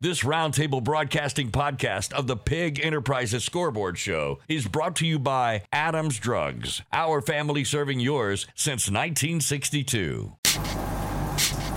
This Roundtable Broadcasting podcast of the Pigg Enterprises Scoreboard Show is brought to you by Adams Drugs, our family serving yours since 1962.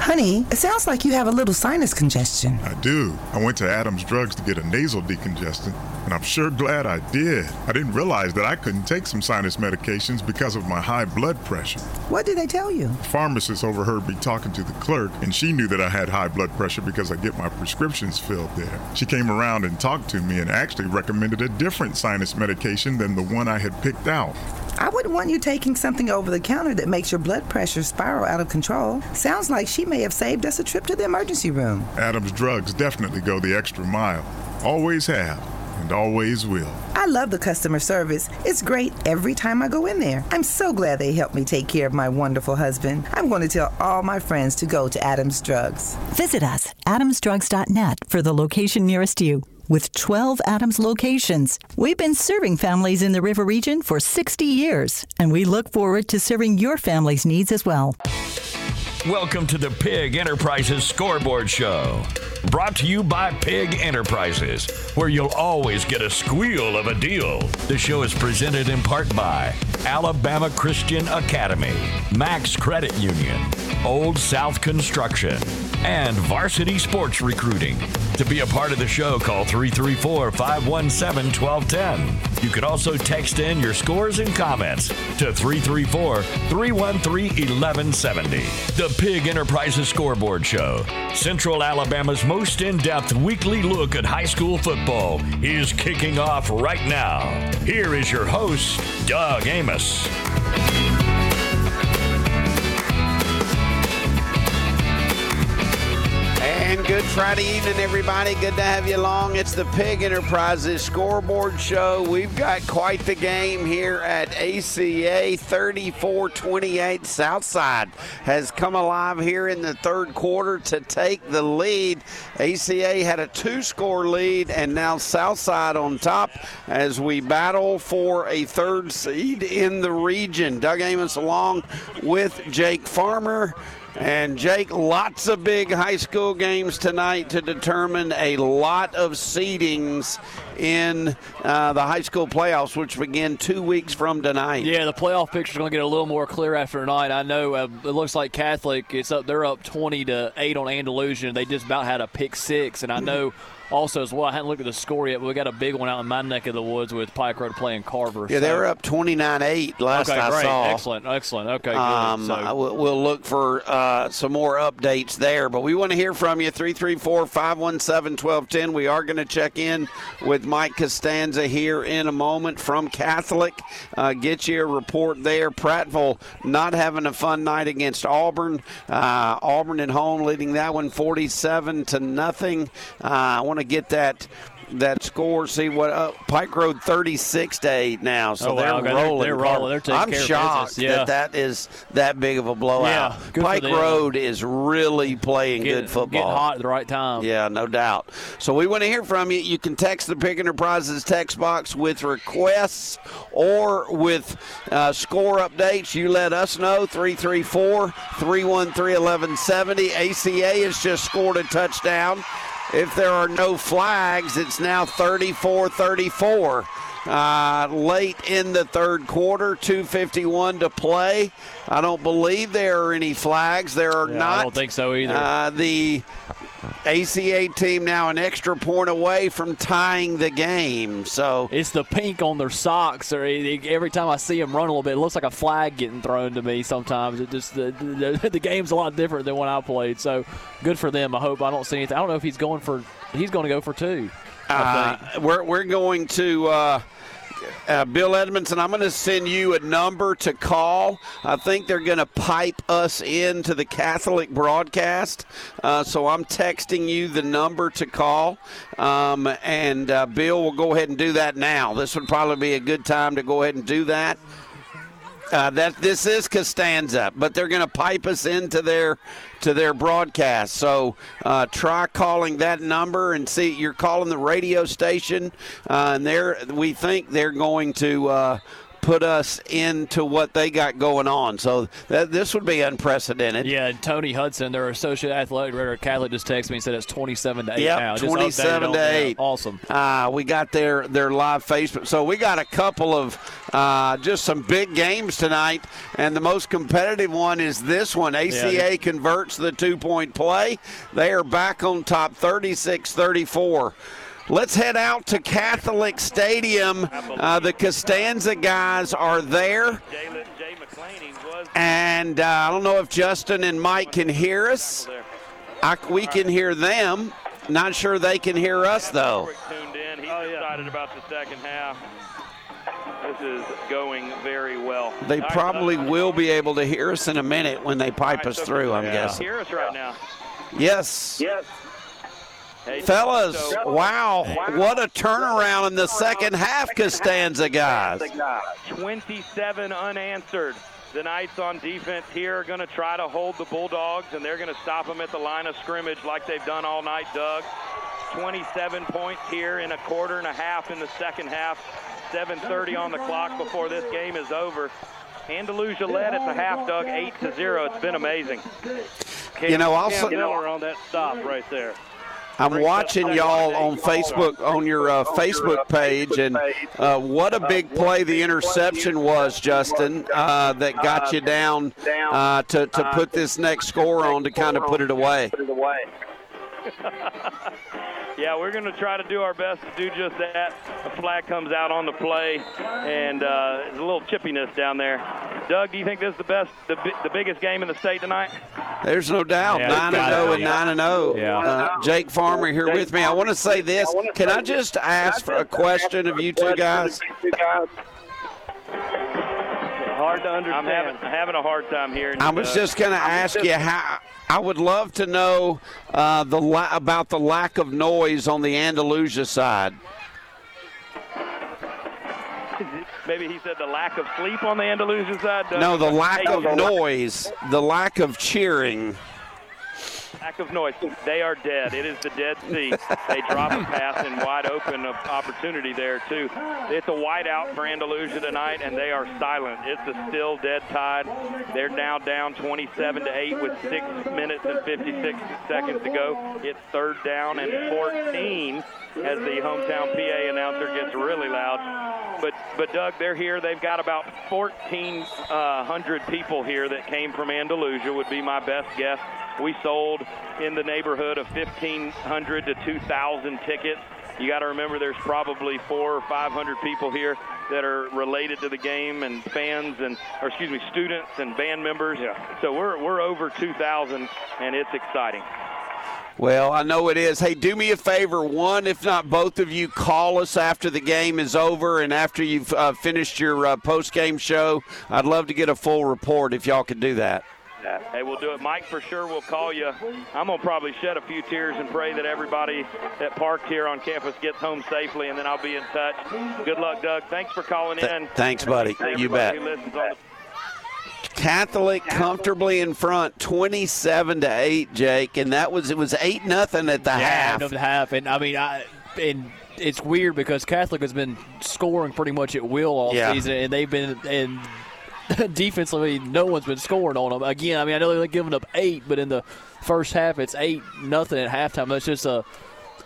Honey, it sounds like you have a little sinus congestion. I do. I went to Adams Drugs to get a nasal decongestant, and I'm sure glad I did. I didn't realize that I couldn't take some sinus medications because of my high blood pressure. What did they tell you? The pharmacist overheard me talking to the clerk, and she knew that I had high blood pressure because I get my prescriptions filled there. She came around and talked to me and actually recommended a different sinus medication than the one I had picked out. I wouldn't want you taking something over the counter that makes your blood pressure spiral out of control. Sounds like she may have saved us a trip to the emergency room. Adams Drugs definitely go the extra mile. Always have, and always will. I love the customer service. It's great every time I go in there. I'm so glad they helped me take care of my wonderful husband. I'm going to tell all my friends to go to Adams Drugs. Visit us, adamsdrugs.net, for the location nearest you. With 12 Adams locations, we've been serving families in the River region for 60 years, and we look forward to serving your family's needs as well. Welcome to the Pigg Enterprises Scoreboard Show. Brought to you by Pigg Enterprises, where you'll always get a squeal of a deal. The show is presented in part by Alabama Christian Academy, Max Credit Union, Old South Construction, and Varsity Sports Recruiting. To be a part of the show, call 334 517 1210. You can also text in your scores and comments to 334 313 1170. The Pigg Enterprises Scoreboard Show, Central Alabama's most in depth weekly look at high school football, is kicking off right now. Here is your host, Doug Amos. And good Friday evening, everybody. Good to have you along. It's the Pigg Enterprises Scoreboard Show. We've got quite the game here at ACA 34 28. Southside has come alive here in the third quarter to take the lead. ACA had a two score lead, and now Southside on top as we battle for a third seed in the region. Doug Amos along with Jake Farmer. And Jake, lots of big high school games tonight to determine a lot of seedings in uh, the high school playoffs, which begin two weeks from tonight. Yeah, the playoff picture is going to get a little more clear after tonight. I know uh, it looks like Catholic. It's up. They're up twenty to eight on Andalusia. They just about had a pick six, and I know. Also, as well, I hadn't looked at the score yet, but we got a big one out in my neck of the woods with Pike Road playing Carver. Yeah, so. they were up 29 8 last okay, I great. saw. Excellent, excellent. Okay, Um. So, we'll- we'll look for uh, some more updates there. But we want to hear from you 334 517 1210. We are going to check in with Mike Costanza here in a moment from Catholic. Uh, get you a report there. Prattville not having a fun night against Auburn. Uh, Auburn at home leading that one 47 to nothing. Uh, I want to get that. That score, see what uh, Pike Road 36 to 8 now. So Oh, they're wow. Okay, they're- rolling. they're rolling. They're taking I'm shocked. Yeah. that that is that big of a blowout. Yeah, Pike. Road is really playing get, good football. Getting hot at the right time. Yeah, no doubt. So we want to hear from you. You can text the Pigg Enterprises text box with requests or with uh, score updates. You let us know 334 313 1170. ACA has just scored a touchdown. If there are no flags, it's now 34 34. Uh, late in the third quarter, 251 to play. I don't believe there are any flags. There are Yeah, not. I don't think so either. Uh, the ACA team now an extra point away from tying the game. So It's the pink on their socks. Or every time I see them run a little bit, it looks like a flag getting thrown to me. Sometimes it just the, the, the game's a lot different than when I played. So good for them. I hope I don't see anything. I don't know if he's going for. He's going to go for two. Uh, we're, we're going to. Uh, uh, Bill Edmondson, I'm going to send you a number to call. I think they're going to pipe us into the Catholic broadcast. Uh, so I'm texting you the number to call. Um, and uh, Bill will go ahead and do that now. This would probably be a good time to go ahead and do that. Uh, that this is Costanza, but they're going to pipe us into their to their broadcast. So uh, try calling that number and see. You're calling the radio station, uh, and they're we think they're going to. Put us into what they got going on. So that, this would be unprecedented. Yeah, and Tony Hudson, their associate athletic director at Catholic, just texted me and said it's 27 to 8 Yep, now. Just 27 to on that. 8. Awesome. Uh, we got their, their live Facebook. So we got a couple of uh, just some big games tonight, and the most competitive one is this one. ACA Yeah. converts the two point play. They are back on top 36 34. Let's head out to Catholic Stadium. Uh, the Costanza guys are there. And uh, I don't know if Justin and Mike can hear us. I, we can hear them. Not sure they can hear us, though. tuned in. He's excited about the second half. This is going very well. They probably will be able to hear us in a minute when they pipe us through, I'm guessing. Hear us right now. Yes. Yes. Hey, Fellas, so- wow, what a turnaround in the second half, Costanza guys. 27 unanswered. The Knights on defense here are going to try to hold the Bulldogs, and they're going to stop them at the line of scrimmage like they've done all night, Doug. 27 points here in a quarter and a half in the second half. 7:30 on the clock before this game is over. Andalusia led at the half, Doug, 8 to 0. It's been amazing. You know, also- Cam Miller on that stop right there. I'm watching y'all on Facebook, on your uh, Facebook page, and uh, what a big play the interception was, Justin, uh, that got you down uh, to, to put this next score on to kind of put it away. Yeah, we're going to try to do our best to do just that. A flag comes out on the play, and uh, there's a little chippiness down there. Doug, do you think this is the best, the, the biggest game in the state tonight? There's no doubt. Yeah, nine and gotta zero and nine and zero. Yeah. Uh, Jake Farmer here with me. I want to say this. Can I just ask for a question of you two guys? Hard to understand. I'm having, having a hard time here. I was just going to ask you how. I would love to know uh, the la- about the lack of noise on the Andalusia side. Maybe he said the lack of sleep on the Andalusia side. No, the lack of noise, the lack of cheering. Lack of noise. They are dead. It is the Dead Sea. They drop a pass in wide open of opportunity there too. It's a whiteout for Andalusia tonight, and they are silent. It's a still dead tide. They're now down 27 to eight with six minutes and 56 seconds to go. It's third down and 14 as the hometown PA announcer gets really loud. But but Doug, they're here. They've got about 1,400 uh, people here that came from Andalusia. Would be my best guess. We sold in the neighborhood of 1,500 to 2,000 tickets. You got to remember there's probably four or 500 people here that are related to the game and fans and, or excuse me, students and band members. Yeah. So we're, we're over 2,000 and it's exciting. Well, I know it is. Hey, do me a favor. One, if not both of you, call us after the game is over and after you've uh, finished your uh, post game show. I'd love to get a full report if y'all could do that. Hey, we'll do it. Mike for sure we will call you. I'm going to probably shed a few tears and pray that everybody that parked here on campus gets home safely, and then I'll be in touch. Good luck, Doug. Thanks for calling Th- in. thanks, buddy. And You everybody bet. who listens on the Catholic comfortably in front, twenty-seven to eight, Jake, and that was it was eight nothing at the Yeah, half. no, the half, and I mean, I and it's weird because Catholic has been scoring pretty much at will all Yeah. season, and they've been and defensively, no one's been scoring on them. Again, I mean, I know they're giving up eight, but in the first half, it's eight nothing at halftime. That's just a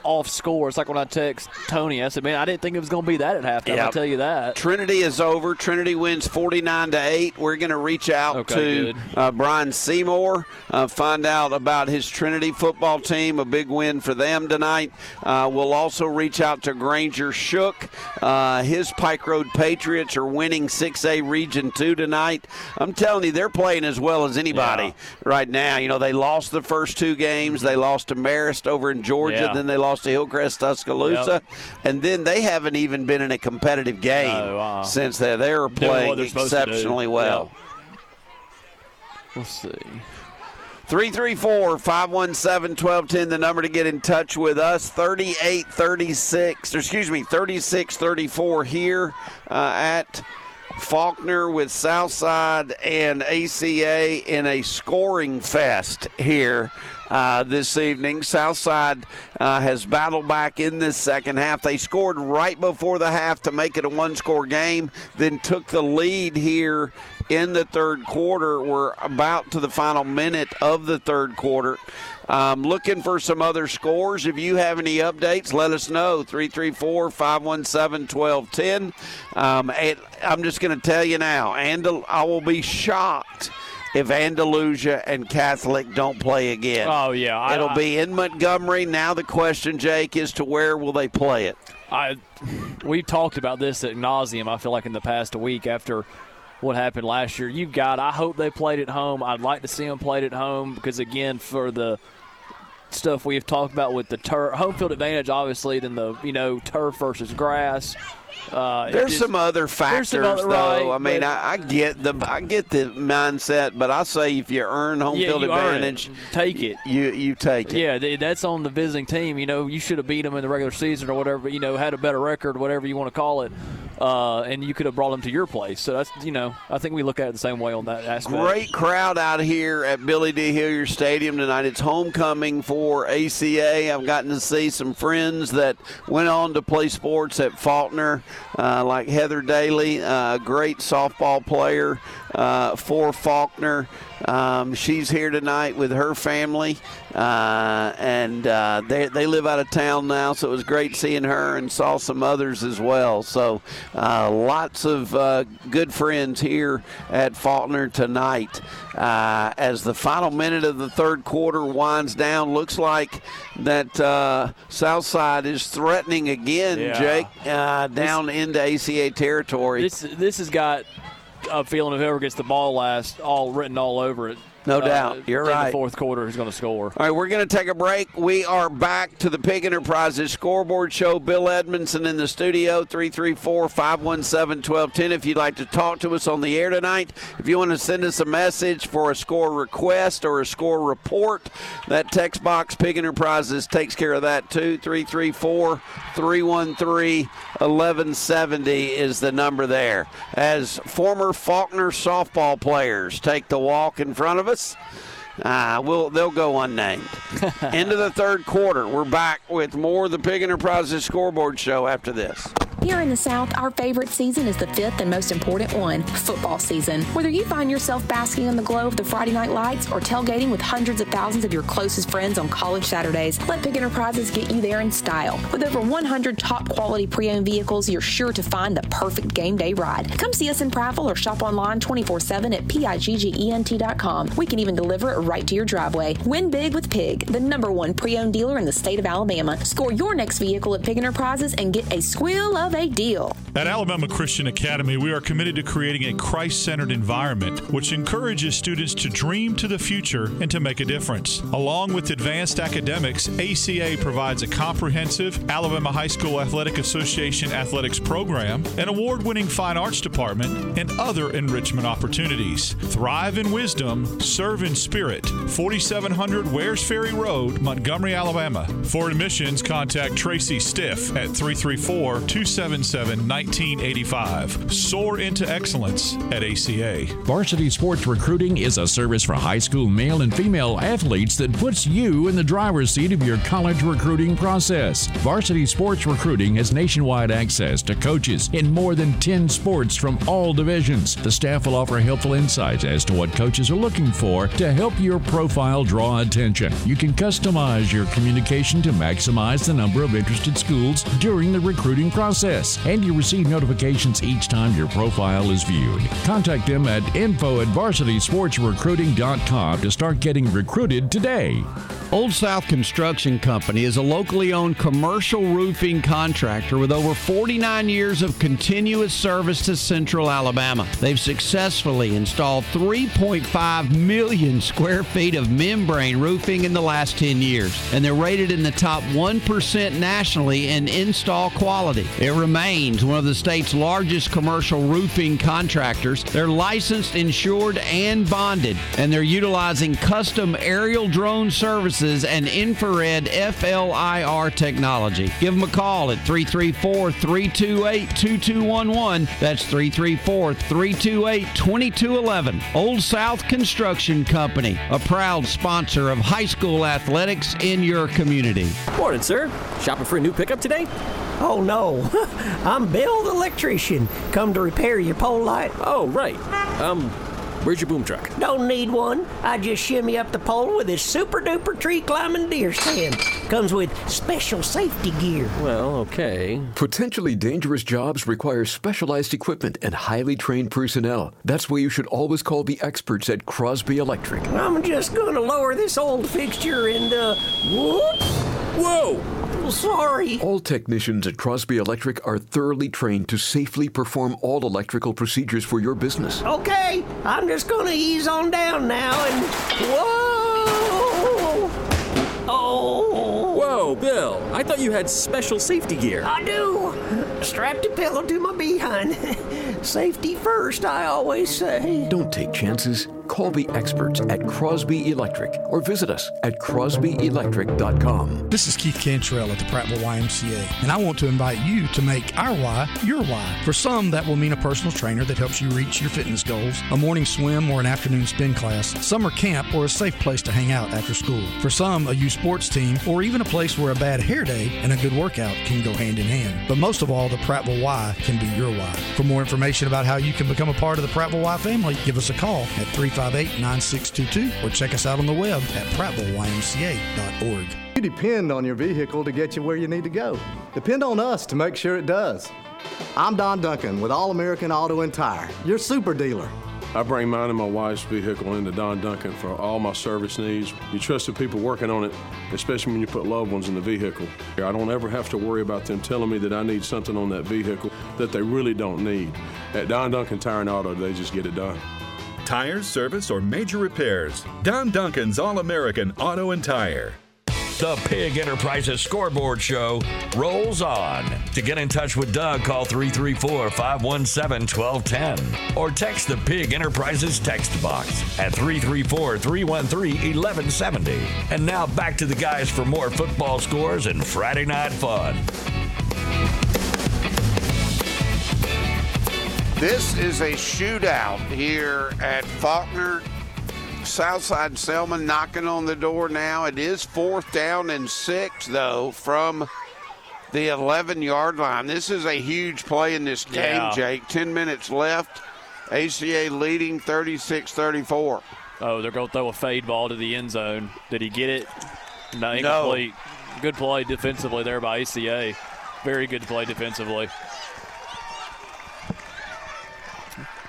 off score. It's like when I text Tony, I said, "Man, I didn't think it was going to be that at halftime." Yeah. I'll tell you that. Trinity is over. Trinity wins 49 to 8. We're going to reach out Okay, to uh, Brian Seymour, uh, find out about his Trinity football team. A big win for them tonight. Uh, we'll also reach out to Granger Shook. Uh, his Pike Road Patriots are winning 6A Region 2 tonight. I'm telling you, they're playing as well as anybody Yeah. right now. You know, they lost the first two games. They lost to Marist over in Georgia. Yeah. Then they lost to Hillcrest Tuscaloosa. And then they haven't even been in a competitive game No, uh-uh. since they're, they're playing they're supposed to do. exceptionally well. Let's see. 334 517 1210, the number to get in touch with us. 38 36, or excuse me, 36 34 here uh, at Faulkner with Southside and ACA in a scoring fest here uh, this evening. Southside uh, has battled back in this second half. They scored right before the half to make it a one score game, then took the lead here in the third quarter. We're about to the final minute of the third quarter. Um, looking for some other scores. If you have any updates, let us know. 334 517 1210. Um, I'm just going to tell you now, and I will be shocked if Andalusia and Catholic don't play again. Oh yeah, I, it'll be in Montgomery. Now the question, Jake, is to where will they play it? I we've talked about this at nauseum. I feel like in the past week after what happened last year. You've got. I hope they played at home. I'd like to see them played at home because again, for the stuff we've talked about with the turf, home field advantage, obviously, than the you know turf versus grass. Uh, there's just, some other factors, some other, though. Right, I mean, I, I, get the I get the mindset, but I say if you earn home yeah, field advantage, take it. You you take it. Yeah, that's on the visiting team. You know, you should have beat them in the regular season or whatever. You know, had a better record, whatever you want to call it uh, and you could have brought them to your place. So that's you know I think we look at it the same way on that aspect. Great crowd out here at Billy D. Hillier Stadium tonight. It's homecoming for ACA. I've gotten to see some friends that went on to play sports at Faulkner, uh, like Heather Daly, a uh, great softball player uh, for Faulkner. Um, she's here tonight with her family, uh, and uh, they, they live out of town now, so it was great seeing her and saw some others as well. So uh, lots of uh, good friends here at Faulkner tonight. Uh, as the final minute of the third quarter winds down, looks like that uh, Southside is threatening again, yeah. Jake, down this, into ACA territory. This this has got a feeling of whoever gets the ball last, all written all over it. No uh, doubt. You're right. The fourth quarter is going to score. All right, we're going to take a break. We are back to the Pigg Enterprises scoreboard show. Bill Edmondson in the studio, 334 517 1210. If you'd like to talk to us on the air tonight, if you want to send us a message for a score request or a score report, that text box, Pigg Enterprises, takes care of that too. 334 313 1170 is the number there. As former Faulkner softball players take the walk in front of us, us. Uh, we'll, they'll go unnamed. Into the third quarter. We're back with more of the Pigg Enterprises scoreboard show after this. Here in the South, our favorite season is the fifth and most important one football season. Whether you find yourself basking in the glow of the Friday night lights or tailgating with hundreds of thousands of your closest friends on college Saturdays, let Pigg Enterprises get you there in style. With over 100 top quality pre owned vehicles, you're sure to find the perfect game day ride. Come see us in Prattville or shop online 24 7 at PIGGENT.com. We can even deliver it right to your driveway. Win big with Pig, the number one pre owned dealer in the state of Alabama. Score your next vehicle at Pigg Enterprises and get a squeal of a deal. At Alabama Christian Academy, we are committed to creating a Christ centered environment which encourages students to dream to the future and to make a difference. Along with advanced academics, ACA provides a comprehensive Alabama High School Athletic Association athletics program, an award winning fine arts department, and other enrichment opportunities. Thrive in wisdom, serve in spirit. 4700 Wares Ferry Road, Montgomery, Alabama. For admissions, contact Tracy Stiff at 334 277 1985. Soar into excellence at ACA. Varsity Sports Recruiting is a service for high school male and female athletes that puts you in the driver's seat of your college recruiting process. Varsity Sports Recruiting has nationwide access to coaches in more than 10 sports from all divisions. The staff will offer helpful insights as to what coaches are looking for to help your profile draw attention. You can customize your communication to maximize the number of interested schools during the recruiting process, and you receive notifications each time your profile is viewed. Contact them at info at varsitysportsrecruiting.com to start getting recruited today. Old South Construction Company is a locally owned commercial roofing contractor with over 49 years of continuous service to central Alabama. They've successfully installed 3.5 million square feet of membrane roofing in the last 10 years, and they're rated in the top 1% nationally in install quality. It remains one of the state's largest commercial roofing contractors. They're licensed, insured, and bonded, and they're utilizing custom aerial drone services and infrared FLIR technology. Give them a call at 334 328 2211. That's 334 328 2211. Old South Construction Company, a proud sponsor of high school athletics in your community. Morning, sir. Shopping for a new pickup today? Oh, no. I'm Bill the electrician. Come to repair your pole light. Oh, right. Um, where's your boom truck? Don't need one. I just shimmy up the pole with this super duper tree climbing deer stand. Comes with special safety gear. Well, okay. Potentially dangerous jobs require specialized equipment and highly trained personnel. That's why you should always call the experts at Crosby Electric. I'm just gonna lower this old fixture and, uh, whoops. Whoa! Sorry. All technicians at Crosby Electric are thoroughly trained to safely perform all electrical procedures for your business. Okay, I'm just gonna ease on down now and. Whoa! Oh! Whoa, Bill. I thought you had special safety gear. I do. Strapped a pillow to my behind. Safety first, I always say. Don't take chances. Call the experts at Crosby Electric or visit us at crosbyelectric.com. This is Keith Cantrell at the Prattville YMCA, and I want to invite you to make our why your why. For some, that will mean a personal trainer that helps you reach your fitness goals, a morning swim or an afternoon spin class, summer camp, or a safe place to hang out after school. For some, a youth sports team, or even a place where a bad hair day and a good workout can go hand in hand. But most of all, the Prattville Y can be your why. For more information about how you can become a part of the Prattville Y family, give us a call at 358 9622 or check us out on the web at prattvilleymca.org. You depend on your vehicle to get you where you need to go. Depend on us to make sure it does. I'm Don Duncan with All American Auto and Tire, your super dealer. I bring mine and my wife's vehicle into Don Duncan for all my service needs. You trust the people working on it, especially when you put loved ones in the vehicle. I don't ever have to worry about them telling me that I need something on that vehicle that they really don't need. At Don Duncan Tire and Auto, they just get it done. Tires, service, or major repairs. Don Duncan's All American Auto and Tire. The Pigg Enterprises Scoreboard Show rolls on. To get in touch with Doug, call 334 517 1210 or text the Pigg Enterprises text box at 334 313 1170. And now back to the guys for more football scores and Friday night fun. This is a shootout here at Faulkner. Southside Selma knocking on the door now. It is fourth down and six, though, from the 11 yard line. This is a huge play in this game, Yeah. Jake. 10 minutes left. ACA leading 36 34. Oh, they're going to throw a fade ball to the end zone. Did he get it? No, No. incomplete. Good play defensively there by ACA. Very good play defensively.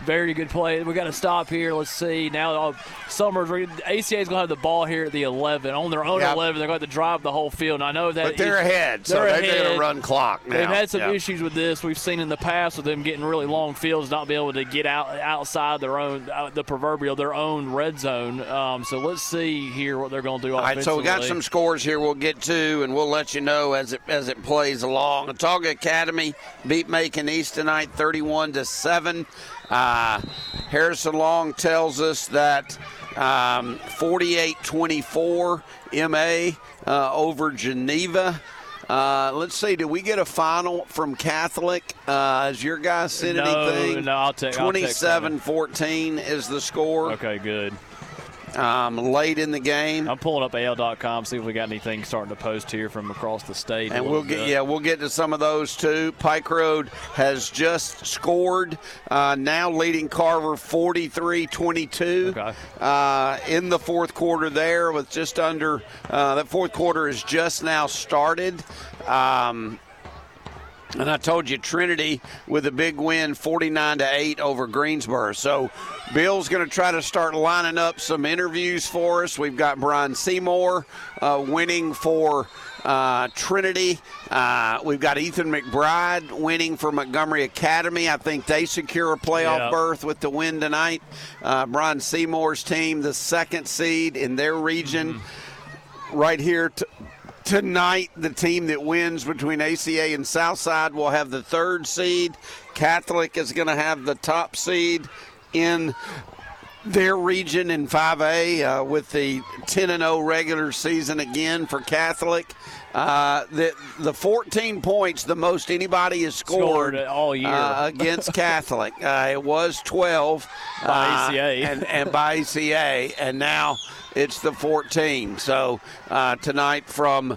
Very good play. We got to stop here. Let's see. Now, uh, Summers, ACA is going to have the ball here at the 11. On their own Yep. 11, they're going to drive the whole field. And I know that. But they're is- ahead, they're they're going to run clock now. They've had some Yeah. issues with this. We've seen in the past with them getting really long fields, not being able to get out outside their own, uh, the proverbial their own red zone. Um, so let's see here what they're going to do. All right, so we got some scores here we'll get to, and we'll let you know as it as it plays along. Autauga Academy beat Macon East tonight, 31 to seven. Uh, Harrison Long tells us that um, 48-24 MA uh, over Geneva. Uh, let's see. Did we get a final from Catholic? Uh, has your guy sent No, anything? no, I'll take- I'll text 27-14 is the score. Okay, good. Um, late in the game. I'm pulling up AL.com, see if we got anything starting to post here from across the state. And we'll get bit. yeah we'll get to some of those too. Pike Road has just scored, uh, now leading Carver 43-22 uh, in the fourth quarter. There with just under uh, that fourth quarter is just now started. Um, and I told you Trinity with a big win, 49 to 8 over Greensboro. So Bill's going to try to start lining up some interviews for us. We've got Brian Seymour uh, winning for uh, Trinity. Uh, we've got Ethan McBride winning for Montgomery Academy. I think they secure a playoff Yeah. berth with the win tonight. Uh, Brian Seymour's team, the second seed in their region right here t- tonight. The team that wins between ACA and Southside will have the third seed. Catholic is going to have the top seed in their region in 5A uh, with the 10 and 0 regular season again for Catholic. Uh, the the 14 points, the most anybody has scored, Scored all year. uh, against Catholic. Uh, it was 12 By uh, ACA. and, and by ACA, and now it's the 14. So uh, tonight from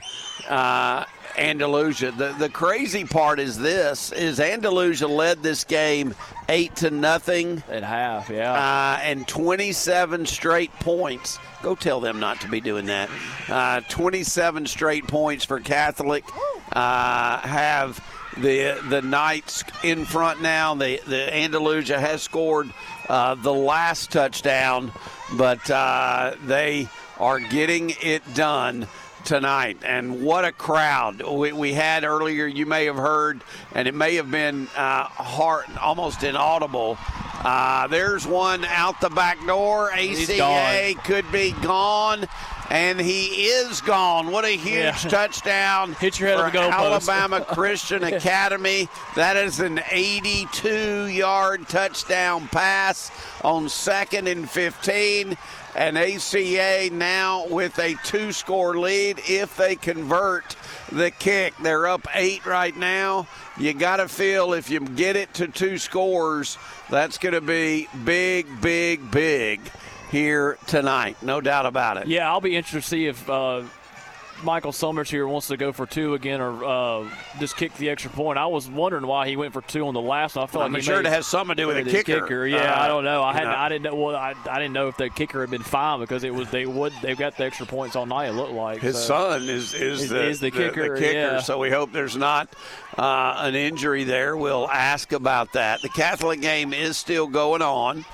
uh, Andalusia. The the crazy part is this: is Andalusia led this game eight to nothing at half, yeah, uh, and 27 straight points. Go tell them not to be doing that. Uh, 27 straight points for Catholic. Uh, have the the Knights in front now. The the Andalusia has scored uh, the last touchdown, but uh, they are getting it done tonight. And what a crowd we, we had earlier. You may have heard, and it may have been uh, hard, almost inaudible. Uh, there's one out the back door. ACA could be gone. And he is gone. What a huge Yeah. touchdown Hit your head for the. Alabama Christian Academy. That is an 82 yard touchdown pass on second and 15. And ACA now with a two score lead if they convert the kick. They're up eight right now. You got to feel if you get it to two scores, that's going to be big, big, big here tonight. No doubt about it. Yeah, I'll be interested to see if uh, Michael Summers here wants to go for two again or uh, just kick the extra point. I was wondering why he went for two on the last one. I felt I'm like he sure it has something to do with the his kicker. Yeah, Uh, I don't know. I hadn't. I didn't know. Well, I, I didn't know if the kicker had been fine because it was they would they've got the extra points all night. It looked like His so. son is is, Is- the, is the kicker, kicker, yeah. so we hope there's not uh, an injury there. We'll ask about that. The Catholic game is still going on,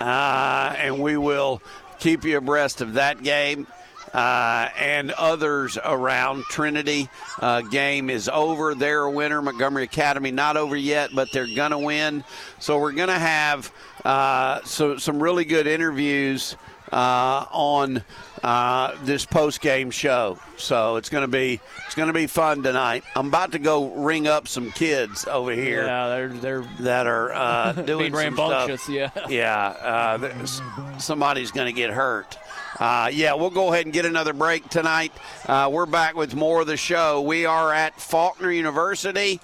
uh, and we will keep you abreast of that game. Uh, and others around Trinity uh, game is over. They're a winner. Montgomery Academy not over yet, but they're gonna win. So we're gonna have uh, so some really good interviews uh, on uh, this post game show. So it's gonna be it's gonna be fun tonight. I'm about to go ring up some kids over here. Yeah, they're they're that are uh, doing Being some stuff. yeah. yeah. Uh, somebody's going to get hurt. Uh, yeah, we'll go ahead and get another break tonight. Uh, we're back with more of the show. We are at Faulkner University.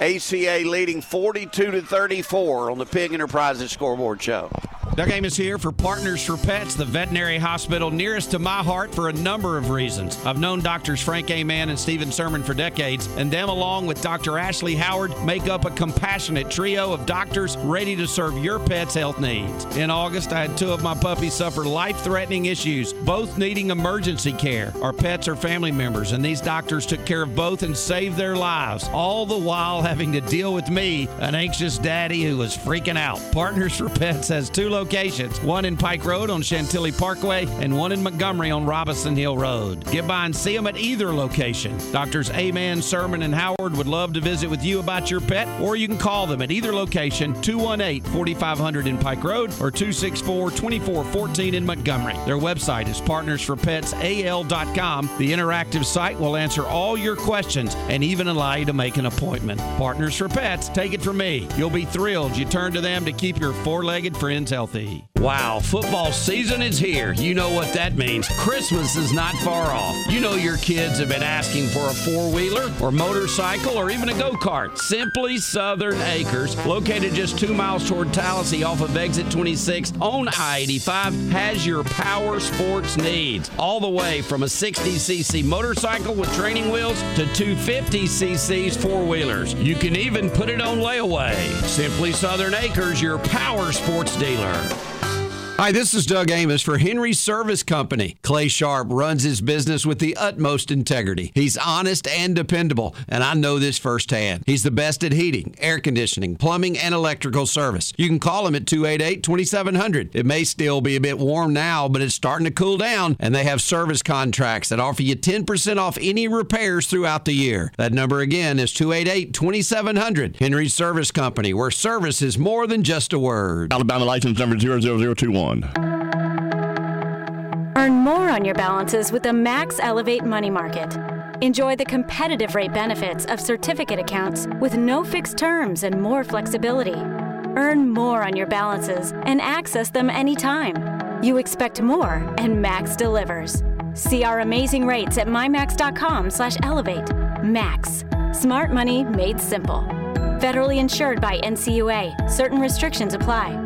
ACA leading 42 to 34 on the Pigg Enterprises scoreboard show. Doug Amos here for Partners for Pets, the veterinary hospital nearest to my heart for a number of reasons. I've known doctors Frank A. Mann and Stephen Sermon for decades, and them, along with Dr. Ashley Howard, make up a compassionate trio of doctors ready to serve your pet's health needs. In August, I had two of my puppies suffer life threatening issues, both needing emergency care. Our pets are family members, and these doctors took care of both and saved their lives, all the while having to deal with me, an anxious daddy who was freaking out. Partners for Pets has two locations one in Pike Road on Chantilly Parkway, and one in Montgomery on Robinson Hill Road. Get by and see them at either location. Doctors Aman, Sermon, and Howard would love to visit with you about your pet, or you can call them at either location 218 4500 in Pike Road or 264 2414 in Montgomery. Their website is partnersforpetsal.com. The interactive site will answer all your questions and even allow you to make an appointment. Partners for Pets, take it from me. You'll be thrilled you turn to them to keep your four legged friends healthy. Wow, football season is here. You know what that means. Christmas is not far off. You know your kids have been asking for a four wheeler or motorcycle or even a go kart. Simply Southern Acres, located just two miles toward Tallahassee off of exit 26 on I 85, has your power sports needs. All the way from a 60cc motorcycle with training wheels to 250cc's four wheelers. You can even put it on layaway. Simply Southern Acres, your power sports dealer. Hi, this is Doug Amos for Henry Service Company. Clay Sharp runs his business with the utmost integrity. He's honest and dependable, and I know this firsthand. He's the best at heating, air conditioning, plumbing, and electrical service. You can call him at 288 2700. It may still be a bit warm now, but it's starting to cool down, and they have service contracts that offer you 10% off any repairs throughout the year. That number again is 288 2700. Henry Service Company, where service is more than just a word. Alabama license number 00021. Earn more on your balances with the Max Elevate Money Market. Enjoy the competitive rate benefits of certificate accounts with no fixed terms and more flexibility. Earn more on your balances and access them anytime. You expect more, and Max delivers. See our amazing rates at mymax.com/elevate. Max, smart money made simple. Federally insured by NCUA. Certain restrictions apply.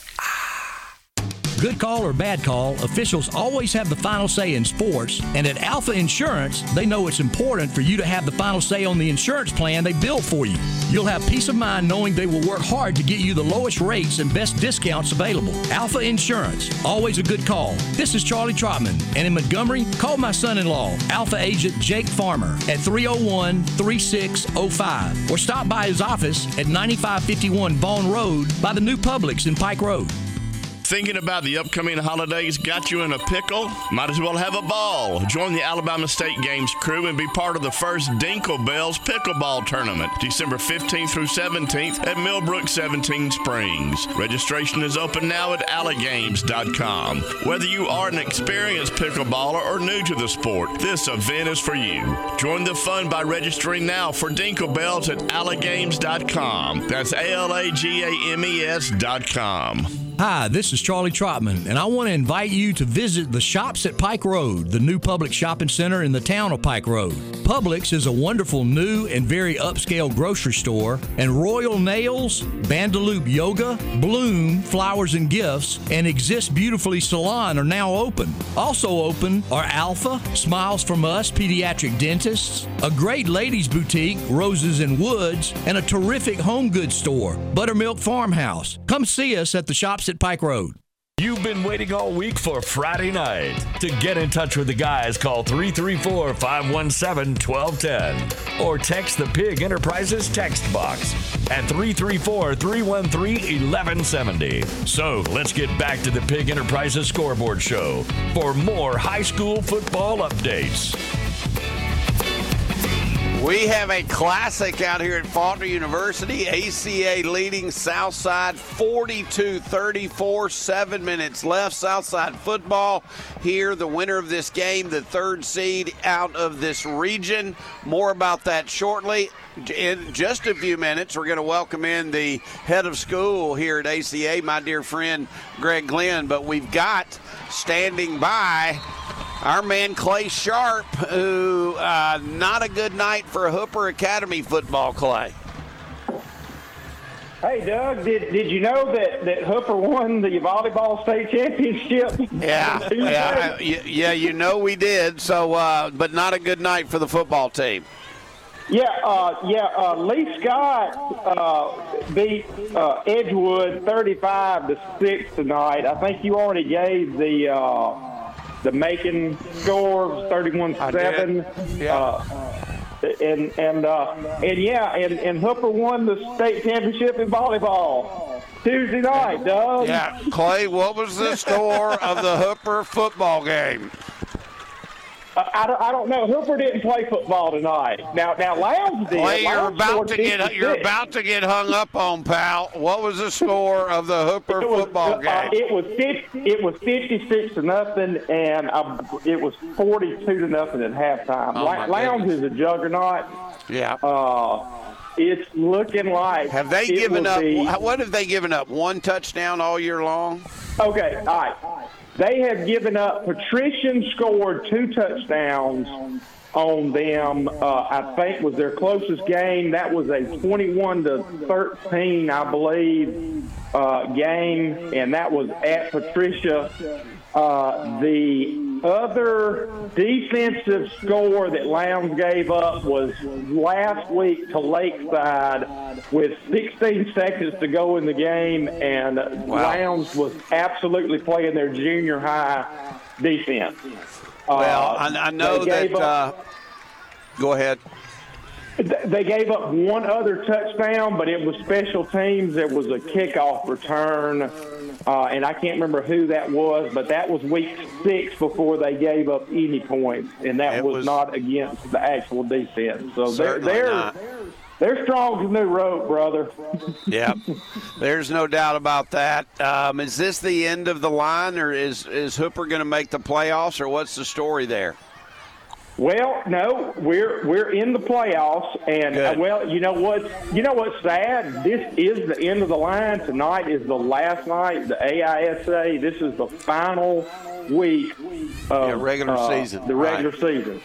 Good call or bad call, officials always have the final say in sports, and at Alpha Insurance, they know it's important for you to have the final say on the insurance plan they build for you. You'll have peace of mind knowing they will work hard to get you the lowest rates and best discounts available. Alpha Insurance, always a good call. This is Charlie Trotman, and in Montgomery, call my son in law, Alpha Agent Jake Farmer, at 301 3605, or stop by his office at 9551 Vaughn Road by the new Publix in Pike Road. Thinking about the upcoming holidays got you in a pickle? Might as well have a ball. Join the Alabama State Games crew and be part of the first Dinkle Bells Pickleball Tournament, December 15th through 17th at Millbrook 17 Springs. Registration is open now at alagames.com. Whether you are an experienced pickleballer or new to the sport, this event is for you. Join the fun by registering now for Dinkle Bells at alagames.com. That's A L A G A M E S.com. Hi, this is Charlie Trotman, and I want to invite you to visit the Shops at Pike Road, the new public shopping center in the town of Pike Road. Publix is a wonderful new and very upscale grocery store, and Royal Nails, Bandaloop Yoga, Bloom Flowers and Gifts, and Exist Beautifully Salon are now open. Also open are Alpha, Smiles from Us Pediatric Dentists, a great ladies boutique, Roses and Woods, and a terrific home goods store, Buttermilk Farmhouse. Come see us at the Shops at Pike Road. You've been waiting all week for Friday night. To get in touch with the guys, call 334 517 1210 or text the Pigg Enterprises text box at 334 313 1170. So let's get back to the Pigg Enterprises scoreboard show for more high school football updates. We have a classic out here at Faulkner University. ACA leading Southside 42 34, seven minutes left. Southside football here, the winner of this game, the third seed out of this region. More about that shortly. In just a few minutes, we're going to welcome in the head of school here at ACA, my dear friend Greg Glenn. But we've got standing by our man Clay Sharp, who uh, not a good night for a Hooper Academy football, Clay. Hey, Doug, did, did you know that, that Hooper won the volleyball state championship? Yeah, yeah, I- yeah. You know we did. So, uh, but not a good night for the football team. Yeah, uh, yeah. Uh, Lee Scott uh, beat uh, Edgewood thirty-five to six tonight. I think you already gave the uh, the Macon score thirty-one seven. Yeah. And and uh, and yeah, and, and Hooper won the state championship in volleyball Tuesday night, Doug. Yeah, Clay. What was the score of the Hooper football game? I, I, don't, I don't know. Hooper didn't play football tonight. Now, now Lowndes did. Clay, you're Lowndes about to get you're about to get hung up on, pal. What was the score of the Hooper was, football uh, game? it was 50, it was fifty six to nothing, and uh, it was forty two to nothing at halftime. Oh, La- Lowndes is a juggernaut. Yeah. Uh, it's looking like Have they given up? be- What have they given up? One touchdown all year long? Okay, all right. They have given up. Patrician scored two touchdowns on them. Uh, I think was their closest game. That was a 21 to 13, I believe, uh, game, and that was at Patrician. Uh, the other defensive score that Lowndes gave up was last week to Lakeside with 16 seconds to go in the game, and Lowndes was absolutely playing their junior high defense. Well, Uh, I, I know that. up- Uh, go ahead. they gave up one other touchdown, but it was special teams. It was a kickoff return, uh, and I can't remember who that was, but that was week six before they gave up any points, and that was, was- not against the actual defense. So they're they're, they're strong as new rope, brother. Yep, there's no doubt about that. Um, is this the end of the line, or is is Hooper going to make the playoffs, or what's the story there? Well, no, we're we're in the playoffs, and uh, well, you know what? You know what's sad? This is the end of the line. Tonight is the last night. The AISA. This is the final week of Yeah, regular uh, season, The regular season.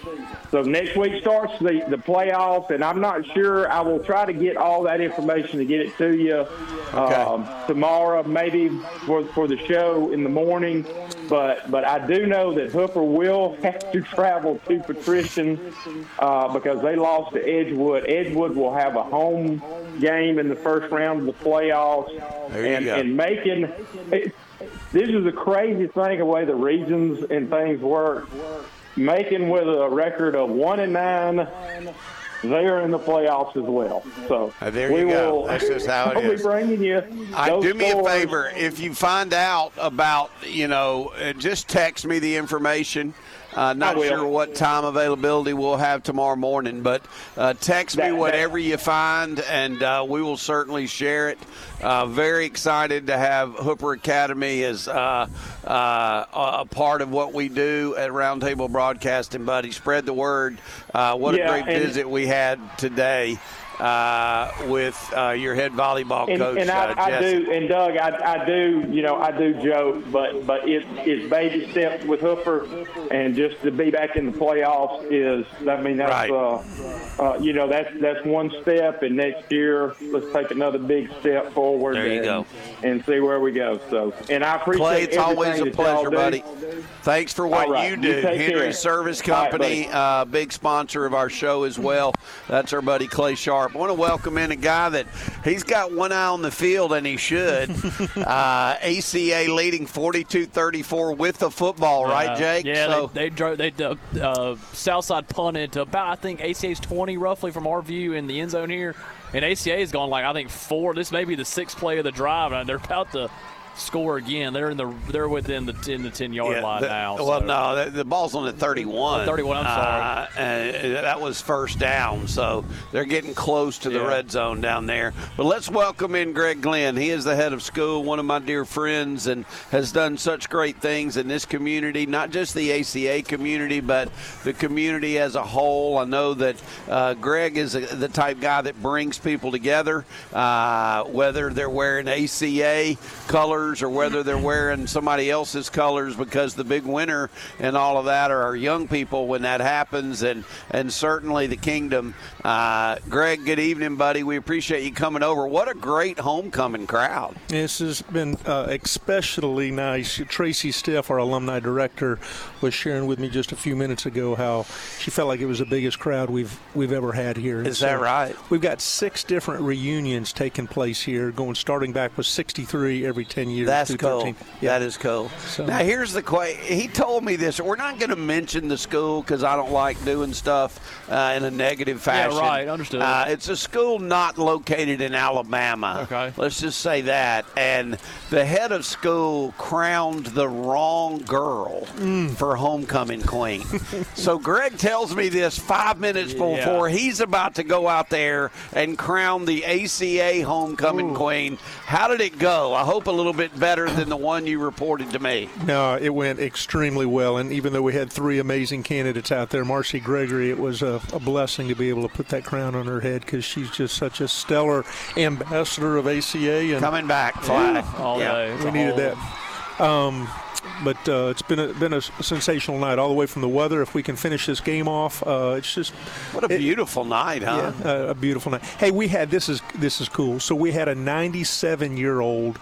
So next week starts the the playoffs, and I'm not sure. I will try to get all that information to get it to you um, tomorrow, maybe for for the show in the morning. But but I do know that Hooper will have to travel to Patrician uh, because they lost to Edgewood. Edgewood will have a home game in the first round of the playoffs, and and making. It, this is a crazy thing, the way the regions and things work. Macon with a record of one and nine, they are in the playoffs as well. So Uh, there we you go. will. That's just how it be bringing you. I, do me a favor. If you find out about, you know, uh, just text me the information. Uh, not sure what time availability we'll have tomorrow morning, but uh, text me that- whatever you find, and uh, we will certainly share it. Uh, very excited to have Hooper Academy as uh, uh, a part of what we do at Roundtable Broadcasting, buddy. Spread the word. Uh, what Yeah, a great visit we had today uh, with uh, your head volleyball And, coach, and I, uh, I do, and Doug, I, I do, you know, I do joke, but but it, it's baby steps with Hooper, and just to be back in the playoffs is, I mean, that's, Right. uh, uh, you know, that's that's one step, and next year let's take another big step forward. There you and, go. and see where we go. So, and I appreciate Clay, it's always a pleasure, buddy. Thanks for what right, you you do. take Henry care. Service right, Company, uh, big sponsor of our show as well. That's our buddy Clay Sharp. I want to welcome in a guy that he's got one eye on the field, and he should. uh, ACA leading 42-34 with the football, right, Uh, Jake? Yeah, So- they, they drove. They uh, uh, Southside punted to about I think ACA's 20 roughly from our view in the end zone here, and ACA is going like I think four. This may be the sixth play of the drive, and they're about to score again. They're in the they're within the in the 10 yard Yeah, line the- now. Well, so. no, the, the ball's on the 31. Oh, 31, I'm sorry. Uh, and that was first down, so they're getting close to the Yeah. red zone down there. But let's welcome in Greg Glenn. He is the head of school, one of my dear friends, and has done such great things in this community, not just the ACA community, but the community as a whole. I know that uh, Greg is a, the type guy that brings people together, uh, whether they're wearing ACA colors or whether they're wearing somebody else's colors, because the big winner and all of that are our young people when that happens, and and certainly the kingdom. Uh, Greg, good evening, buddy. We appreciate you coming over. What a great homecoming crowd! This has been uh, especially nice. Tracy Stiff, our alumni director, was sharing with me just a few minutes ago how she felt like it was the biggest crowd we've we've ever had here. Is And Is that right? We've got six different reunions taking place here, going starting back with 63 every 10 years. That's through cool. 13. That is cool. Now here's the question. He told me this. We're not going to mention the school because I don't like doing stuff uh, in a negative fashion. Yeah, right. Understood. Uh, it's a school not located in Alabama. Okay. Let's just say that. And the head of school crowned the wrong girl for homecoming queen. so Greg tells me this five minutes Yeah. before he's about to go out there and crown the ACA homecoming queen. How did it go? I hope a little bit better than the one you reported to me. No, it went extremely well. And even though we had three amazing candidates out there, Marcy Gregory, it was a, a blessing to be able to put that crown on her head because she's just such a stellar ambassador of ACA. And Coming back, flag. All yeah, day. We needed whole- that. Um, but uh, it's been a, been a sensational night all the way from the weather. If we can finish this game off, uh, it's just what a beautiful night, huh? Yeah, uh, a beautiful night. Hey, we had this is this is cool. So we had a 97 year old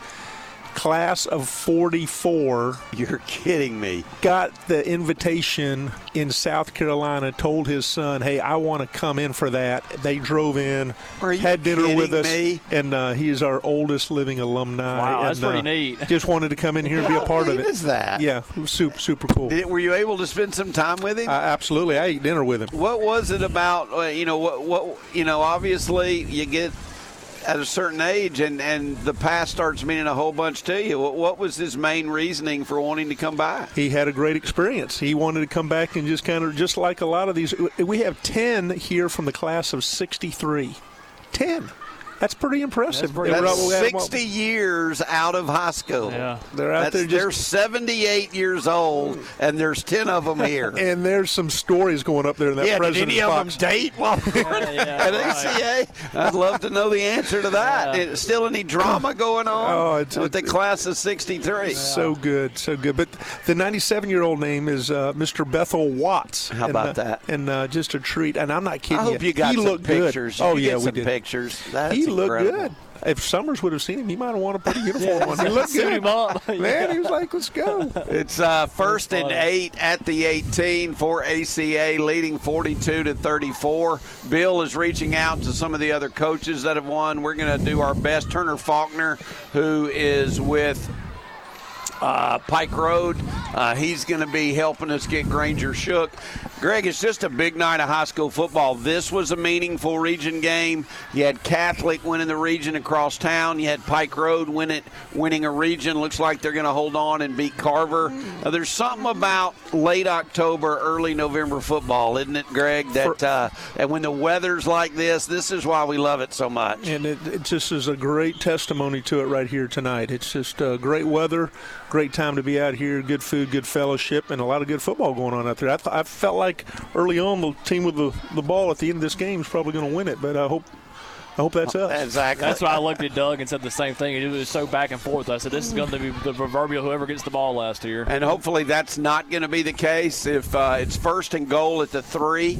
class of 44. You're kidding me. Got the invitation in South Carolina, told his son, hey, I want to come in for that. They drove in, had dinner with us, me? and uh, he is our oldest living alumni. Wow, and, that's pretty uh, neat. Just wanted to come in here and be a part of neat it. is that? Yeah, it was super, super cool. Did were you able to spend some time with him? Uh, absolutely. I ate dinner with him. What was it about? Uh, you know, what, what? You know, obviously, you get at a certain age, and and the past starts meaning a whole bunch to you. What, was his main reasoning for wanting to come by? he had a great experience. He wanted to come back and just kind of, just like a lot of these, we have 10 here from the class of 63. 10. That's pretty impressive. That's They were out- we had them all- 60 years out of high school. Yeah. They're out That's- there just- They're 78 years old, and there's 10 of them here. And there's some stories going up there in that yeah, did president's any of box. them date while they were at ACA? I'd love to know the answer to that. Is Still any drama going on Oh, it's- with the class of 63? So good, so good. But the 97 year old name is uh, Mr. Bethel Watts. How And, about uh, that? And uh, just a treat. And I'm not kidding I hope you got he some looked pictures. good. Oh You yeah, get we some did. pictures. That's he looked incredible. good. If Summers would have seen him, he might have wanted to put a uniform on. He looked good. him up. Man, he was like, "Let's go." It's uh, first and eight at the 18 for ACA, leading 42 to 34. Bill is reaching out to some of the other coaches that have won. We're going to do our best. Turner Faulkner, who is with uh, Pike Road. Uh, he's going to be helping us get Granger Shook. Greg, it's just a big night of high school football. This was a meaningful region game. You had Catholic winning the region across town. You had Pike Road win it, winning a region. Looks like they're going to hold on and beat Carver. Uh, there's something about late October, early November football, isn't it, Greg? That uh, and when the weather's like this, this is why we love it so much. And it, it just is a great testimony to it right here tonight. It's just uh, great weather, great time to be out here, good food, good fellowship, and a lot of good football going on out there. I, th- I felt like early on the team with the, the ball at the end of this game is probably going to win it, but I hope I hope that's us. Exactly. That's why I looked at Doug and said the same thing. It was so back and forth. I said, this is going to be the proverbial whoever gets the ball last year. And hopefully that's not going to be the case if uh, it's first and goal at the three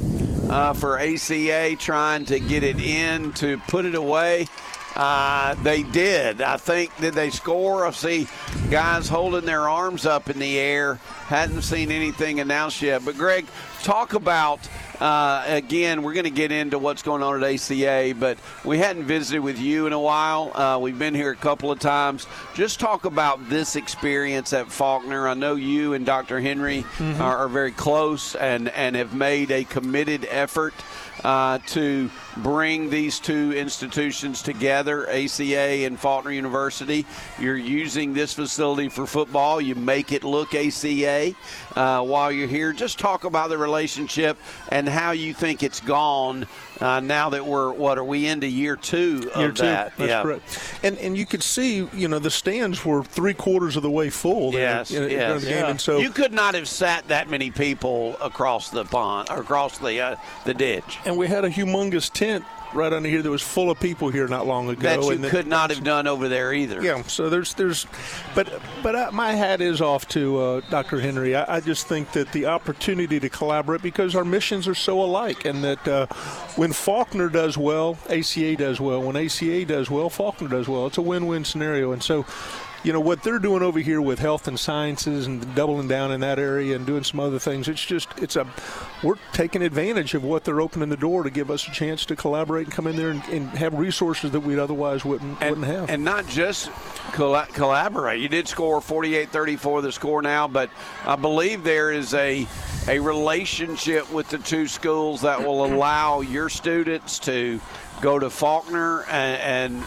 uh, for ACA trying to get it in to put it away. Uh, they did. I think, did they score? I see guys holding their arms up in the air. Hadn't seen anything announced yet. But, Greg, talk about, uh, again, we're going to get into what's going on at ACA, but we hadn't visited with you in a while. Uh, we've been here a couple of times. Just talk about this experience at Faulkner. I know you and Dr. Henry Mhm. are, are very close and, and have made a committed effort uh, to bring these two institutions together, ACA and Faulkner University. You're using this facility for football. You make it look ACA uh, while you're here. Just talk about the relationship and how you think it's gone uh, now that we're, what, are we into year two of Year two. that? That's yeah. correct. And and you could see, you know, the stands were three quarters of the way full. Yes, you know, yes. during the game. And so you could not have sat that many people across the pond or across the uh, the ditch. and we had a humongous tent right under here that was full of people here not long ago. that you could not have done over there either. Yeah, so there's there's, but but I, my hat is off to uh, Dr. Henry. I, I just think that the opportunity to collaborate because our missions are so alike, and that uh, when Faulkner does well, ACA does well. When ACA does well, Faulkner does well. It's a win-win scenario, and so. You know what they're doing over here with health and sciences and doubling down in that area and doing some other things. It's just it's a we're taking advantage of what they're opening the door to give us a chance to collaborate and come in there and, and have resources that we otherwise wouldn't wouldn't have. And not just colla- collaborate. You did score 48-34 the score now, but I believe there is a a relationship with the two schools that will allow your students to go to Faulkner and, and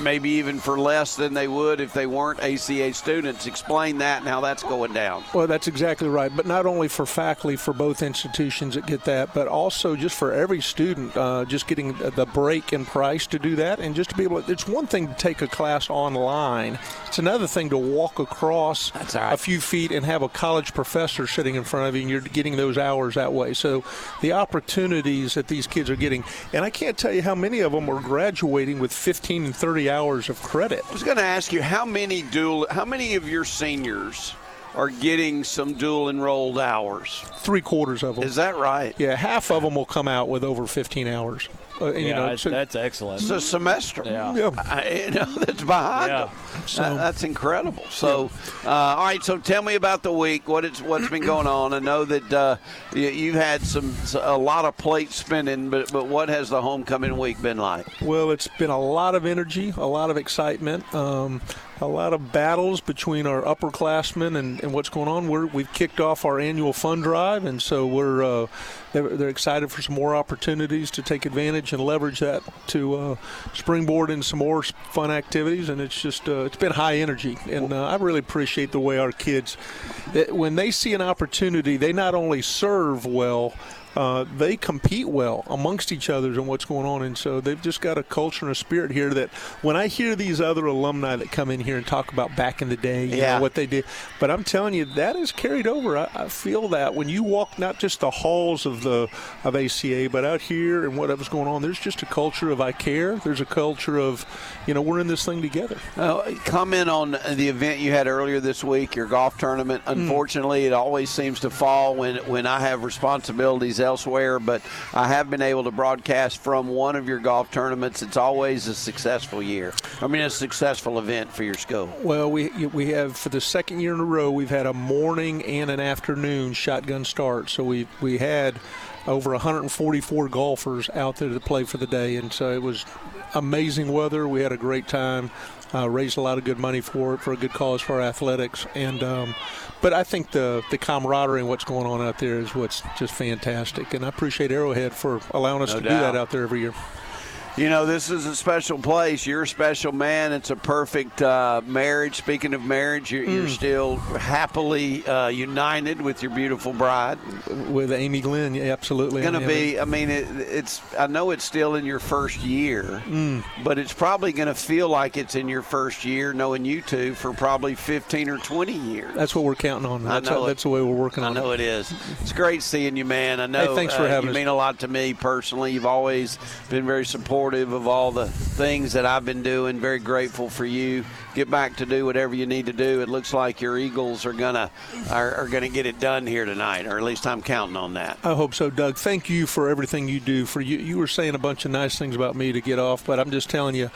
maybe even for less than they would if they weren't ACA students. Explain that and how that's going down. Well, that's exactly right. But not only for faculty for both institutions that get that, but also just for every student, uh, just getting the break in price to do that, and just to be able. to, It's one thing to take a class online. It's another thing to walk across a few feet and have a college professor sitting in front of you, and you're getting those hours that way. So the opportunities that these kids are getting, and I can't tell you how many of them are graduating with 15 and 30 hours of credit. I was going to ask you how many dual? How many of your seniors are getting some dual enrolled hours? Three quarters of them. Is that right? Yeah, half of them will come out with over 15 hours. Uh, and, you know, that's- so- that's excellent. It's a semester. Yeah. I, you know, that's behind Yeah. them. That- that's incredible. So, uh, all right. So, tell me about the week. What it's what's been going on? I know that uh, you, you've had some a lot of plate spinning, but but what has the homecoming week been like? Well, it's been a lot of energy, a lot of excitement, um, a lot of battles between our upperclassmen and, and what's going on. We're, we've kicked off our annual fund drive, and so we're uh, they're, they're excited for some more opportunities to take advantage and leverage that to uh, springboard in some more fun activities. And it's just uh, it's been high energy, and uh, I really appreciate the way our kids, that when they see an opportunity, they not only serve well uh, they compete well amongst each other and what's going on. And so they've just got a culture and a spirit here that when I hear these other alumni that come in here and talk about back in the day, you Yeah. know, what they did, but I'm telling you, that is carried over. I, I feel that when you walk not just the halls of the of ACA, but out here and whatever's going on, there's just a culture of I care. There's a culture of, you know, we're in this thing together. Uh, comment on the event you had earlier this week, your golf tournament. Hmm. Unfortunately, it always seems to fall when, when I have responsibilities elsewhere, but I have been able to broadcast from one of your golf tournaments. It's always a successful year. I mean, a successful event for your school. Well, we we have for the second year in a row we've had a morning and an afternoon shotgun start. So we we had over 144 golfers out there to play for the day, and so it was amazing weather. We had a great time. Uh, raised a lot of good money for it for a good cause for athletics, and um, but I think the the camaraderie and what's going on out there is what's just fantastic, and I appreciate Arrowhead for allowing us No to do that out there every year. You know, this is a special place. You're a special man. It's a perfect uh, marriage. Speaking of marriage, you're, you're Mm. still happily uh, united with your beautiful bride. With Amy Glenn, yeah, absolutely. Going to be. I mean, it, it's. I know it's still in your first year, Mm. but it's probably going to feel like it's in your first year, knowing you two for probably 15 or 20 years. That's what we're counting on. I That's, know it. that's the way we're working on. I know it. it is. It's great seeing you, man. I know. Hey, thanks for uh, having you us. mean a lot to me personally. You've always been very supportive of all the things that I've been doing. Very grateful for you. Get back to do whatever you need to do. It looks like your Eagles are gonna are, are gonna get it done here tonight, or at least I'm counting on that. I hope so, Doug. Thank you for everything you do. For you, you were saying a bunch of nice things about me to get off, but I'm just telling you,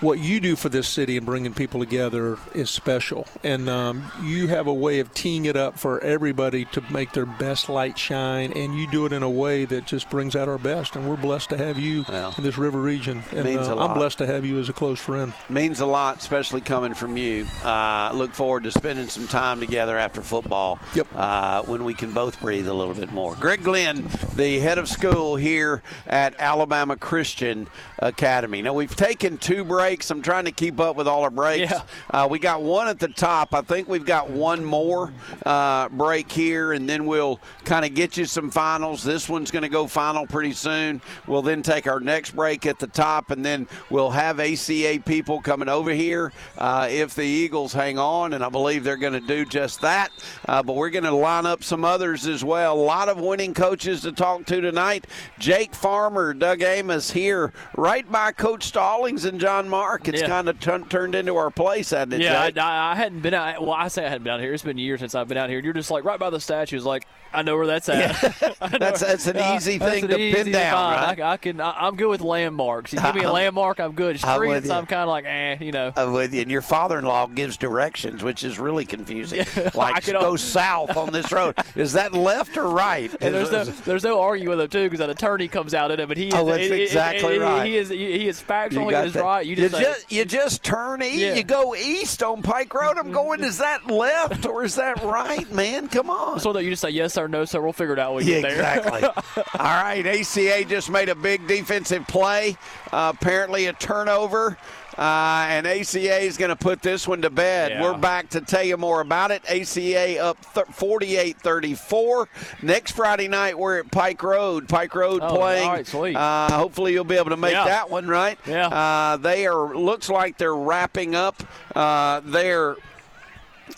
what you do for this city and bringing people together is special. And um, you have a way of teeing it up for everybody to make their best light shine, and you do it in a way that just brings out our best. And we're blessed to have you in this river region. And Means uh, a lot. I'm blessed to have you as a close friend. means a lot, especially coming from you. Uh, look forward to spending some time together after football. Yep. Uh, when we can both breathe a little bit more. Greg Glenn, the head of school here at Alabama Christian Academy. Now we've taken two breaks. I'm trying to keep up with all our breaks. Yeah. Uh, we got one at the top. I think we've got one more uh, break here, and then we'll kind of get you some finals. This one's going to go final pretty soon. We'll then take our next break at the top, and then we'll have ACA people coming over here uh, if the Eagles hang on, and I believe they're going to do just that. Uh, but we're going to line up some others as well. A lot of winning coaches to talk to tonight. Jake Farmer, Doug Amos here, right by Coach Stallings and John Mark. It's Yeah. kind of t- turned into our place, hasn't it, Yeah? I, I hadn't been out. Well, I say I hadn't been out here. It's been years since I've been out here. You're just like right by the statues. Like I know where that's at. Know- That's- that's an easy that's thing to pin down, right? I, I can. I, I'm good with landmarks. You give me a I'm- landmark, I'm good. I'm Streets. I'm kind of like, eh, you know. I'm with you. And your father-in-law gives directions, which is really confusing. Like, go south on this road. Is that left or right? And there's no, there's no arguing with him too, because an attorney comes out in him, and he is, Oh, that's it- it- exactly it- right. He is, he is factually got is that. right. You just, say, just you just turn east. Yeah. You go east on Pike Road. I'm going. Is that left or is that right, man? Come on. so that you just say yes or no, sir. We'll figure it out when we Yeah, get there. exactly. All right, ACA just made a big defensive play. Uh, apparently, a turnover. Uh, and ACA is going to put this one to bed. Yeah. We're back to tell you more about it. ACA up 48 34. Next Friday night, we're at Pike Road. Pike Road Oh, playing. all right, sweet. Uh, hopefully, you'll be able to make Yeah. that one, right? Yeah. Uh, they are, looks like they're wrapping up uh, their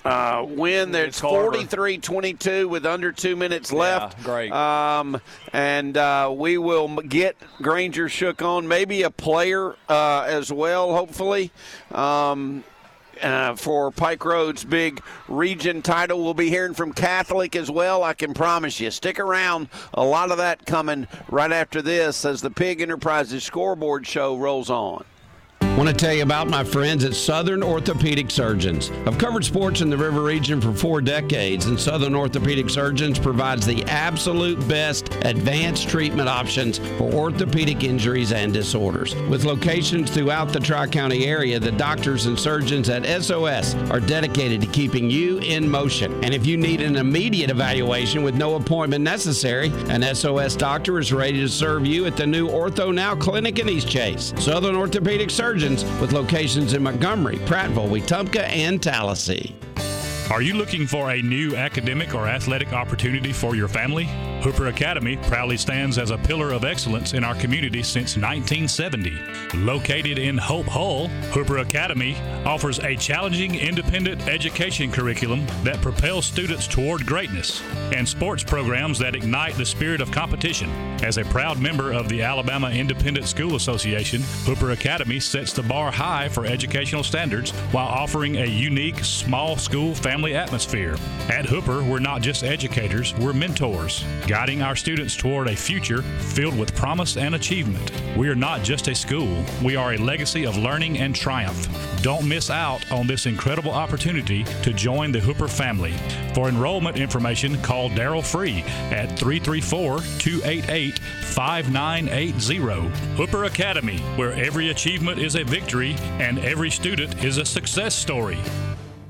uh, win. There's Carver. 43 22 with under two minutes left. great. Um, and uh, we will get Granger Shook on, maybe a player uh, as well, hopefully. Um, uh, for Pike Road's big region title. We'll be hearing from Catholic as well, I can promise you. Stick around. A lot of that coming right after this as the Pigg Enterprises scoreboard show rolls on. Want to tell you about my friends at Southern Orthopedic Surgeons. I've covered sports in the River region for four decades, and Southern Orthopedic Surgeons provides the absolute best advanced treatment options for orthopedic injuries and disorders. With locations throughout the Tri County area, the doctors and surgeons at SOS are dedicated to keeping you in motion. And if you need an immediate evaluation with no appointment necessary, an SOS doctor is ready to serve you at the new Ortho Now Clinic in East Chase. Southern Orthopedic Surgeons with locations in Montgomery, Prattville, Wetumpka, and Tallassee. Are you looking for a new academic or athletic opportunity for your family? Hooper Academy proudly stands as a pillar of excellence in our community since 1970. Located in Hope Hull, Hooper Academy offers a challenging independent education curriculum that propels students toward greatness and sports programs that ignite the spirit of competition. As a proud member of the Alabama Independent School Association, Hooper Academy sets the bar high for educational standards while offering a unique small school family atmosphere. At Hooper, we're not just educators, we're mentors, guiding our students toward a future filled with promise and achievement. We are not just a school, we are a legacy of learning and triumph. Don't miss out on this incredible opportunity to join the Hooper family. For enrollment information, call Daryl Free at 334 288 5980. Hooper Academy, where every achievement is a victory and every student is a success story.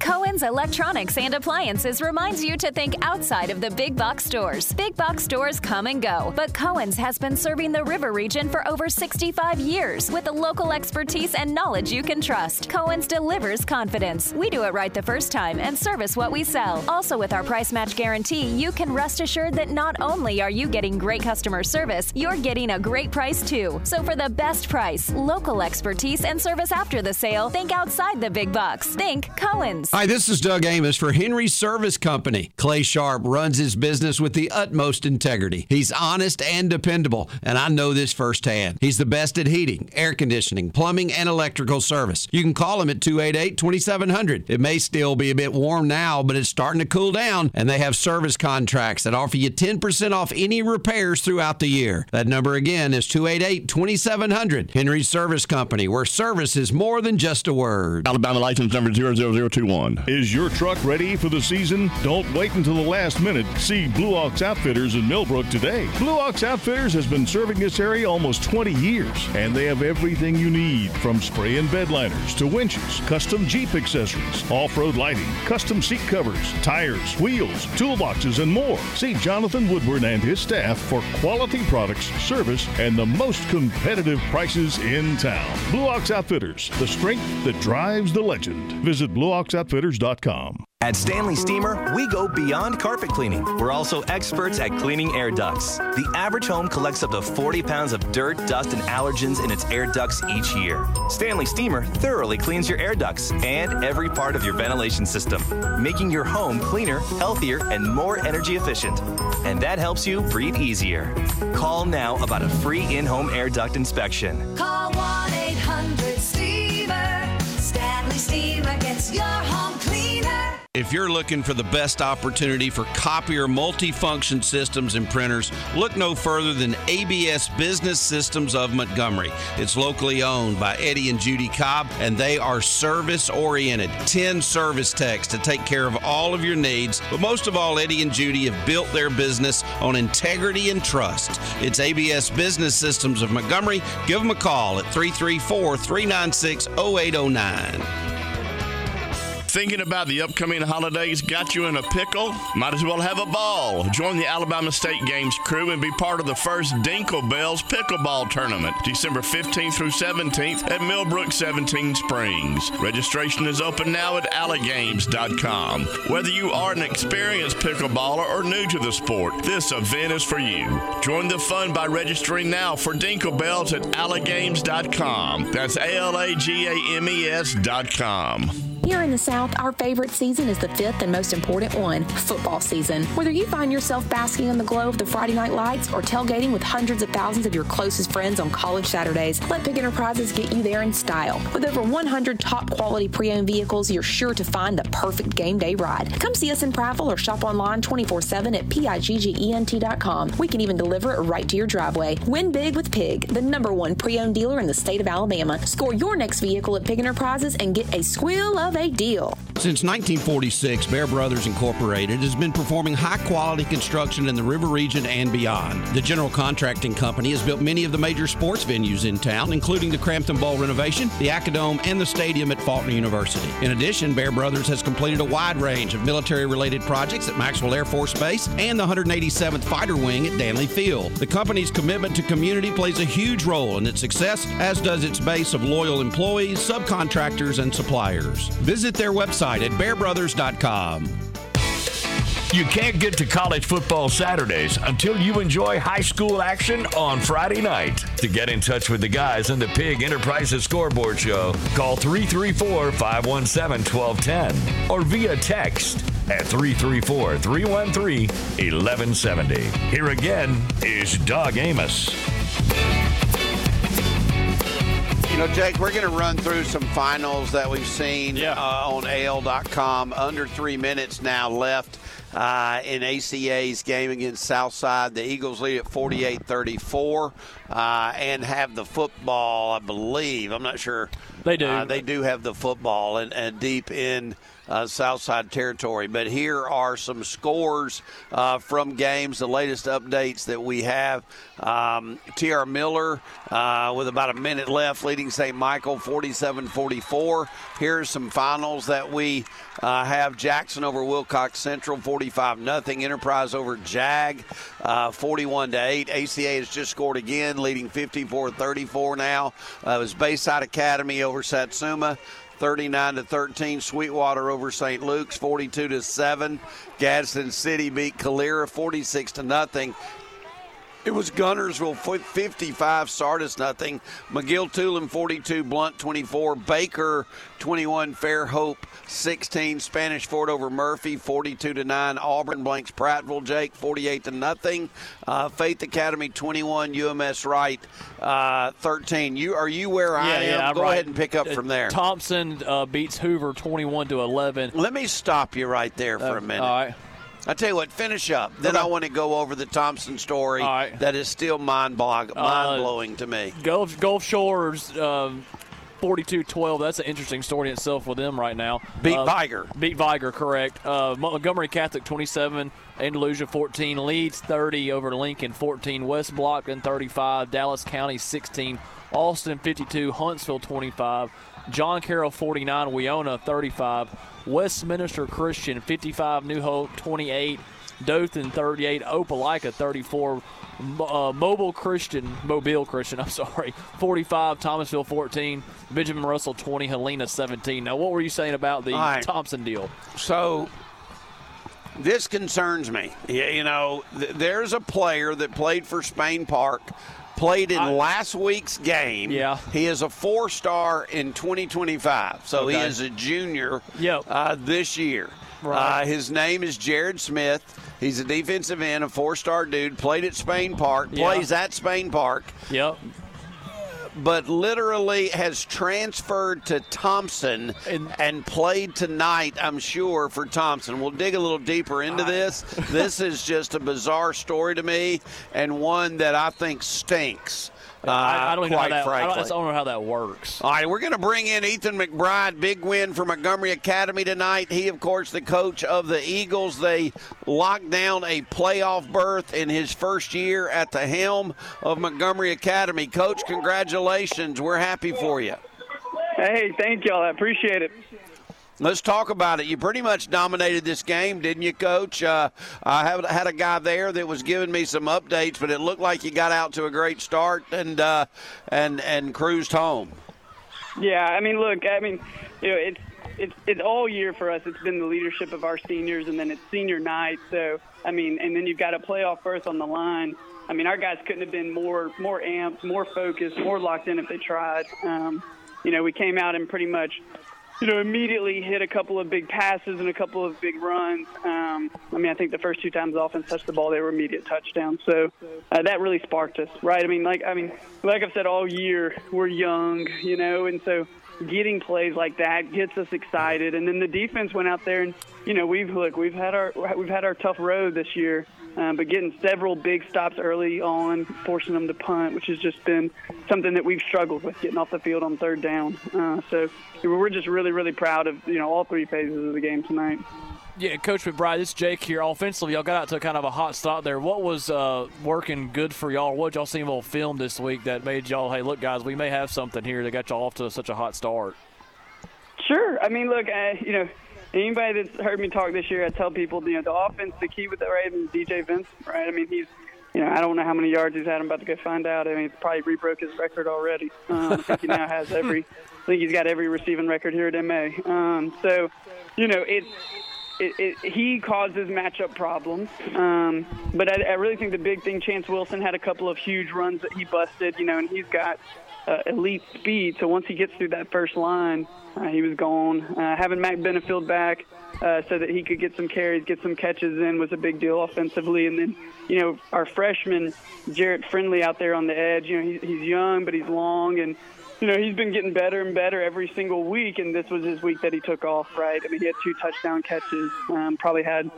Cohen's Electronics and Appliances reminds you to think outside of the big box stores. Big box stores come and go, but Cohen's has been serving the River region for over 65 years with the local expertise and knowledge you can trust. Cohen's delivers confidence. We do it right the first time and service what we sell. Also, with our price match guarantee, you can rest assured that not only are you getting great customer service, you're getting a great price too. So, for the best price, local expertise, and service after the sale, think outside the big box. Think Cohen's. Hi, this is Doug Amos for Henry Service Company. Clay Sharp runs his business with the utmost integrity. He's honest and dependable, and I know this firsthand. He's the best at heating, air conditioning, plumbing, and electrical service. You can call him at 288 2700. It may still be a bit warm now, but it's starting to cool down, and they have service contracts that offer you 10% off any repairs throughout the year. That number again is 288 2700. Henry Service Company, where service is more than just a word. Alabama license number 00021. Is your truck ready for the season? Don't wait until the last minute. See Blue Ox Outfitters in Millbrook today. Blue Ox Outfitters has been serving this area almost 20 years, and they have everything you need from spray and bed liners to winches, custom Jeep accessories, off road lighting, custom seat covers, tires, wheels, toolboxes, and more. See Jonathan Woodward and his staff for quality products, service, and the most competitive prices in town. Blue Ox Outfitters, the strength that drives the legend. Visit Blue Ox Outfitters outfitters.com. At Stanley Steamer, we go beyond carpet cleaning. We're also experts at cleaning air ducts. The average home collects up to 40 pounds of dirt, dust, and allergens in its air ducts each year. Stanley Steamer thoroughly cleans your air ducts and every part of your ventilation system, making your home cleaner, healthier, and more energy efficient. And that helps you breathe easier. Call now about a free in home air duct inspection. Call 1 800 Steamer. Stanley Steamer your home cleaner. If you're looking for the best opportunity for copier multifunction systems and printers, look no further than ABS Business Systems of Montgomery. It's locally owned by Eddie and Judy Cobb, and they are service oriented. 10 service techs to take care of all of your needs. But most of all, Eddie and Judy have built their business on integrity and trust. It's ABS Business Systems of Montgomery. Give them a call at 334 396 0809. Thinking about the upcoming holidays got you in a pickle? Might as well have a ball. Join the Alabama State Games crew and be part of the first Dinkle Bells Pickleball Tournament, December 15th through 17th at Millbrook 17 Springs. Registration is open now at alagames.com. Whether you are an experienced pickleballer or new to the sport, this event is for you. Join the fun by registering now for Dinkle Bells at alagames.com. That's A L A G A M E S.com. Here in the South, our favorite season is the fifth and most important one football season. Whether you find yourself basking in the glow of the Friday night lights or tailgating with hundreds of thousands of your closest friends on college Saturdays, let Pigg Enterprises get you there in style. With over 100 top quality pre owned vehicles, you're sure to find the perfect game day ride. Come see us in Prattville or shop online 24 7 at PIGGENT.com. We can even deliver it right to your driveway. Win big with Pigg, the number one pre owned dealer in the state of Alabama. Score your next vehicle at Pigg Enterprises and get a squeal of a deal. Since 1946, Bear Brothers Incorporated has been performing high quality construction in the river region and beyond. The general contracting company has built many of the major sports venues in town, including the Crampton Bowl renovation, the Acadome, and the stadium at Faulkner University. In addition, Bear Brothers has completed a wide range of military related projects at Maxwell Air Force Base and the 187th Fighter Wing at Dannelly Field. The company's commitment to community plays a huge role in its success, as does its base of loyal employees, subcontractors, and suppliers. Visit their website at bearbrothers.com. You can't get to college football Saturdays until you enjoy high school action on Friday night. To get in touch with the guys in the Pigg Enterprises Scoreboard Show, call 334 517 1210 or via text at 334 313 1170. Here again is Doug Amos. You know, Jake, we're going to run through some finals that we've seen uh, on AL.com. Under three minutes now left uh, in ACA's game against Southside. The Eagles lead at 48 34 uh, and have the football, I believe. I'm not sure. They do. Uh, they do have the football and, and deep in uh, Southside territory. But here are some scores uh, from games, the latest updates that we have. Um, T.R. Miller uh, with about a minute left, leading St. Michael 47 44. Here are some finals that we uh, have Jackson over Wilcox Central 45 nothing. Enterprise over Jag uh, 41 to 8. ACA has just scored again, leading 54 34 now. Uh, it was Bayside Academy over Satsuma. 39 to 13. Sweetwater over St. Luke's 42 to 7. Gadsden City beat Calera 46 to nothing. It was Guntersville 55, Sardis nothing. McGill-Toolen 42, Blount 24, Baker 21, Fairhope 16, Spanish Fort over Murphy 42 to 9, Auburn blanks Prattville Jake 48 to nothing, uh, Faith Academy 21, UMS Wright uh, 13. You are you where I yeah, am? yeah, Go right. ahead and pick up Uh, from there. Thompson uh, beats Hoover 21 to 11. Let me stop you right there for Uh, a minute. all right. I tell you what, finish up. Then I want to go over the Thompson story that is still mind Uh, mind blowing to me. Gulf Gulf Shores. Um, 42-12. That's an interesting story in itself with them right now. Beat Uh, Vigor. Beat Vigor, correct. Uh, Montgomery Catholic 27, Andalusia 14, Leeds 30 over Lincoln 14, West Blockton 35, Dallas County 16, Austin 52, Huntsville 25, John Carroll 49, Weona 35, Westminster Christian 55, New Hope 28, Dothan 38, Opelika 34, uh, Mobile Christian, Mobile Christian, I'm sorry, 45, Thomasville 14, Benjamin Russell 20, Helena 17. Now, what were you saying about the right. Thompson deal? So this concerns me. You know, th- there's a player that played for Spain Park, played in last week's game. Yeah. He is a four star in 2025. So he is a junior Yep. uh, this year. Right. Uh, his name is Jared Smith. He's a defensive end, a four star dude, played at Spain Park, Yeah. plays at Spain Park Yep. But literally has transferred to Thompson and, played tonight, I'm sure, for Thompson. We'll dig a little deeper into this. this is just a bizarre story to me and one that I think stinks. Uh, I, I don't even know how quite that. I don't, I don't know how that works. All right, we're going to bring in Ethan McBride. Big win for Montgomery Academy tonight. He, of course, the coach of the Eagles. They locked down a playoff berth in his first year at the helm of Montgomery Academy. Coach, congratulations. We're happy for you. Hey, thank y'all. I appreciate it. Let's talk about it. You pretty much dominated this game, didn't you, Coach? Uh, I have, had a guy there that was giving me some updates, but it looked like you got out to a great start and uh, and and cruised home. Yeah, I mean, look, I mean, you know, it's it's it's all year for us. It's been the leadership of our seniors, and then it's senior night. So, I mean, and then you've got a playoff berth on the line. I mean, our guys couldn't have been more more amped, more focused, more locked in if they tried. Um, you know, we came out and pretty much you know, immediately hit a couple of big passes and a couple of big runs. Um, I mean, I think the first two times the offense touched the ball, they were immediate touchdowns. So uh, that really sparked us, right? I mean, like I mean, like I've said all year, we're young, you know, and so getting plays like that gets us excited. And then the defense went out there and you know we've look we've had our we've had our tough road this year. Um, but getting several big stops early on, forcing them to punt, which has just been something that we've struggled with getting off the field on third down. Uh, so we're just really, really proud of you know all three phases of the game tonight. Yeah, Coach McBride, this is Jake here. Offensively, y'all got out to kind of a hot start there. What was uh, working good for y'all? What y'all seen on film this week that made y'all, hey, look, guys, we may have something here that got y'all off to such a hot start? Sure. I mean, look, uh, you know, anybody that's heard me talk this year, I tell people, you know, the offense, the key with the Ravens, DJ Vince, right? I mean, he's, you know, I don't know how many yards he's had. I'm about to go find out. I mean, he's probably rebroke his record already. Um, I think he now has every, I think he's got every receiving record here at MA. Um, so, you know, it's, it, it, he causes matchup problems. Um, but I, I really think the big thing, Chance Wilson had a couple of huge runs that he busted, you know, and he's got uh, elite speed. So once he gets through that first line, uh, he was gone. Uh, having Mac Benefield back uh, so that he could get some carries, get some catches in was a big deal offensively. And then, you know, our freshman Jarrett Friendly out there on the edge. You know, he's, he's young but he's long and you know, he's been getting better and better every single week, and this was his week that he took off, right? I mean, he had two touchdown catches, um, probably had,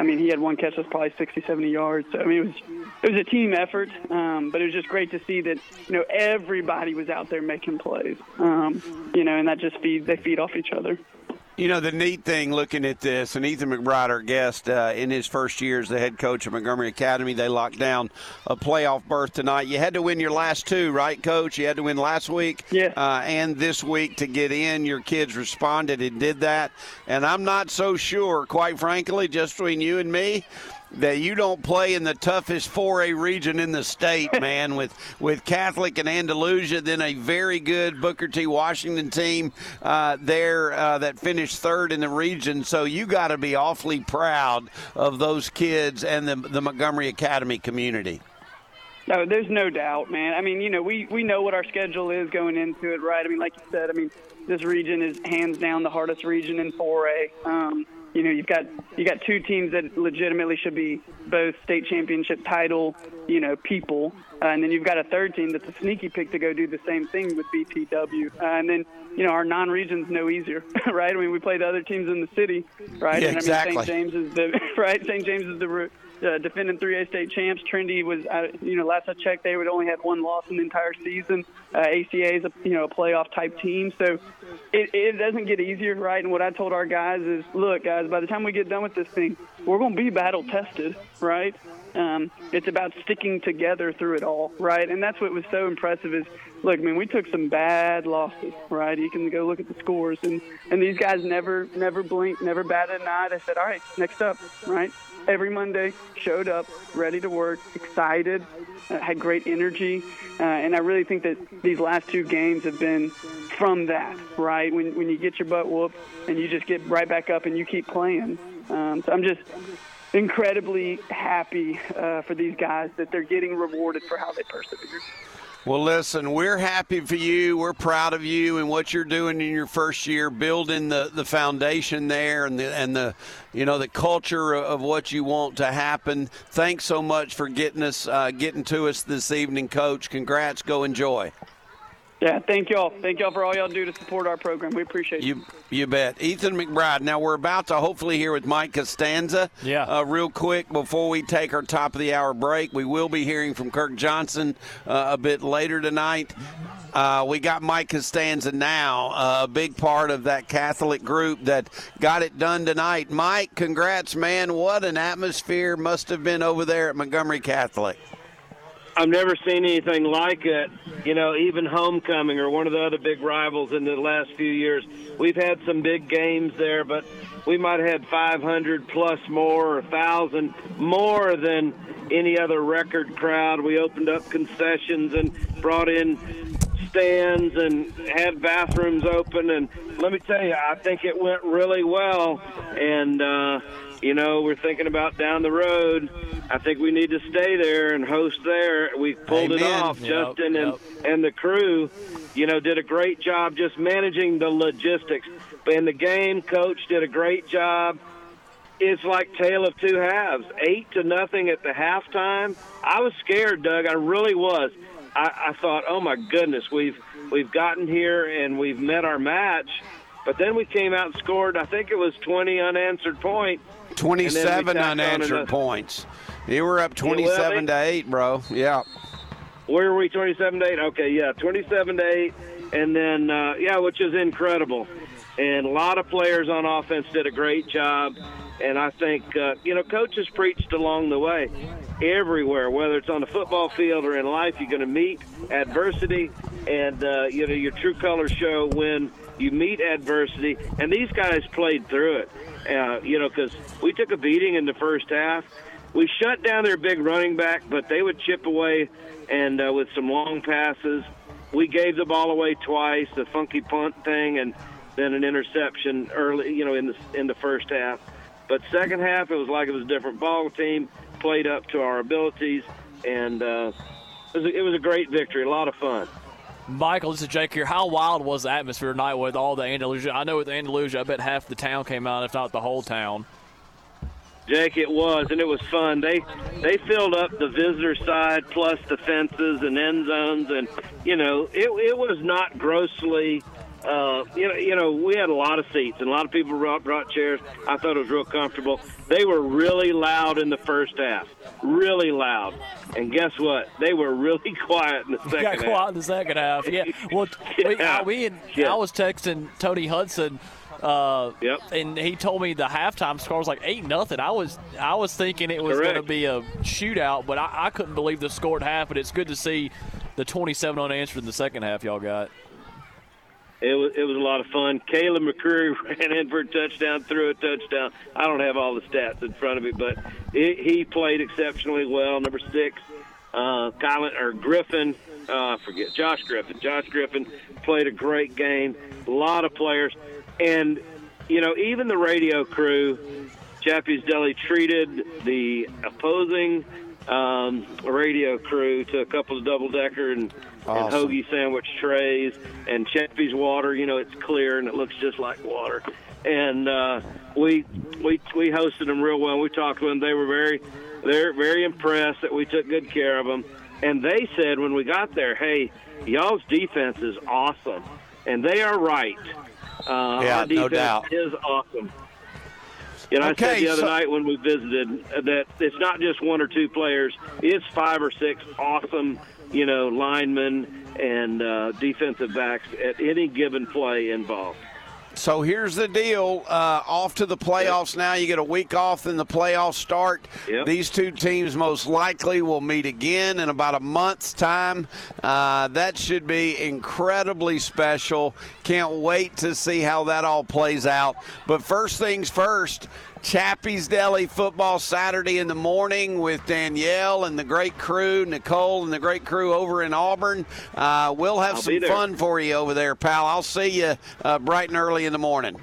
I mean, he had one catch that's probably 60, 70 yards. So, I mean, it was, it was a team effort, um, but it was just great to see that, you know, everybody was out there making plays, um, you know, and that just feeds, they feed off each other. You know, the neat thing looking at this, and Ethan McBride, our guest, uh, in his first year as the head coach of Montgomery Academy, they locked down a playoff berth tonight. You had to win your last two, right, Coach? You had to win last week yeah. uh, and this week to get in. Your kids responded and did that. And I'm not so sure, quite frankly, just between you and me, that you don't play in the toughest 4A region in the state, man, with, with Catholic and Andalusia, then a very good Booker T. Washington team uh, there uh, that finished third in the region. So you got to be awfully proud of those kids and the, the Montgomery Academy community. No, there's no doubt, man. I mean, you know, we, we know what our schedule is going into it, right? I mean, like you said, I mean, this region is hands down the hardest region in 4A. Um, you know, you've got you got two teams that legitimately should be both state championship title, you know, people, uh, and then you've got a third team that's a sneaky pick to go do the same thing with BTW, uh, and then you know our non-regions no easier, right? I mean, we play the other teams in the city, right? Yeah, and I exactly. mean, St. James is the right. St. James is the uh, defending 3A state champs. Trinity was, uh, you know, last I checked, they would only had one loss in the entire season. Uh, ACA is a, you know, a playoff type team, so it, it doesn't get easier, right? And what I told our guys is, look, guys, by the time we get done with this thing, we're going to be battle tested, right? Um, it's about sticking together through it all, right? And that's what was so impressive is, look, I mean, we took some bad losses, right? You can go look at the scores, and and these guys never never blinked, never batted an eye. They said, all right, next up, right? Every Monday, showed up, ready to work, excited, uh, had great energy, uh, and I really think that these last two games have been from that, right? When when you get your butt whooped and you just get right back up and you keep playing. Um, so I'm just incredibly happy uh, for these guys that they're getting rewarded for how they persevere. Well, listen, we're happy for you. We're proud of you and what you're doing in your first year, building the, the foundation there and the and the you know the culture of what you want to happen. Thanks so much for getting us uh, getting to us this evening, Coach. Congrats. Go enjoy. Yeah, thank y'all. Thank y'all for all y'all do to support our program. We appreciate you. You bet. Ethan McBride. Now we're about to hopefully hear with Mike Costanza. Yeah. Uh, real quick before we take our top of the hour break, we will be hearing from Kirk Johnson uh, a bit later tonight. Uh, we got Mike Costanza now, uh, a big part of that Catholic group that got it done tonight. Mike, congrats, man. What an atmosphere must have been over there at Montgomery Catholic. I've never seen anything like it. You know, even homecoming or one of the other big rivals in the last few years. We've had some big games there, but we might have had 500 plus more or 1,000 more than any other record crowd. We opened up concessions and brought in stands and had bathrooms open. And let me tell you, I think it went really well. And, uh, you know, we're thinking about down the road. I think we need to stay there and host there. We pulled it off. Yep, Justin and, and the crew, you know, did a great job just managing the logistics. But in the game, coach did a great job. It's like tale of two halves. Eight to nothing at the halftime. I was scared, Doug. I really was. I, I thought, oh my goodness, we've we've gotten here and we've met our match. But then we came out and scored. I think it was 20 unanswered points. and then we 27 unanswered points. You were up 27 they- to 8, bro. Yeah. Where were we? 27 to 8? Okay, yeah, 27 to 8. And then, uh, yeah, which is incredible. And a lot of players on offense did a great job. And I think, uh, you know, coaches preached along the way everywhere, whether it's on the football field or in life, you're going to meet adversity. And, uh, you know, your true colors show when you meet adversity. And these guys played through it, uh, you know, because we took a beating in the first half. We shut down their big running back, but they would chip away and uh, with some long passes. We gave the ball away twice, the funky punt thing, and then an interception early, you know, in the in the first half. But second half, it was like it was a different ball team, played up to our abilities, and uh, it, was a, it was a great victory, a lot of fun. Michael, this is Jake here. How wild was the atmosphere tonight with all the Andalusia? I know with Andalusia, I bet half the town came out, if not the whole town. Jake, it was, and it was fun. They they filled up the visitor side plus the fences and end zones, and you know it it was not grossly. Uh, you know, you know, we had a lot of seats and a lot of people brought, brought chairs. I thought it was real comfortable. They were really loud in the first half, really loud. And guess what? They were really quiet in the second got half. quiet in the second half. Yeah. Well, we, Yeah. uh, we and Yeah. I was texting Tony Hudson. Uh, yep. And he told me the halftime score was like eight nothing. I was I was thinking it was going to be a shootout, but I, I couldn't believe the score at half. But it's good to see the 27 unanswered in the second half. Y'all got. It was it was a lot of fun. Caleb McCreary ran in for a touchdown, threw a touchdown. I don't have all the stats in front of me, but he he played exceptionally well. Number six, uh, or Griffin, uh, forget Josh Griffin. Josh Griffin played a great game. A lot of players, and you know even the radio crew, Chappie's Deli treated the opposing um, radio crew to a couple of double decker and, and Awesome. hoagie sandwich trays and Chappie's water. You know, it's clear and it looks just like water. And uh, we we we hosted them real well. We talked to them. They were very they're very impressed that we took good care of them. And they said when we got there, "Hey, y'all's defense is awesome," and they are right. Uh, Yeah, no defense doubt. is awesome. You know, I said Okay, the other so- night when we visited that it's not just one or two players; it's five or six awesome, you know, linemen and uh, defensive backs at any given play involved. So here's the deal. Uh, off to the playoffs now. You get a week off, then the playoffs start. Yep. These two teams most likely will meet again in about a month's time. Uh, that should be incredibly special. Can't wait to see how that all plays out. But first things first. Chappie's Deli football Saturday in the morning with Danielle and the great crew, Nicole and the great crew over in Auburn. Uh, we'll have I'll some fun for you over there, pal. I'll see you uh, bright and early in the morning.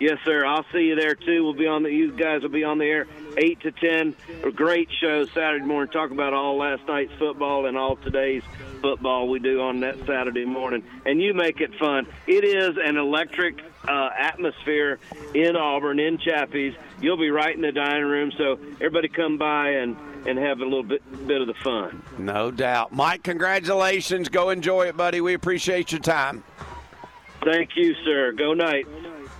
Yes, sir. I'll see you there too. We'll be on the. You guys will be on the air eight to ten. A great show Saturday morning. Talk about all last night's football and all today's football we do on that Saturday morning. And you make it fun. It is an electric uh, atmosphere in Auburn, in Chappie's. You'll be right in the dining room, so everybody come by and and have a little bit bit of the fun. No doubt. Mike, congratulations. Go enjoy it, buddy. We appreciate your time. Thank you, sir. Go night.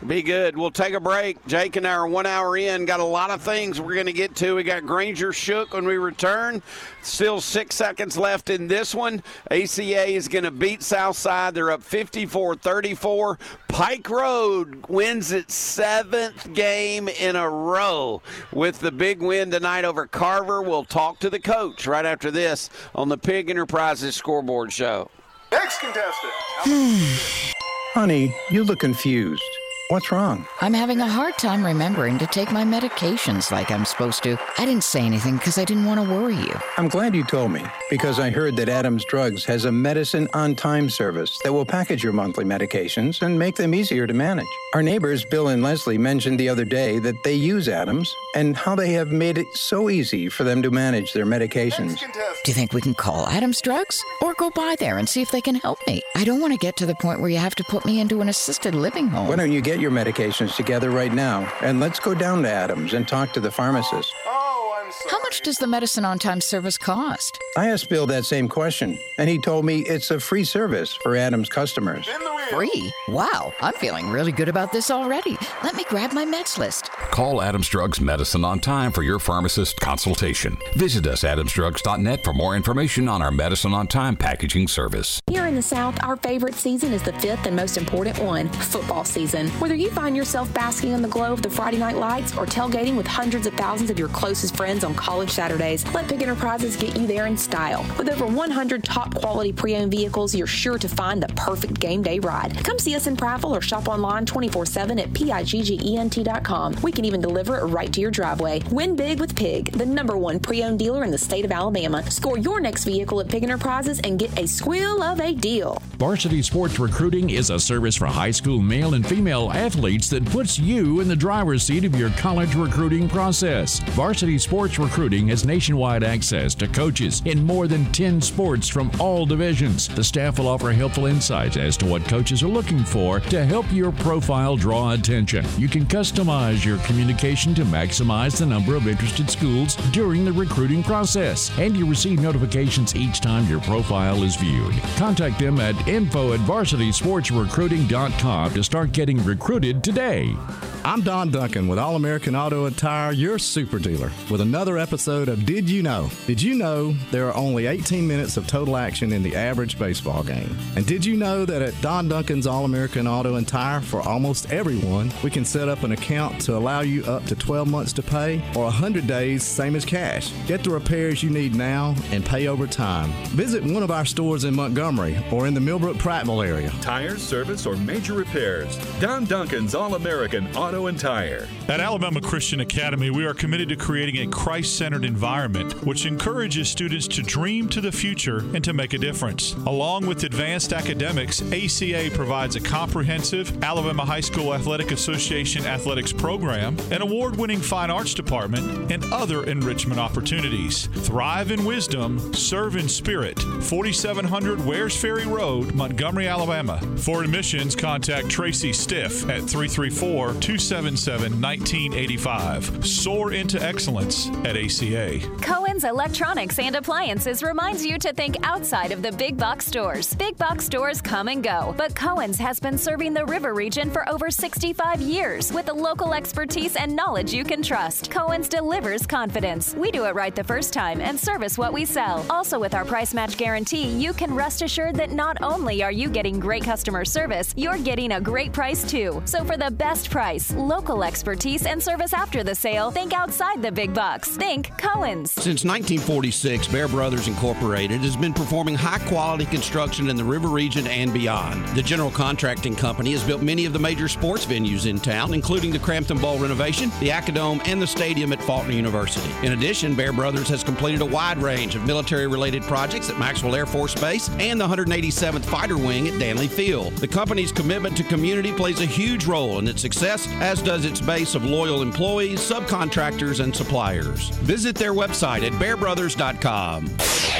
Be good. We'll take a break. Jake and I are one hour in. Got a lot of things we're going to get to. We got Granger Shook when we return. Still six seconds left in this one. ACA is going to beat Southside. They're up 54 34. Pike Road wins its seventh game in a row with the big win tonight over Carver. We'll talk to the coach right after this on the Pigg Enterprises scoreboard show. Next contestant. Honey, you look confused. What's wrong? I'm having a hard time remembering to take my medications like I'm supposed to. I didn't say anything because I didn't want to worry you. I'm glad you told me because I heard that Adams Drugs has a medicine on time service that will package your monthly medications and make them easier to manage. Our neighbors, Bill and Leslie, mentioned the other day that they use Adams and how they have made it so easy for them to manage their medications. Do you think we can call Adams Drugs or go by there and see if they can help me? I don't want to get to the point where you have to put me into an assisted living home. Why don't you get your medications together right now and let's go down to Adams and talk to the pharmacist. Oh, How much does the medicine on time service cost? I asked Bill that same question, and he told me it's a free service for Adams customers. Free? Wow, I'm feeling really good about this already. Let me grab my meds list. Call Adams Drugs Medicine on time for your pharmacist consultation. Visit us at adamsdrugs.net for more information on our medicine on time packaging service. Here in the South, our favorite season is the fifth and most important one football season. Whether you find yourself basking in the glow of the Friday night lights or tailgating with hundreds of thousands of your closest friends on college Saturdays, let Pigg Enterprises get you there in style. With over 100 top quality pre owned vehicles, you're sure to find the perfect game day ride. Come see us in Prattville or shop online 24 7 at PIGGENT.com. We can even deliver it right to your driveway. Win big with Pigg, the number one pre owned dealer in the state of Alabama. Score your next vehicle at Pigg Enterprises and get a squeal of a deal. Varsity Sports Recruiting is a service for high school male and female athletes that puts you in the driver's seat of your college recruiting process. Varsity Sports Recruiting has nationwide access to coaches in more than 10 sports from all divisions. The staff will offer helpful insights as to what coaches are looking for to help your profile draw attention. You can customize your communication to maximize the number of interested schools during the recruiting process, and you receive notifications each time your profile is viewed. Contact them at info at varsitysportsrecruiting.com to start getting recruited today. I'm Don Duncan with All American Auto and Tire, your super dealer, with another episode of Did You Know? Did you know there are only 18 minutes of total action in the average baseball game? And did you know that at Don Duncan's All American Auto and Tire, for almost everyone, we can set up an account to allow you up to 12 months to pay or 100 days, same as cash? Get the repairs you need now and pay over time. Visit one of our stores in Montgomery or in the Millbrook Prattville area. Tires, service, or major repairs. Don Duncan's All American Auto and Tire. At Alabama Christian Academy, we are committed to creating a Christ centered environment which encourages students to dream to the future and to make a difference. Along with advanced academics, ACA provides a comprehensive Alabama High School Athletic Association athletics program, an award winning fine arts department, and other enrichment opportunities. Thrive in wisdom, serve in spirit. 4700 Wares Ferry Road, Montgomery, Alabama. For admissions, contact Tracy Stiff at 334 277 1985. Soar into excellence at ACA. Cohen's Electronics and Appliances reminds you to think outside of the big box stores. Big box stores come and go, but Cohen's has been serving the river region for over 65 years with the local expertise and knowledge you can trust. Cohen's delivers confidence. We do it right the first time and service what we sell. Also, with our price match guarantee, you can rest assured that not only are you getting great customer service, you're getting a great price too. So, for the best price, local expertise, and service after the sale, think outside the big box. Think Cohen's. Since 1946, Bear Brothers Incorporated has been performing high quality construction in the river region and beyond. The general contracting company has built many of the major sports venues in town, including the Crampton Bowl renovation, the Acadome, and the stadium at Faulkner University. In addition, Bear Brothers has completed a wide range of military related projects at Maxwell Air Force Base and the 187th Fighter Wing at Dannelly Field. The company's commitment to community plays a huge role in its success, as does its base of loyal employees, subcontractors, and suppliers. Visit their website at bearbrothers.com.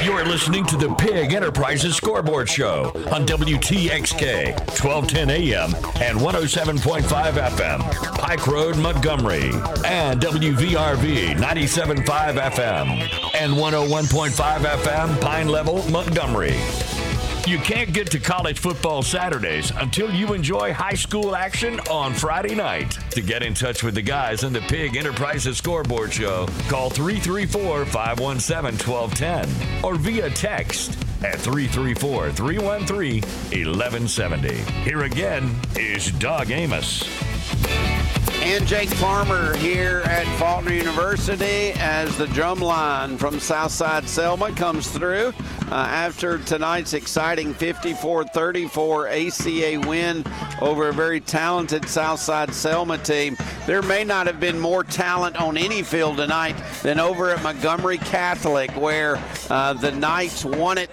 You're listening to the Pigg Enterprises Scoreboard Show on WTXK, 1210 AM and 107.5 FM, Pike Road, Montgomery, and WVRV 97.5 FM and 101.5 FM, Pine Level, Montgomery. You can't get to college football Saturdays until you enjoy high school action on Friday night. To get in touch with the guys in the Pigg Enterprises Scoreboard Show, call 334 517 1210 or via text at 334 313 1170. Here again is Doug Amos. And Jake Farmer here at Faulkner University as the drum line from Southside Selma comes through uh, after tonight's exciting 54 34 ACA win over a very talented Southside Selma team. There may not have been more talent on any field tonight than over at Montgomery Catholic, where uh, the Knights won it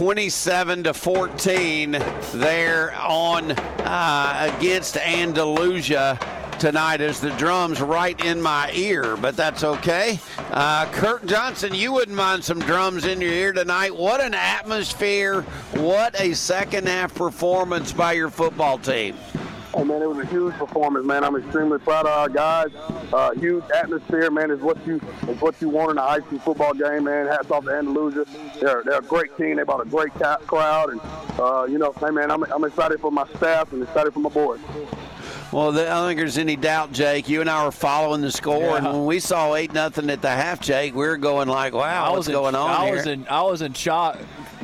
27 to 14 there on uh, against Andalusia tonight as the drums right in my ear, but that's okay. Uh, Kirk Johnson, you wouldn't mind some drums in your ear tonight. What an atmosphere! What a second half performance by your football team. Oh man, it was a huge performance, man. I'm extremely proud of our guys. Uh, huge atmosphere, man, is what you is what you want in a high school football game, man. Hats off to Andalusia. They're they're a great team. They brought a great ca- crowd, and uh, you know, hey man, I'm I'm excited for my staff and excited for my boys. Well, I don't think there's any doubt, Jake. You and I were following the score, and when we saw eight nothing at the half, Jake, we were going like, "Wow, I what's in, going on I here?" was in I was in shock,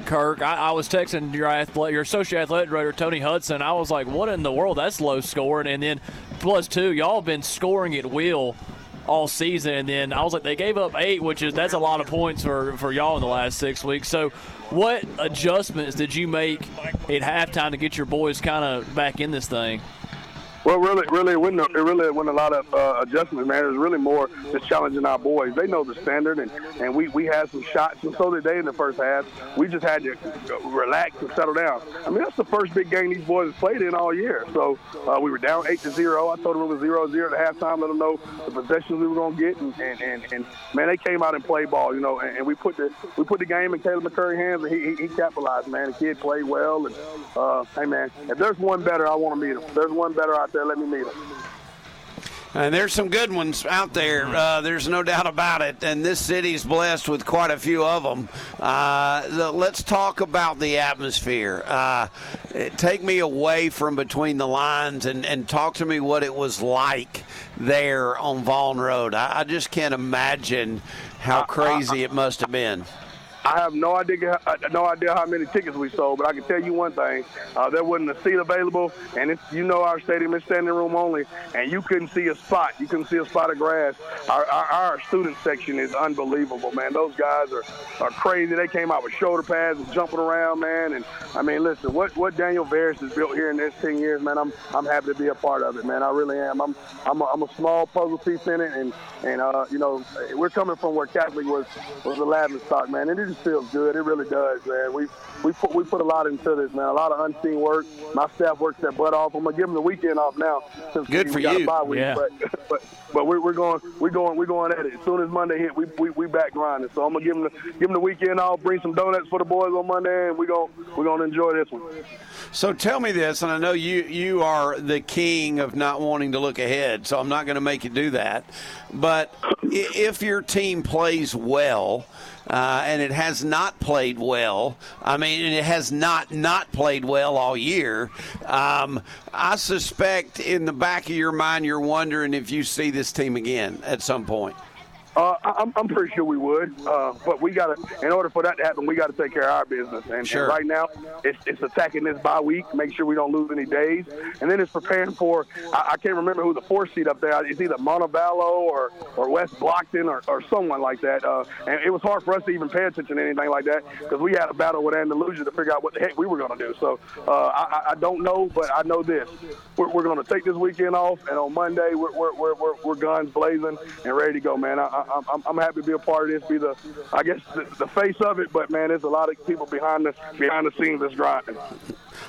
Kirk. I, I was texting your athlete, your associate athletic director Tony Hudson. I was like, "What in the world? That's low scoring." And then plus two, y'all been scoring at will all season. And then I was like, they gave up eight, which is that's a lot of points for for y'all in the last six weeks. So. What adjustments did you make at halftime to get your boys kind of back in this thing? Well, really, really, it wasn't, it really wasn't a lot of uh, adjustments, man. It was really more just challenging our boys. They know the standard, and, and we, we had some shots, and so did they in the first half. We just had to relax and settle down. I mean, that's the first big game these boys have played in all year. So uh, we were down 8 to 0. I told them it was 0 0 at halftime, let them know the possessions we were going to get. And, and, and, and, man, they came out and played ball, you know, and, and we put the we put the game in Caleb McCurry's hands, and he, he, he capitalized, man. The kid played well. And, uh, hey, man, if there's one better, I want to meet him. If there's one better there, let me meet him. And there's some good ones out there. Uh, there's no doubt about it. And this city's blessed with quite a few of them. Uh, the- let's talk about the atmosphere. Uh, take me away from between the lines and, and talk to me what it was like there on Vaughn Road. I, I just can't imagine how crazy it must have been. I have no idea, uh, no idea how many tickets we sold, but I can tell you one thing: uh, there wasn't a seat available, and it's, you know our stadium is standing room only, and you couldn't see a spot. You couldn't see a spot of grass. Our, our, our student section is unbelievable, man. Those guys are, are crazy. They came out with shoulder pads and jumping around, man. And I mean, listen, what what Daniel Veras has built here in this 10 years, man. I'm I'm happy to be a part of it, man. I really am. I'm I'm a, I'm a small puzzle piece in it, and and uh, you know, we're coming from where Catholic was was the laughing stock, man. And it just feels good. It really does, man. We we put we put a lot into this, man. A lot of unseen work. My staff works their butt off. I'm gonna give them the weekend off now. Since Good we, for we got you. A bye week, Yeah. But but but we're, we're going we're going we're going at it. As soon as Monday hit, we we, we back grinding. So I'm gonna give them the, give them the weekend off. Bring some donuts for the boys on Monday, and we going we're gonna enjoy this one. So tell me this, and I know you you are the king of not wanting to look ahead, so I'm not going to make you do that. But if your team plays well, uh, and it has not played well, I mean, it has not not played well all year. Um, I suspect in the back of your mind, you're wondering if you see this team again at some point. Uh, I- I'm, I'm pretty sure we would, uh, but we got to. In order for that to happen, we got to take care of our business. And, and right now, it's, it's attacking this bye week, make sure we don't lose any days, and then it's preparing for. I, I can't remember who the fourth seed up there. It's either Montevallo or or West Blockton or, or someone like that. Uh, and it was hard for us to even pay attention to anything like that because we had a battle with Andalusia to figure out what the heck we were going to do. So uh, I, I- don't know, but I know this: we're, we're going to take this weekend off, and on Monday we're we're, we're, we're, we're guns blazing and ready to go, man. I, I, I'm, I'm happy to be a part of this, be the, I guess, the, the face of it. But man, there's a lot of people behind the behind the scenes that's grinding.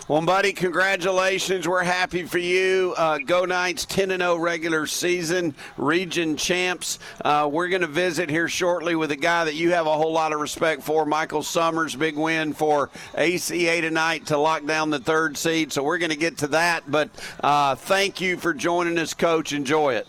Well, buddy, congratulations. We're happy for you. Uh, Go Knights 10 0 regular season, region champs. Uh, we're going to visit here shortly with a guy that you have a whole lot of respect for, Michael Summers. Big win for ACA tonight to lock down the third seed. So we're going to get to that. But uh, thank you for joining us, Coach. Enjoy it.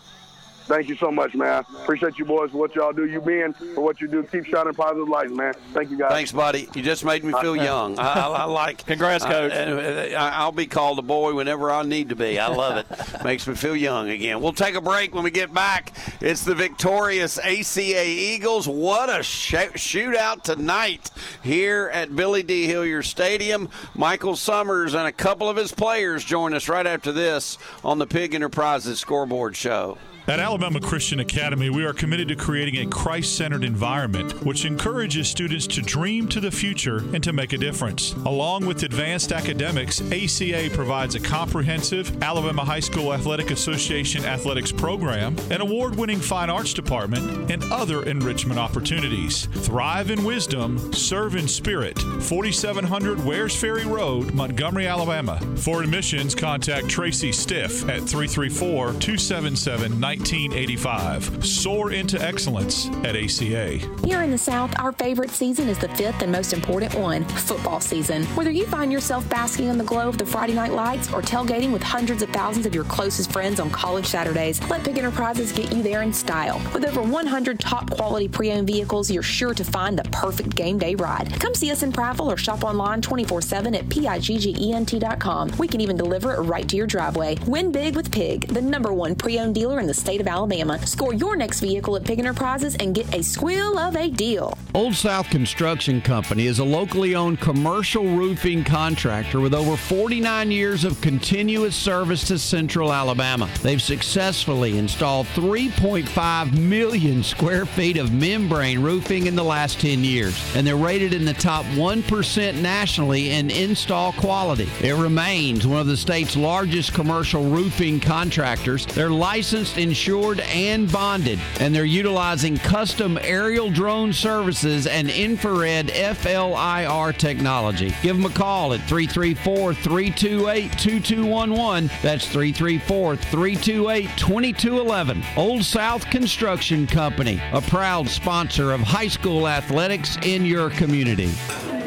Thank you so much, man. Appreciate you boys for what y'all do. You being for what you do. Keep shining positive lights, man. Thank you guys. Thanks, buddy. You just made me feel uh, young. I, I, I like. Congrats, Coach. Uh, I, I'll be called a boy whenever I need to be. I love it. Makes me feel young again. We'll take a break when we get back. It's the victorious ACA Eagles. What a sh- shootout tonight here at Billy D. Hillier Stadium. Michael Summers and a couple of his players join us right after this on the Pigg Enterprises Scoreboard Show. At Alabama Christian Academy, we are committed to creating a Christ centered environment which encourages students to dream to the future and to make a difference. Along with advanced academics, ACA provides a comprehensive Alabama High School Athletic Association athletics program, an award winning fine arts department, and other enrichment opportunities. Thrive in wisdom, serve in spirit. 4700 Wares Ferry Road, Montgomery, Alabama. For admissions, contact Tracy Stiff at 334 277 1985. Soar into excellence at ACA. Here in the South, our favorite season is the fifth and most important one football season. Whether you find yourself basking in the glow of the Friday night lights or tailgating with hundreds of thousands of your closest friends on college Saturdays, let Pigg Enterprises get you there in style. With over 100 top quality pre owned vehicles, you're sure to find the perfect game day ride. Come see us in Prattville or shop online 24 7 at PIGGENT.com. We can even deliver it right to your driveway. Win big with Pigg, the number one pre owned dealer in the state of Alabama. Score your next vehicle at Pigg Enterprises and get a squeal of a deal. Old South Construction Company is a locally owned commercial roofing contractor with over 49 years of continuous service to Central Alabama. They've successfully installed 3.5 million square feet of membrane roofing in the last 10 years, and they're rated in the top 1% nationally in install quality. It remains one of the state's largest commercial roofing contractors. They're licensed, insured, and bonded, and they're utilizing custom aerial drone services and infrared FLIR technology. Give them a call at 334 328 2211. That's 334 328 2211. Old South Construction Company, a proud sponsor of high school athletics in your community.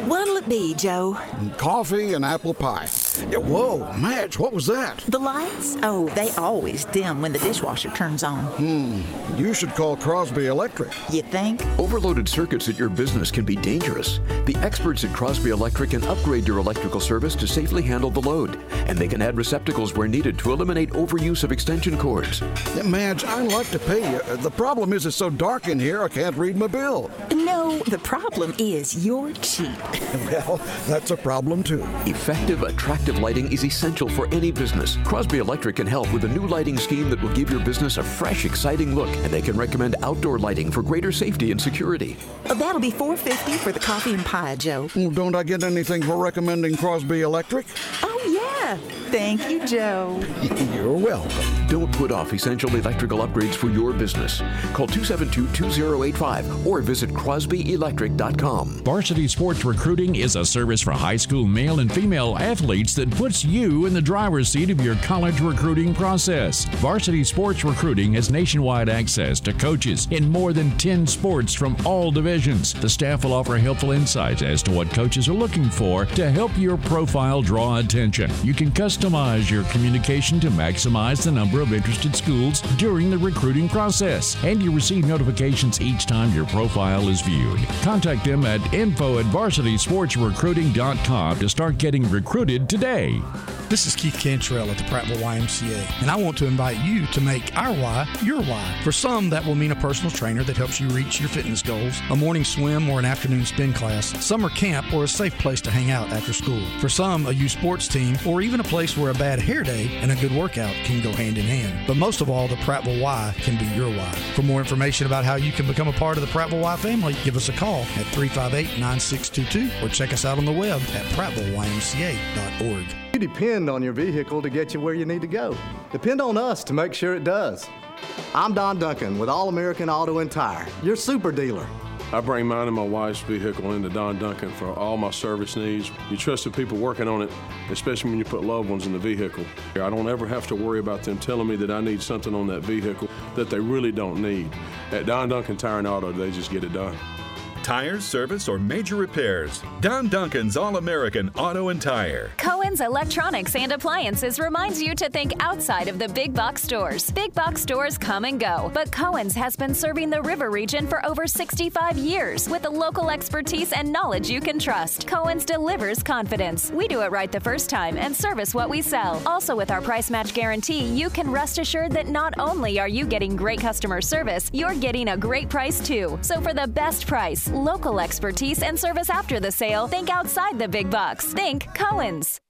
What'll it be, Joe? Coffee and apple pie. Yeah, whoa, Madge, what was that? The lights? Oh, they always dim when the dishwasher turns on. Hmm, you should call Crosby Electric. You think? Overloaded circuits at your business can be dangerous. The experts at Crosby Electric can upgrade your electrical service to safely handle the load, and they can add receptacles where needed to eliminate overuse of extension cords. Yeah, Madge, I'd like to pay you. The problem is it's so dark in here I can't read my bill. No, the problem is you're cheap. well, that's a problem too. Effective, attractive lighting is essential for any business. Crosby Electric can help with a new lighting scheme that will give your business a fresh, exciting look, and they can recommend outdoor lighting for greater safety and security. Uh, that'll be 450 for the coffee and pie, Joe. Well, don't I get anything for recommending Crosby Electric? Oh, yeah. Thank you, Joe. You're welcome. Don't put off essential electrical upgrades for your business. Call 272-2085 or visit crosbyelectric.com. Varsity Sports Recruiting is a service for high school male and female athletes that puts you in the driver's seat of your college recruiting process. Varsity Sports Recruiting has nationwide access to coaches in more than 10 sports from all divisions. The staff will offer helpful insights as to what coaches are looking for to help your profile draw attention. You can customize your communication to maximize the number of interested schools during the recruiting process, and you receive notifications each time your profile is viewed. Contact them at info at varsitysportsrecruiting.com to start getting recruited today. This is Keith Cantrell at the Prattville YMCA, and I want to invite you to make our why your why. For some, that will mean a personal trainer that helps you reach your fitness goals, a morning swim or an afternoon spin class, summer camp, or a safe place to hang out after school. For some, a youth sports team, or even a place where a bad hair day and a good workout can go hand in hand. But most of all, the Prattville Y can be your why. For more information about how you can become a part of the Prattville Y family, give us a call at 358 9622 or check us out on the web at prattvilleymca.org. You depend on your vehicle to get you where you need to go. Depend on us to make sure it does. I'm Don Duncan with All American Auto and Tire, your super dealer. I bring mine and my wife's vehicle into Don Duncan for all my service needs. You trust the people working on it, especially when you put loved ones in the vehicle. I don't ever have to worry about them telling me that I need something on that vehicle that they really don't need. At Don Duncan Tire and Auto, they just get it done. Tires, service, or major repairs. Don Duncan's All American Auto and Tire. Cohen's Electronics and Appliances reminds you to think outside of the big box stores. Big box stores come and go, but Cohen's has been serving the river region for over 65 years with the local expertise and knowledge you can trust. Cohen's delivers confidence. We do it right the first time and service what we sell. Also, with our price match guarantee, you can rest assured that not only are you getting great customer service, you're getting a great price too. So, for the best price, local expertise, and service after the sale, think outside the big box. Think Cohen's.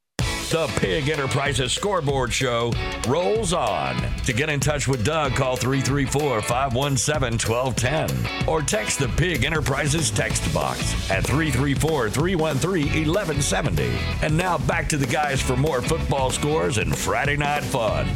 The Pigg Enterprises Scoreboard Show rolls on. To get in touch with Doug, call 334 517 1210 or text the Pigg Enterprises text box at 334 313 1170. And now back to the guys for more football scores and Friday night fun.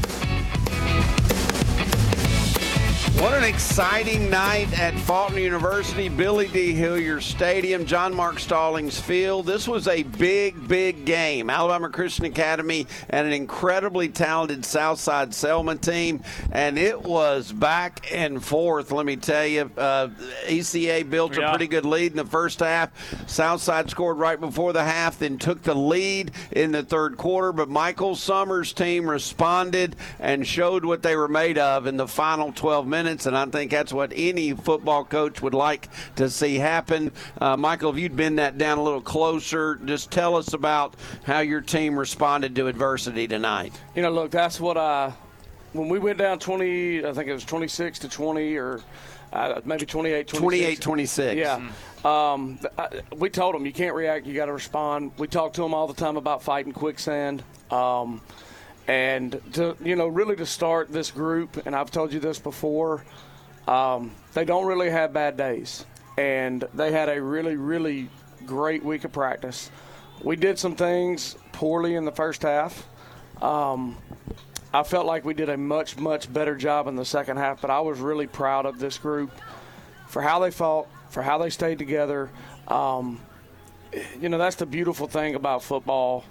What an exciting night at Faulkner University, Billy D. Hillier Stadium, John Mark Stallings Field. This was a big, big game. Alabama Christian Academy and an incredibly talented Southside Selma team, and it was back and forth. Let me tell you, uh, ECA built Yeah. a pretty good lead in the first half. Southside scored right before the half, then took the lead in the third quarter. But Michael Summers' team responded and showed what they were made of in the final 12 minutes. And I think that's what any football coach would like to see happen. Uh, Michael, if you'd been that down a little closer, just tell us about how your team responded to adversity tonight. You know, look, that's what I. When we went down 20, I think it was 26 to 20, or uh, maybe 28, 26. 28 26. Yeah. Um, I, we told them you can't react, you got to respond. We talk to them all the time about fighting quicksand. Um, and to you know, really to start this group, and I've told you this before, um, they don't really have bad days, and they had a really, really great week of practice. We did some things poorly in the first half. Um, I felt like we did a much, much better job in the second half, but I was really proud of this group for how they fought, for how they stayed together. Um, you know, that's the beautiful thing about football.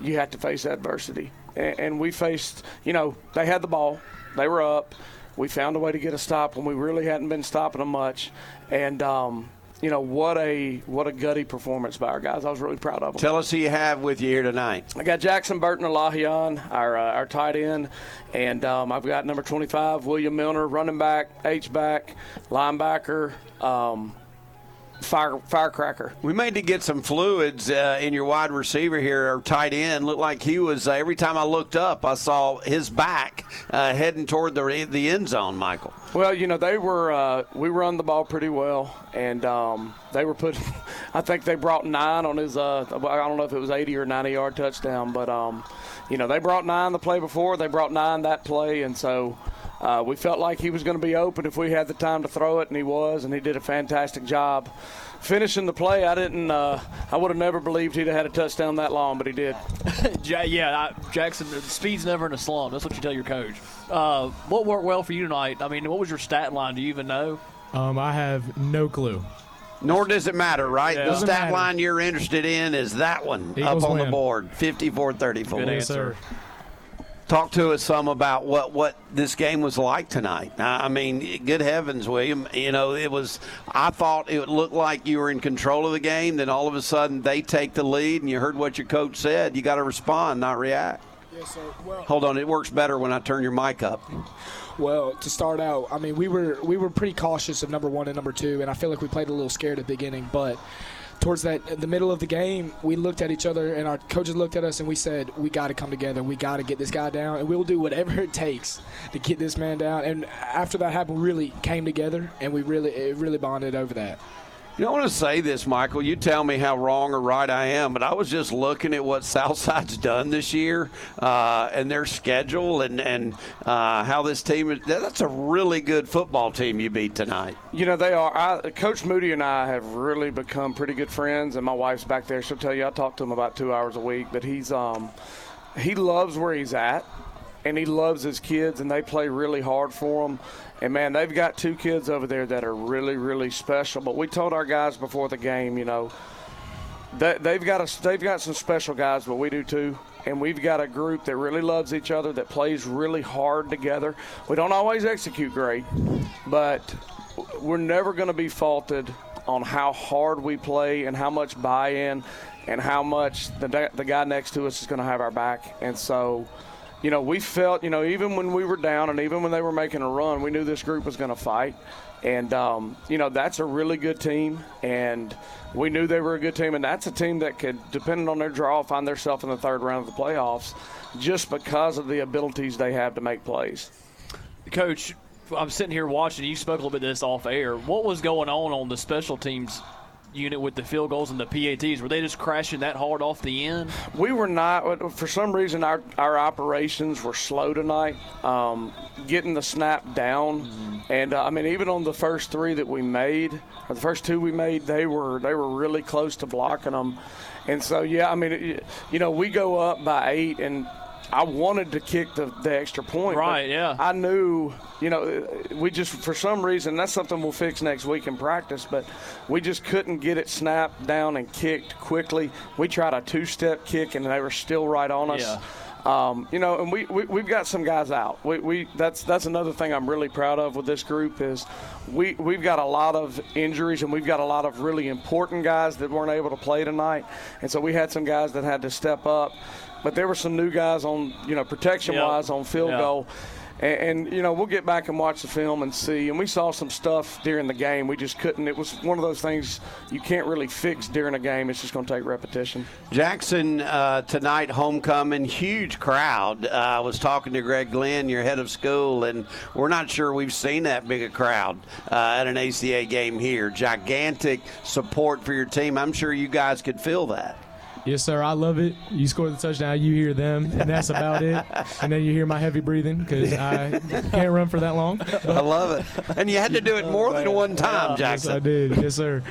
You have to face adversity. And, and we faced, you know, they had the ball, they were up. We found a way to get a stop when we really hadn't been stopping them much. And, um, you know, what a what a gutty performance by our guys. I was really proud of them. Tell us who you have with you here tonight. I got Jackson Burton Elahian, our uh, our tight end, and um, I've got number 25 William Milner, running back, H back, linebacker, um, fire firecracker. We may need to get some fluids uh, in your wide receiver here or tight end. Looked like he was uh, every time I looked up, I saw his back uh, heading toward the the end zone. Michael. Well, you know they were uh, we run the ball pretty well, and um, they were put. I think they brought nine on his. Uh, I don't know if it was 80 or 90 yard touchdown, but um, you know they brought nine the play before. They brought nine that play, and so. Uh, we felt like he was going to be open if we had the time to throw it, and he was, and he did a fantastic job finishing the play. I didn't. Uh, I would have never believed he'd have had a touchdown that long, but he did. Yeah, I, Jackson, speed's never in a slump. That's what you tell your coach. Uh, what worked well for you tonight? I mean, what was your stat line? Do you even know? Um, I have no clue. Nor does it matter, right? Yeah. The stat matter. line you're interested in is that one Eagles up on the board, 54-34. Good answer. Talk to us some about what, what this game was like tonight. I mean, good heavens, William. You know, it was. I thought it looked like you were in control of the game. Then all of a sudden, they take the lead, and you heard what your coach said. You got to respond, not react. Yes, sir. Well, Hold on, it works better when I turn your mic up. well, to start out, I mean, we were we were pretty cautious of number one and number two, and I feel like we played a little scared at the beginning. But towards that the middle of the game, we looked at each other, and our coaches looked at us, and we said, "We got to come together. We got to get this guy down, and we'll do whatever it takes to get this man down." And after that happened, we really came together, and we really it really bonded over that. You don't want to say this, Michael. You tell me how wrong or right I am, but I was just looking at what Southside's done this year uh, and their schedule and and uh, how this team is. That's a really good football team you beat tonight. You know, they are. I, Coach Moody and I have really become pretty good friends, and my wife's back there. She'll tell you I talk to him about two hours a week, but he's um, he loves where he's at, and he loves his kids, and they play really hard for him. And man, they've got two kids over there that are really, really special. But we told our guys before the game, you know, that they've got a, they've got some special guys, but we do too. And we've got a group that really loves each other, that plays really hard together. We don't always execute great, but we're never going to be faulted on how hard we play and how much buy-in and how much the the guy next to us is going to have our back. And so, you know, we felt, you know, even when we were down and even when they were making a run, we knew this group was going to fight. And, um, you know, that's a really good team. And we knew they were a good team. And that's a team that could, depending on their draw, find themselves in the third round of the playoffs just because of the abilities they have to make plays. Coach, I'm sitting here watching. You spoke a little bit of this off air. What was going on on the special teams unit with the field goals and the PATs? Were they just crashing that hard off the end? We were not. For some reason, our, our operations were slow tonight, um, getting the snap down. Mm-hmm. And uh, I mean, even on the first three that we made, or the first two we made, they were they were really close to blocking them. And so, yeah, I mean, you know, we go up by eight, and I wanted to kick the, the extra point. Right, yeah. I knew, you know, we just, for some reason, that's something we'll fix next week in practice, but we just couldn't get it snapped down and kicked quickly. We tried a two step kick, and they were still right on us. Yeah. Um, you know, and we, we have got some guys out. We, we that's that's another thing I'm really proud of with this group is we we've got a lot of injuries and we've got a lot of really important guys that weren't able to play tonight, and so we had some guys that had to step up. But there were some new guys on, you know, protection Yep. wise on field Yeah. goal. And, and, you know, we'll get back and watch the film and see. And we saw some stuff during the game. We just couldn't. It was one of those things you can't really fix during a game. It's just going to take repetition. Jackson uh, tonight, homecoming, huge crowd. Uh, I was talking to Greg Glenn, your head of school, and we're not sure we've seen that big a crowd uh, at an ACA game here. Gigantic support for your team. I'm sure you guys could feel that. Yes, sir. I love it. You score the touchdown, you hear them, and that's about it. And then you hear my heavy breathing because I can't run for that long. I love it. And you had to do it more than one uh, time, Jackson. Yes, I did. Yes, sir.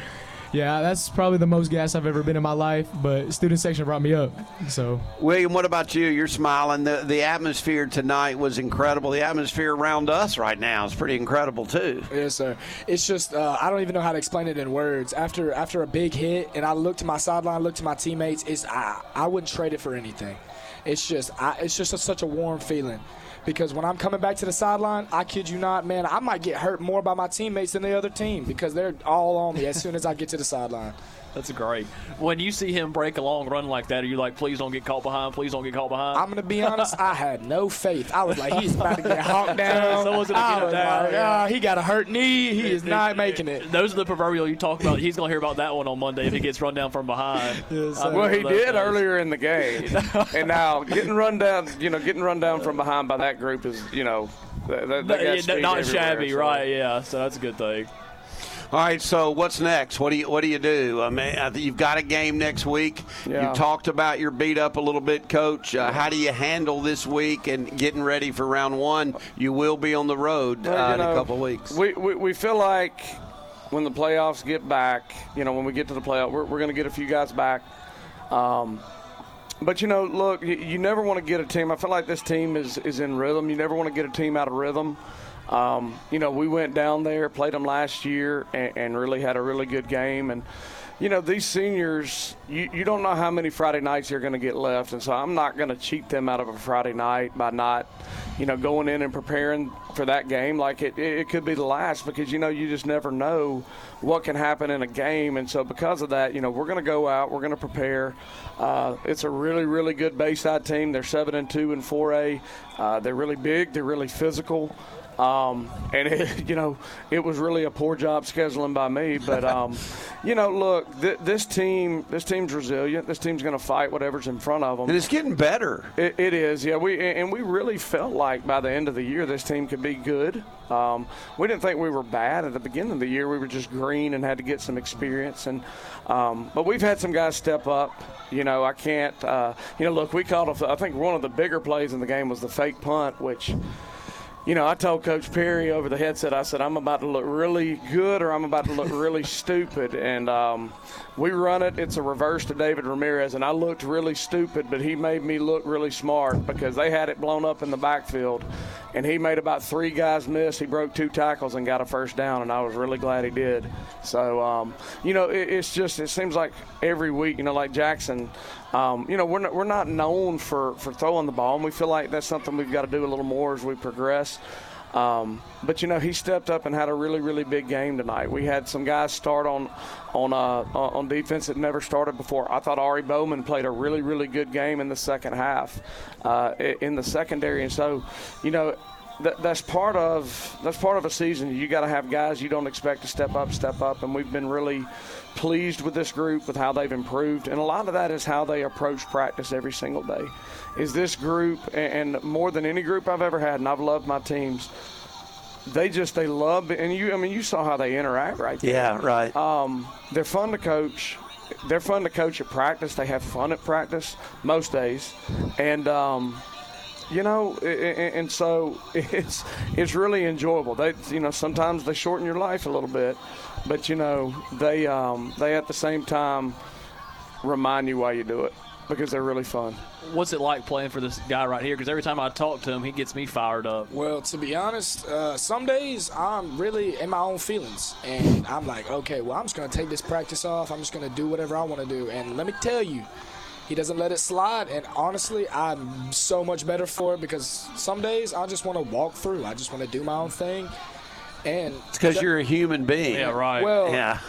Yeah, that's probably the most gas I've ever been in my life, but student section brought me up. So William, what about you? You're smiling. The the atmosphere tonight was incredible. The atmosphere around us right now is pretty incredible too. Yes, sir. It's just uh, I don't even know how to explain it in words. After after a big hit, and I look to my sideline, look to my teammates. It's I I wouldn't trade it for anything. It's just I, it's just a, such a warm feeling. Because when I'm coming back to the sideline, I kid you not, man, I might get hurt more by my teammates than the other team because they're all on me as soon as I get to the sideline. That's great. When you see him break a long run like that, are you like, please don't get caught behind? Please don't get caught behind? I'm gonna be honest, I had no faith. I was like, he's about to get hawked down. Someone's gonna I get him was down, like, yeah. "Ah, he got a hurt knee. He is not making it. Those are the proverbial you talk about. He's going to hear about that one on Monday if he gets run down from behind. Yes, Well, he did days. earlier in the game, and now getting run down, you know, getting run down from behind by that group is, you know, they, they No, got yeah, not shabby, so- right? Yeah, so that's a good thing. All right, so what's next? What do you what do you do? I mean, you've got a game next week. Yeah. You talked about your beat up a little bit, Coach. Uh, how do you handle this week and getting ready for round one? You will be on the road Well, uh, in a couple of weeks. We, we, we feel like when the playoffs get back, you know, when we get to the playoff, we're, we're going to get a few guys back. Um, but you know, look, you, you never want to get a team. I feel like this team is is in rhythm. You never want to get a team out of rhythm. Um, you know, we went down there, played them last year, and, and really had a really good game. And you know, these seniors, you, you don't know how many Friday nights you're going to get left, and so I'm not going to cheat them out of a Friday night by not, you know, going in and preparing for that game like it, it could be the last because you know you just never know what can happen in a game, and so because of that, you know, we're going to go out, we're going to prepare. Uh, it's a really, really good Bayside team. They're seven and two and four A. Uh, they're really big. They're really physical. Um, and it, you know, it was really a poor job scheduling by me. But um, you know, look, th- this team, this team's resilient. This team's going to fight whatever's in front of them. And it's getting better. It, it is, yeah. We and we really felt like by the end of the year, this team could be good. Um, we didn't think we were bad at the beginning of the year. We were just green and had to get some experience. And um, but we've had some guys step up. You know, I can't. Uh, you know, look, we called. A, I think one of the bigger plays in the game was the fake punt, which you know, I told Coach Perry over the headset, I said, I'm about to look really good or I'm about to look really stupid. And um, we run it. It's a reverse to David Ramirez. And I looked really stupid, but he made me look really smart because they had it blown up in the backfield. And he made about three guys miss. He broke two tackles and got a first down. And I was really glad he did. So, um, you know, it, it's just, it seems like every week, you know, like Jackson, um, you know, we're not, we're not known for, for throwing the ball, and we feel like that's something we've got to do a little more as we progress. Um, but you know, he stepped up and had a really, really big game tonight. We had some guys start on on uh, on defense that never started before. I thought Ari Bowman played a really, really good game in the second half uh, in the secondary, and so you know. That's part of that's part of a season. You got to have guys you don't expect to step up, step up, and we've been really pleased with this group with how they've improved, and a lot of that is how they approach practice every single day. Is this group, and more than any group I've ever had, and I've loved my teams they just they love and you I mean you saw how they interact right there. Yeah, right. Um, they're fun to coach. They're fun to coach at practice. They have fun at practice most days, and um, you know, and so it's it's really enjoyable. They you know sometimes they shorten your life a little bit, but you know they um, they at the same time remind you why you do it because they're really fun. What's it like playing for this guy right here? Because every time I talk to him, he gets me fired up. Well, to be honest, uh, some days I'm really in my own feelings, and I'm like, okay, well, I'm just gonna take this practice off. I'm just gonna do whatever I want to do, and let me tell you. He doesn't let it slide, and honestly, I'm so much better for it because some days I just want to walk through. I just want to do my own thing, and it's because you're a human being. Yeah, right. Well, yeah.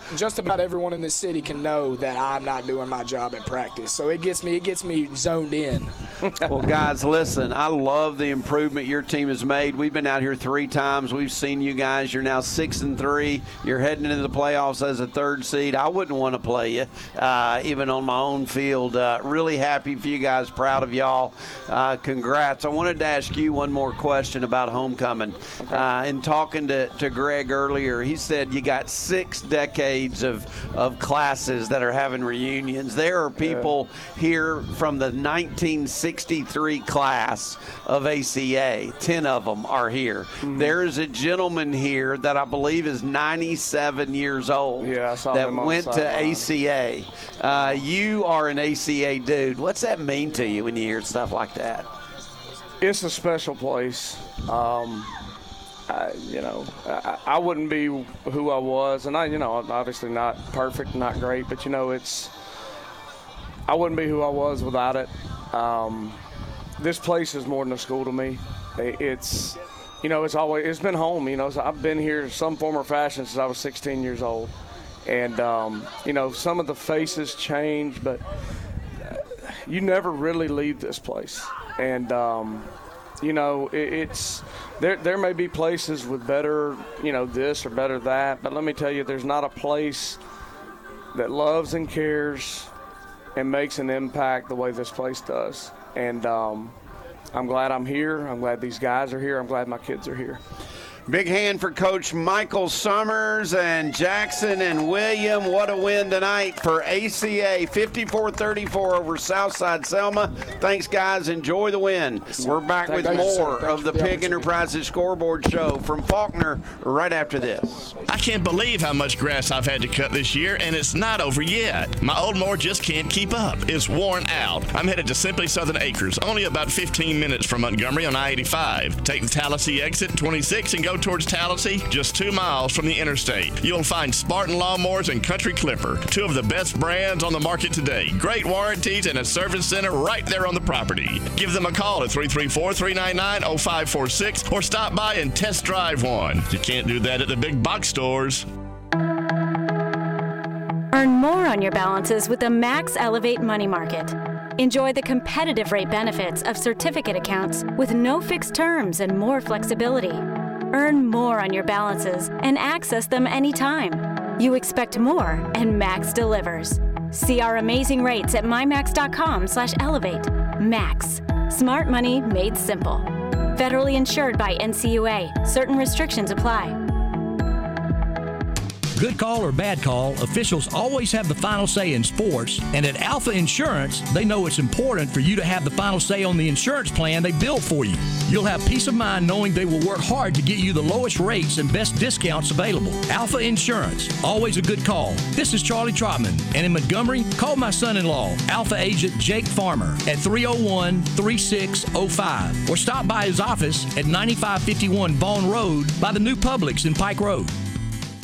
just about everyone in this city can know that I'm not doing my job at practice, so it gets me it gets me zoned in. well, guys, listen, I love the improvement your team has made. We've been out here three times. We've seen you guys. You're now six and three. You're heading into the playoffs as a third seed. I wouldn't want to play you, uh, even on my own field. Uh, really happy for you guys. Proud of y'all. Uh, congrats. I wanted to ask you one more question about homecoming. Uh, in talking to, to Greg earlier, he said you got six decades of, of classes that are having reunions. There are people here from the 1963 class of ACA. Ten of them are here. Mm-hmm. There is a gentleman here that I believe is 97 years old yeah, that went to ACA. Uh, you are an ACA dude. What's that mean to you when you hear stuff like that? It's a special place. Um, I, you know, I, I, wouldn't be who I was, and I, you know, obviously not perfect, not great, but you know, it's I wouldn't be who I was without it. Um, this place is more than a school to me. It's, you know, it's always it's been home. You know, so I've been here some form or fashion since I was 16 years old, and um, you know, some of the faces change, but you never really leave this place, and. Um, you know, it, it's there. There may be places with better, you know, this or better that, but let me tell you, there's not a place that loves and cares and makes an impact the way this place does. And um, I'm glad I'm here. I'm glad these guys are here. I'm glad my kids are here. Big hand for Coach Michael Summers and Jackson and William. What a win tonight for ACA 54 34 over Southside Selma. Thanks, guys. Enjoy the win. We're back with more of the Pigg Enterprises scoreboard show from Faulkner right after this. I can't believe how much grass I've had to cut this year, and it's not over yet. My old mower just can't keep up. It's worn out. I'm headed to Simply Southern Acres, only about 15 minutes from Montgomery on I 85. Take the Tallassee exit 26 and go towards Tallassee, just two miles from the interstate. You'll find Spartan Lawnmowers and Country Clipper, two of the best brands on the market today. Great warranties and a service center right there on the property. Give them a call at 334 399 0546 or stop by and test drive one. You can't do that at the big box stores. Earn more on your balances with the Max Elevate Money Market. Enjoy the competitive rate benefits of certificate accounts with no fixed terms and more flexibility. Earn more on your balances and access them anytime. You expect more, and Max delivers. See our amazing rates at mymax.com/elevate. Max, smart money made simple. Federally insured by NCUA. Certain restrictions apply. Good call or bad call, officials always have the final say in sports, and at Alpha Insurance, they know it's important for you to have the final say on the insurance plan they build for you. You'll have peace of mind knowing they will work hard to get you the lowest rates and best discounts available. Alpha Insurance, always a good call. This is Charlie Trotman, and in Montgomery, call my son in law, Alpha Agent Jake Farmer, at 301 3605, or stop by his office at 9551 Vaughn Road by the new Publix in Pike Road.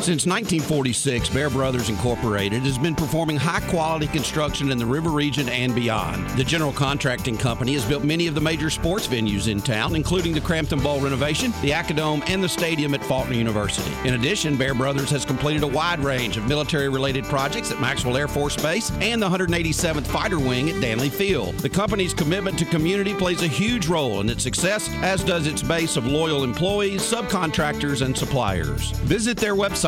Since 1946, Bear Brothers Incorporated has been performing high quality construction in the river region and beyond. The general contracting company has built many of the major sports venues in town, including the Crampton Bowl renovation, the Acadome, and the stadium at Faulkner University. In addition, Bear Brothers has completed a wide range of military related projects at Maxwell Air Force Base and the 187th Fighter Wing at Dannelly Field. The company's commitment to community plays a huge role in its success, as does its base of loyal employees, subcontractors, and suppliers. Visit their website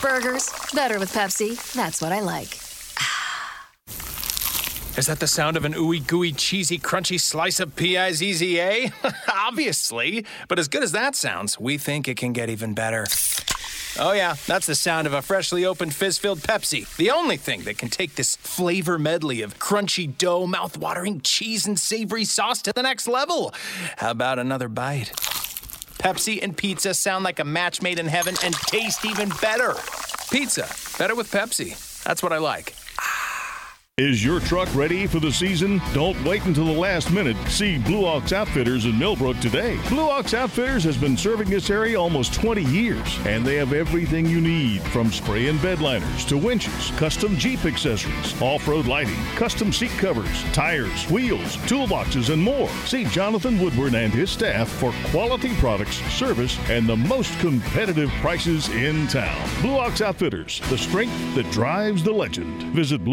Burgers, better with Pepsi. That's what I like. Is that the sound of an ooey gooey, cheesy, crunchy slice of P-I-Z-Z-A? Obviously. But as good as that sounds, we think it can get even better. Oh, yeah, that's the sound of a freshly opened fizz filled Pepsi. The only thing that can take this flavor medley of crunchy dough, mouth-watering cheese, and savory sauce to the next level. How about another bite? Pepsi and pizza sound like a match made in heaven and taste even better. Pizza, better with Pepsi. That's what I like. Is your truck ready for the season? Don't wait until the last minute. See Blue Ox Outfitters in Millbrook today. Blue Ox Outfitters has been serving this area almost 20 years, and they have everything you need from spray and bed liners to winches, custom Jeep accessories, off road lighting, custom seat covers, tires, wheels, toolboxes, and more. See Jonathan Woodward and his staff for quality products, service, and the most competitive prices in town. Blue Ox Outfitters, the strength that drives the legend. Visit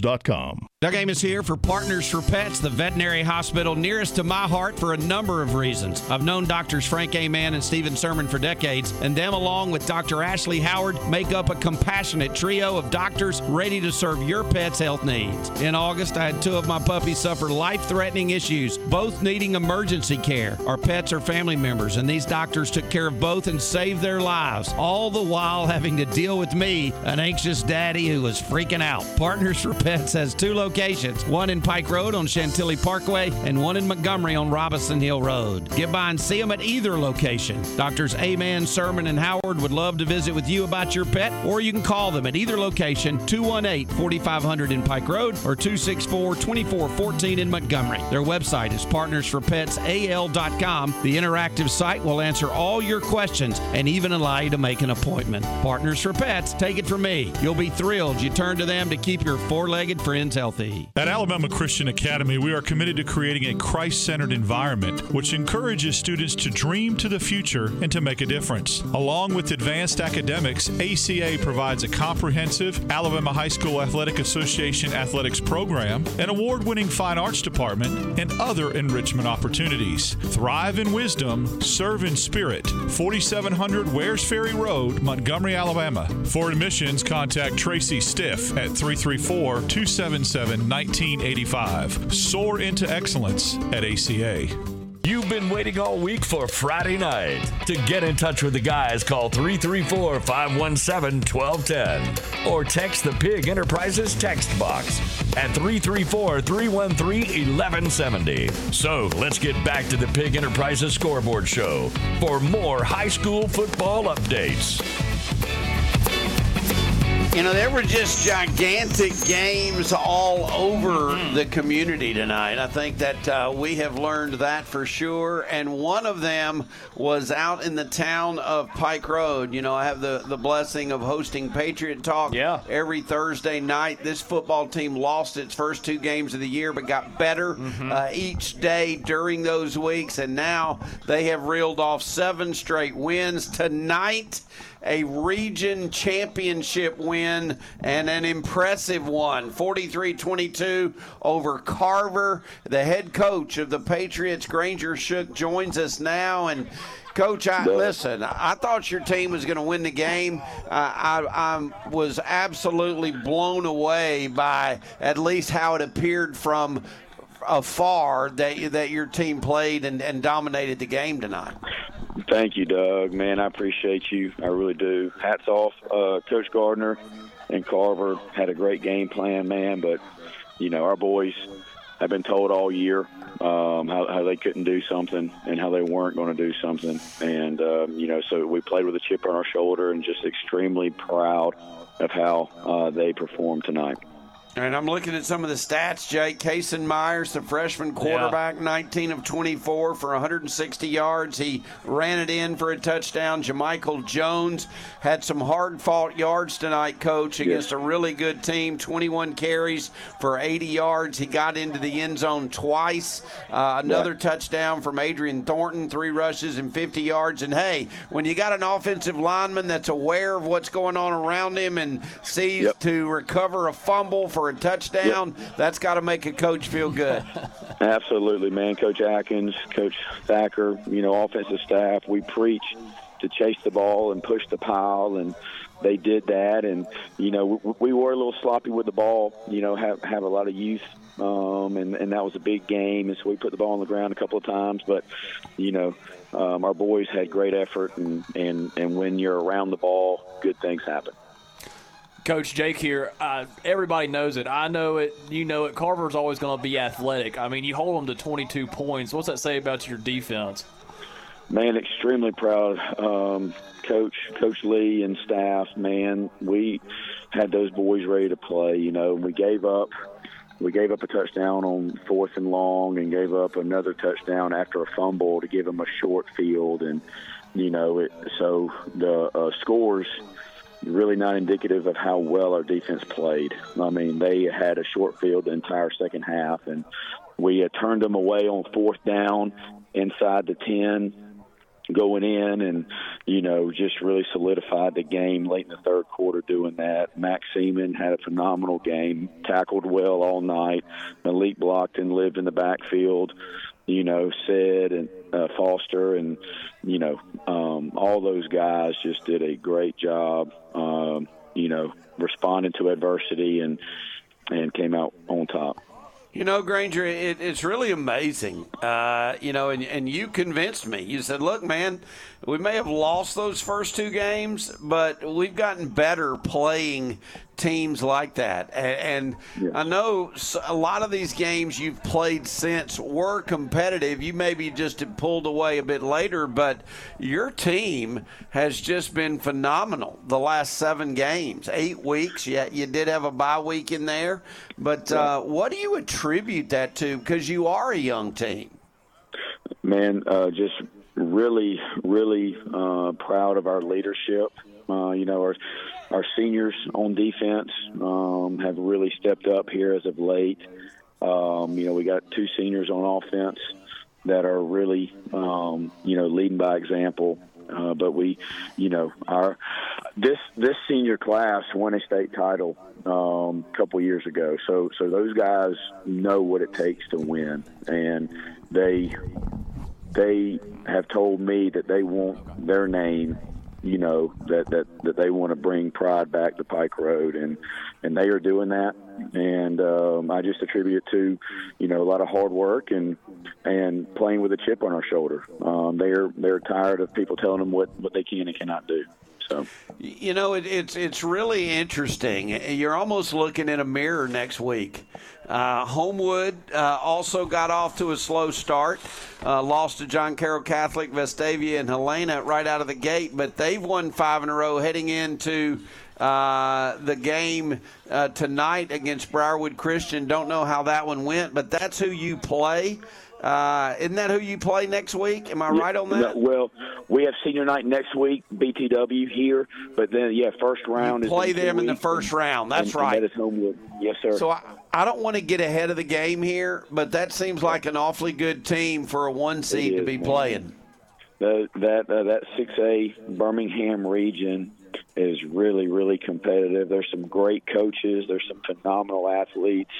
BlueOxOutfitters.com. Doug Amos here for Partners for Pets, the veterinary hospital nearest to my heart for a number of reasons. I've known doctors Frank Aman and Stephen Sermon for decades, and them, along with Dr. Ashley Howard, make up a compassionate trio of doctors ready to serve your pet's health needs. In August, I had two of my puppies suffer life threatening issues, both needing emergency care. Our pets are family members, and these doctors took care of both and saved their lives, all the while having to deal with me, an anxious daddy who was freaking out. Partners for Pets has two locations one in Pike Road on Chantilly Parkway and one in Montgomery on Robinson Hill Road. Get by and see them at either location. Doctors Aman, Sermon, and Howard would love to visit with you about your pet, or you can call them at either location 218 4500 in Pike Road or 264 2414 in Montgomery. Their website is partnersforpetsal.com. The interactive site will answer all your questions and even allow you to make an appointment. Partners for Pets, take it from me. You'll be thrilled you turn to them to keep your four legged friends healthy. At Alabama Christian Academy, we are committed to creating a Christ centered environment which encourages students to dream to the future and to make a difference. Along with advanced academics, ACA provides a comprehensive Alabama High School Athletic Association athletics program, an award winning fine arts department, and other enrichment opportunities. Thrive in wisdom, serve in spirit. 4700 Wares Ferry Road, Montgomery, Alabama. For admissions, contact Tracy Stiff at 334 277 1985. Soar into excellence at ACA. You've been waiting all week for Friday night. To get in touch with the guys, call 334 517 1210 or text the Pigg Enterprises text box at 334 313 1170. So let's get back to the Pigg Enterprises scoreboard show for more high school football updates. You know, there were just gigantic games all over the community tonight. I think that uh, we have learned that for sure. And one of them was out in the town of Pike Road. You know, I have the, the blessing of hosting Patriot Talk yeah. every Thursday night. This football team lost its first two games of the year, but got better uh, each day during those weeks. And now they have reeled off seven straight wins. Tonight, a region championship win and an impressive one 43 22 over Carver. The head coach of the Patriots, Granger Shook, joins us now. And Coach, I, listen, I thought your team was going to win the game. Uh, I, I was absolutely blown away by at least how it appeared from afar that that your team played and, and dominated the game tonight. Thank you, Doug. Man, I appreciate you. I really do. Hats off, uh, Coach Gardner and Carver had a great game plan, man. But you know, our boys have been told all year um, how, how they couldn't do something and how they weren't going to do something, and um, you know, so we played with a chip on our shoulder and just extremely proud of how uh, they performed tonight. And I'm looking at some of the stats, Jake. Kason Myers, the freshman quarterback, 19 of 24 for 160 yards. He ran it in for a touchdown. Jamichael Jones had some hard fought yards tonight, coach, against a really good team. 21 carries for 80 yards. He got into the end zone twice. Uh, another touchdown from Adrian Thornton, three rushes and 50 yards. And hey, when you got an offensive lineman that's aware of what's going on around him and sees to recover a fumble for touchdown, that's got to make a coach feel good. Absolutely, man. Coach Atkins, Coach Thacker, you know, offensive staff, we preach to chase the ball and push the pile, and they did that. And you know, we, we were a little sloppy with the ball. You know, have have a lot of youth, um, and and that was a big game, and so we put the ball on the ground a couple of times. But you know, um, our boys had great effort, and and and when you're around the ball, good things happen. Coach Jake here. Uh, everybody knows it. I know it. You know it. Carver's always going to be athletic. I mean, you hold them to 22 points. What's that say about your defense? Man, extremely proud, um, Coach Coach Lee and staff. Man, we had those boys ready to play. You know, we gave up. We gave up a touchdown on fourth and long, and gave up another touchdown after a fumble to give them a short field, and you know, it, so the uh, scores really not indicative of how well our defense played. I mean, they had a short field the entire second half, and we turned them away on fourth down inside the 10 going in and, you know, just really solidified the game late in the third quarter doing that. Max Seaman had a phenomenal game, tackled well all night. Malik Blockton lived in the backfield you know, Sid and uh, Foster and, you know, um, all those guys just did a great job, um, you know, responding to adversity and, and came out on top. You know, Granger, it, it's really amazing. Uh, you know, and, and you convinced me. You said, look, man, we may have lost those first two games, but we've gotten better playing teams like that. And, and I know a lot of these games you've played since were competitive. You maybe just pulled away a bit later, but your team has just been phenomenal the last seven games, eight weeks. Yeah, you did have a bye week in there, but uh, what do you attribute that to? Because you are a young team. Man, uh, just really, really uh, proud of our leadership. Uh, you know, our our seniors on defense um, have really stepped up here as of late. Um, you know, we got two seniors on offense that are really, um, you know, leading by example. Uh, but we, you know, our this this senior class won a state title um, a couple years ago. So so those guys know what it takes to win, and they they have told me that they want their name you know that that that they want to bring pride back to Pike Road, and and they are doing that. And um, I just attribute it to you know a lot of hard work and and playing with a chip on our shoulder. Um, they're they're tired of people telling them what what they can and cannot do. So. You know, it, it's it's really interesting. You're almost looking in a mirror next week. Uh, Homewood uh, also got off to a slow start, uh, lost to John Carroll Catholic, Vestavia, and Helena right out of the gate, but they've won five in a row heading into uh, the game uh, tonight against Briarwood Christian. Don't know how that one went, but that's who you play. Uh, isn't that who you play next week? Am I right on that? well, we have senior night next week, BTW here, but then yeah, first round. You play them in the first round. That's and, right. And that is Homewood. Yes, sir. So I, I don't want to get ahead of the game here, but that seems like an awfully good team for a one seed to be man. playing. that that uh, that six A Birmingham region is really really competitive. There's some great coaches. There's some phenomenal athletes.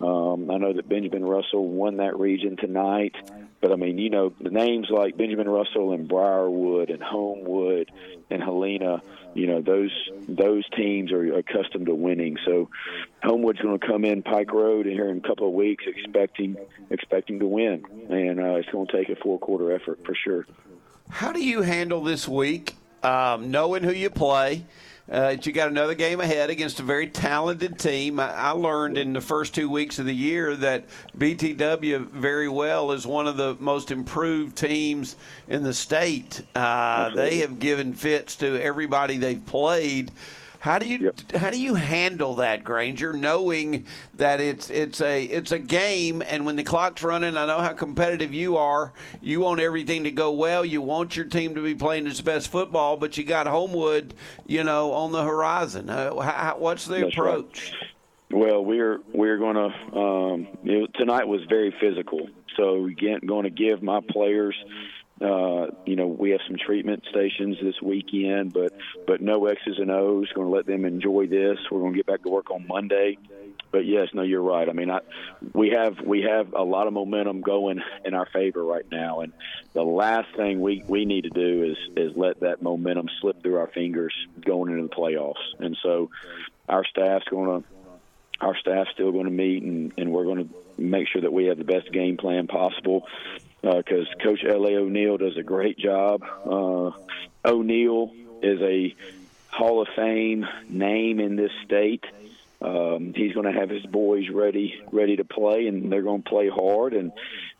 Um, I know that Benjamin Russell won that region tonight, but I mean, you know, the names like Benjamin Russell and Briarwood and Homewood and Helena. You know, those those teams are accustomed to winning. So Homewood's going to come in Pike Road here in a couple of weeks, expecting expecting to win, and uh, it's going to take a four quarter effort for sure. How do you handle this week, um, knowing who you play? Uh, you got another game ahead against a very talented team. I, I learned in the first two weeks of the year that BTW very well is one of the most improved teams in the state. Uh, they have given fits to everybody they've played. How do you how do you handle that, Granger, knowing that it's it's a it's a game, and when the clock's running, I know how competitive you are. You want everything to go well. You want your team to be playing its best football, but you got Homewood, you know, on the horizon. Uh, how, what's the That's right. approach? Well, we're we're going to um, it, tonight was very physical, so again, going to give my players. Uh, you know, we have some treatment stations this weekend, but but no X's and O's. Going to let them enjoy this. We're going to get back to work on Monday. But yes, no, you're right. I mean, I, we have we have a lot of momentum going in our favor right now, and the last thing we we need to do is is let that momentum slip through our fingers going into the playoffs. And so, our staff's going to our staff's still going to meet and, and we're going to make sure that we have the best game plan possible because Coach L.A. O'Neill does a great job. Uh, O'Neill is a Hall of Fame name in this state. Um, he's going to have his boys ready, ready to play, and they're going to play hard. And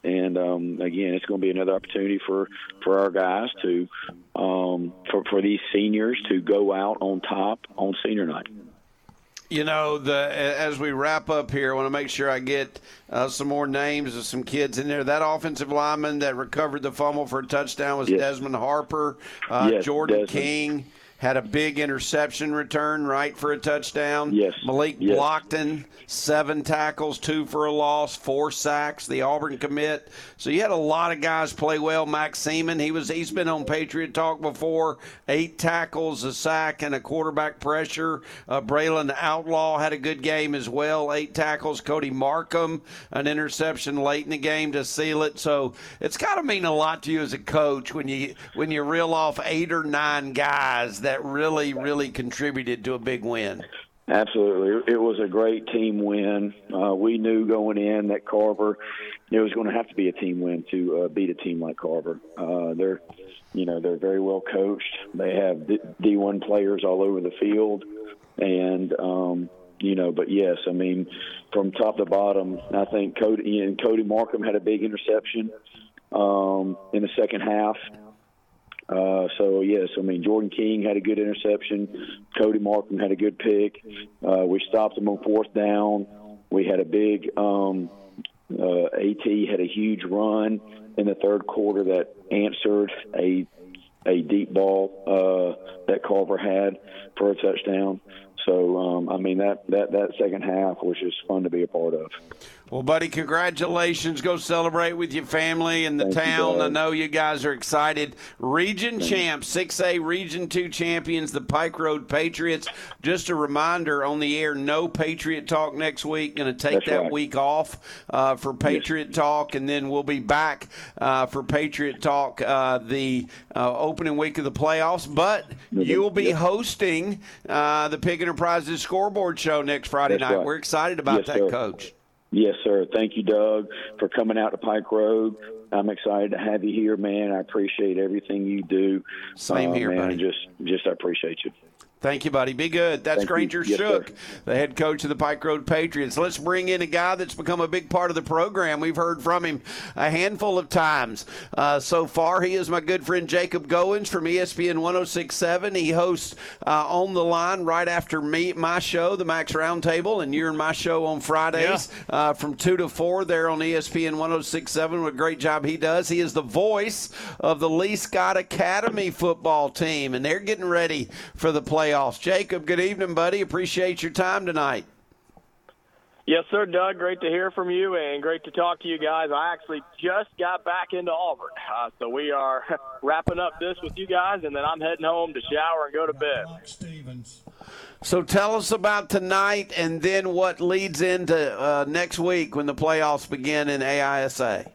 and um, again, it's going to be another opportunity for for our guys to um, for for these seniors to go out on top on senior night. You know, the as we wrap up here, I want to make sure I get uh, some more names of some kids in there. That offensive lineman that recovered the fumble for a touchdown was Yes. Desmond Harper. Uh, Yes, Jordan Desmond. King had a big interception return, right, for a touchdown. Yes. Malik Yes. Blockton, seven tackles, two for a loss, four sacks. The Auburn commit. So you had a lot of guys play well. Max Seaman, he was he's been on Patriot Talk before. Eight tackles, a sack, and a quarterback pressure. Uh, Braylon Outlaw had a good game as well. Eight tackles. Cody Markham, an interception late in the game to seal it. So it's got to mean a lot to you as a coach when you when you reel off eight or nine guys that really really contributed to a big win. Absolutely, it was a great team win. Uh, we knew going in that Carver, it was going to have to be a team win to uh, beat a team like Carver. Uh, they're, you know, they're very well coached. They have D one players all over the field, and um, you know, but yes, I mean, from top to bottom, I think Cody and Cody Markham had a big interception um, in the second half. Uh, so yes, I mean Jordan King had a good interception. Cody Markham had a good pick. Uh, we stopped them on fourth down. We had a big um, uh, At had a huge run in the third quarter that answered a a deep ball uh, that Carver had for a touchdown. So um, I mean that, that that second half was just fun to be a part of. Well, buddy, congratulations. Go celebrate with your family and the Thank you, town. I know you guys are excited. Region champs, 6A Region 2 champions, the Pike Road Patriots. Just a reminder on the air no Patriot Talk next week. Going to take That's that right. week off uh, for Patriot Talk, and then we'll be back uh, for Patriot Talk uh, the uh, opening week of the playoffs. But you'll be hosting uh, the Pigg Enterprises scoreboard show next Friday That's night. right. We're excited about Yes, that, sir. Coach. Yes, sir. Thank you, Doug, for coming out to Pike Road. I'm excited to have you here, man. I appreciate everything you do. Same Uh, here, man. buddy. Just, just I appreciate you. Thank you, buddy. Be good. That's Thank. Granger Yes, Shook, sir. the head coach of the Pike Road Patriots. Let's bring in a guy that's become a big part of the program. We've heard from him a handful of times uh, so far. He is my good friend Jacob Goins from ESPN 1067. He hosts uh, On the Line right after me, my show, the Max Roundtable, and you're in my show on Fridays uh, from 2 to 4 there on ESPN 1067. What a great job he does. He is the voice of the Lee Scott Academy football team, and they're getting ready for the playoffs. Jacob, good evening, buddy. Appreciate your time tonight. Yes, sir, Doug. Great to hear from you and great to talk to you guys. I actually just got back into Auburn, uh, so we are wrapping up this with you guys, and then I'm heading home to shower and go to bed. So tell us about tonight and then what leads into uh, next week when the playoffs begin in AISA.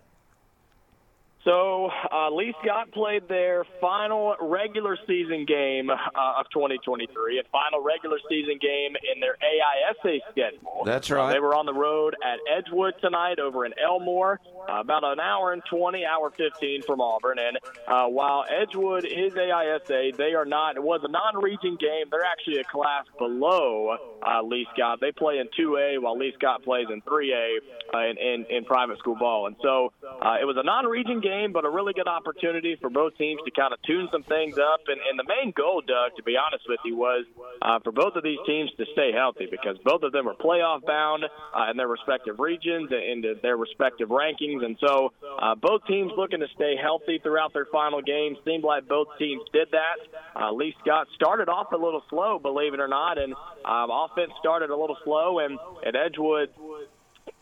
So uh, Lee Scott played their final regular season game uh, of 2023, a final regular season game in their AISA schedule. That's Uh, right. they were on the road at Edgewood tonight over in Elmore, uh, about an hour and 20, hour 15 from Auburn. And uh, while Edgewood is AISA, they are not. It was a non-region game. They're actually a class below uh, Lee Scott. They play in 2A while Lee Scott plays in 3A uh, in, in, in private school ball. And so uh, it was a non-region game, but a really good opportunity for both teams to kind of tune some things up. And, and the main goal, Doug, to be honest with you, was uh, for both of these teams to stay healthy because both of them are playoff bound uh, in their respective regions and in their respective rankings. And so uh, both teams looking to stay healthy throughout their final games. Seemed like both teams did that. Uh, Lee Scott started off a little slow, believe it or not, and um, offense started a little slow, and, and Edgewood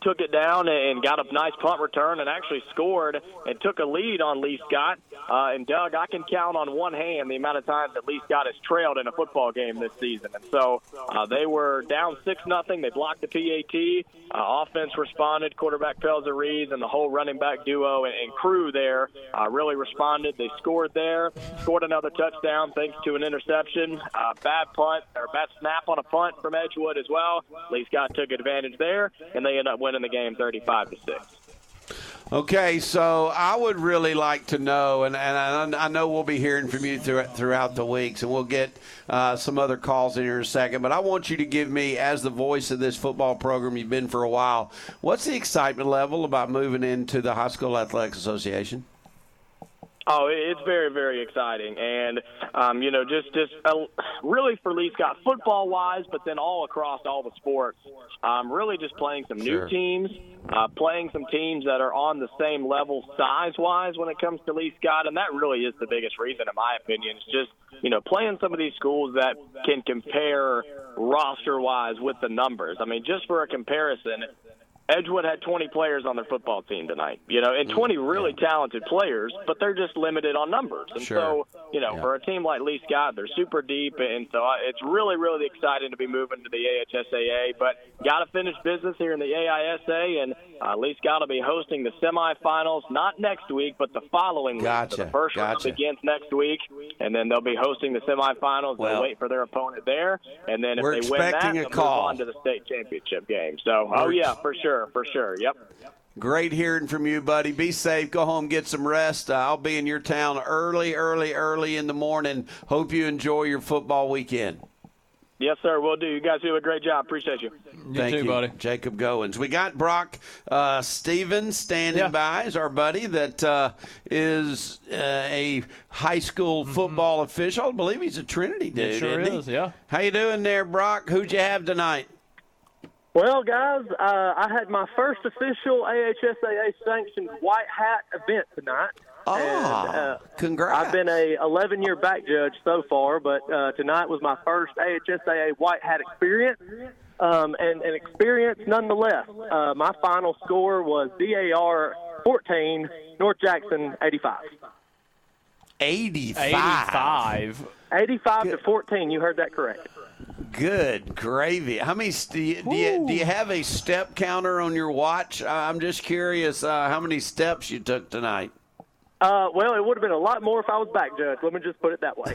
took it down and got a nice punt return and actually scored and took a lead on Lee Scott. Uh, and Doug, I can count on one hand the amount of times that Lee Scott has trailed in a football game this season. And so uh, they were down six nothing. They blocked the PAT. Uh, offense responded. Quarterback Pelzer Reeves and the whole running back duo and, and crew there uh, really responded. They scored there, scored another touchdown thanks to an interception. Uh, bad punt or bad snap on a punt from Edgewood as well. Lee Scott took advantage there, and they end up winning the game 35 to six. Okay, so I would really like to know, and, and I, I know we'll be hearing from you through, throughout the weeks, and we'll get uh, some other calls in here in a second. But I want you to give me, as the voice of this football program, you've been for a while. What's the excitement level about moving into the High School Athletics Association? Oh, it's very, very exciting, and um, you know, just just uh, really for Lee Scott football wise, but then all across all the sports, um, really just playing some Sure. new teams, uh, playing some teams that are on the same level size wise when it comes to Lee Scott, and that really is the biggest reason, in my opinion. Is just you know playing some of these schools that can compare roster wise with the numbers. I mean, just for a comparison. Edgewood had 20 players on their football team tonight, you know, and 20 really talented players, but they're just limited on numbers. And Sure. so, you know, for a team like Lee Scott, they're super deep, and so it's really, really exciting to be moving to the AHSAA. But got to finish business here in the AISA, and uh, Lee Scott will be hosting the semifinals not next week, but the following week. So Gotcha, the first round gotcha. begins next week, and then they'll be hosting the semifinals. Well- they'll wait for their opponent there, and then if they win that, they'll call. move on to the state championship game. So, oh yeah, for sure, for sure, yep. Great hearing from you, buddy. Be safe. Go home, get some rest. Uh, I'll be in your town early, early, early in the morning. Hope you enjoy your football weekend. Yes, sir. We'll do. You guys do a great job. Appreciate you. Thank you, buddy. Jacob Goins. We got Brock uh, Stevens standing by as our buddy that uh, is uh, a high school football official. I believe he's a Trinity dude. sure isn't he? is, yeah. How you doing there, Brock? Who'd you have tonight? Well, guys, uh, I had my first official AHSAA sanctioned white hat event tonight. Ah, and, uh, congrats. I've been a 11 year back judge so far, but uh, tonight was my first AHSAA white hat experience. Um, and an experience nonetheless. Uh, my final score was DAR 14, North Jackson 85. 85. 85. 85 to 14. You heard that correct. Good gravy. How many do, you, do, you, do you have a step counter on your watch? Uh, I'm just curious uh, how many steps you took tonight. Uh, well, it would have been a lot more if I was back judge. Let me just put it that way.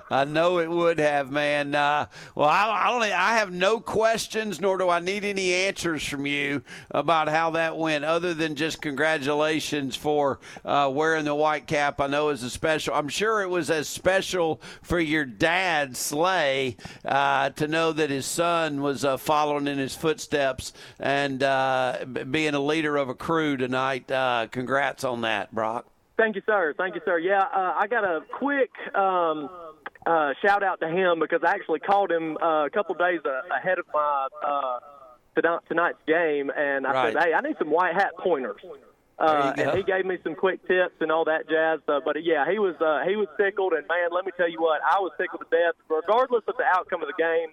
I know it would have, man. Uh, well, I, I don't. I have no questions, nor do I need any answers from you about how that went, other than just congratulations for uh, wearing the white cap. I know is a special. I'm sure it was as special for your dad, Slay, uh, to know that his son was uh, following in his footsteps and uh, being a leader of a crew tonight. Congrats on that, Brock. Thank you, sir. Thank you, sir. Yeah, uh, I got a quick um, uh, shout out to him because I actually called him uh, a couple days uh, ahead of my uh, tonight- tonight's game, and I Right. said, "Hey, I need some white hat pointers." Uh, and he gave me some quick tips and all that jazz. Uh, but yeah, he was uh, he was tickled, and man, let me tell you what, I was tickled to death. Regardless of the outcome of the game,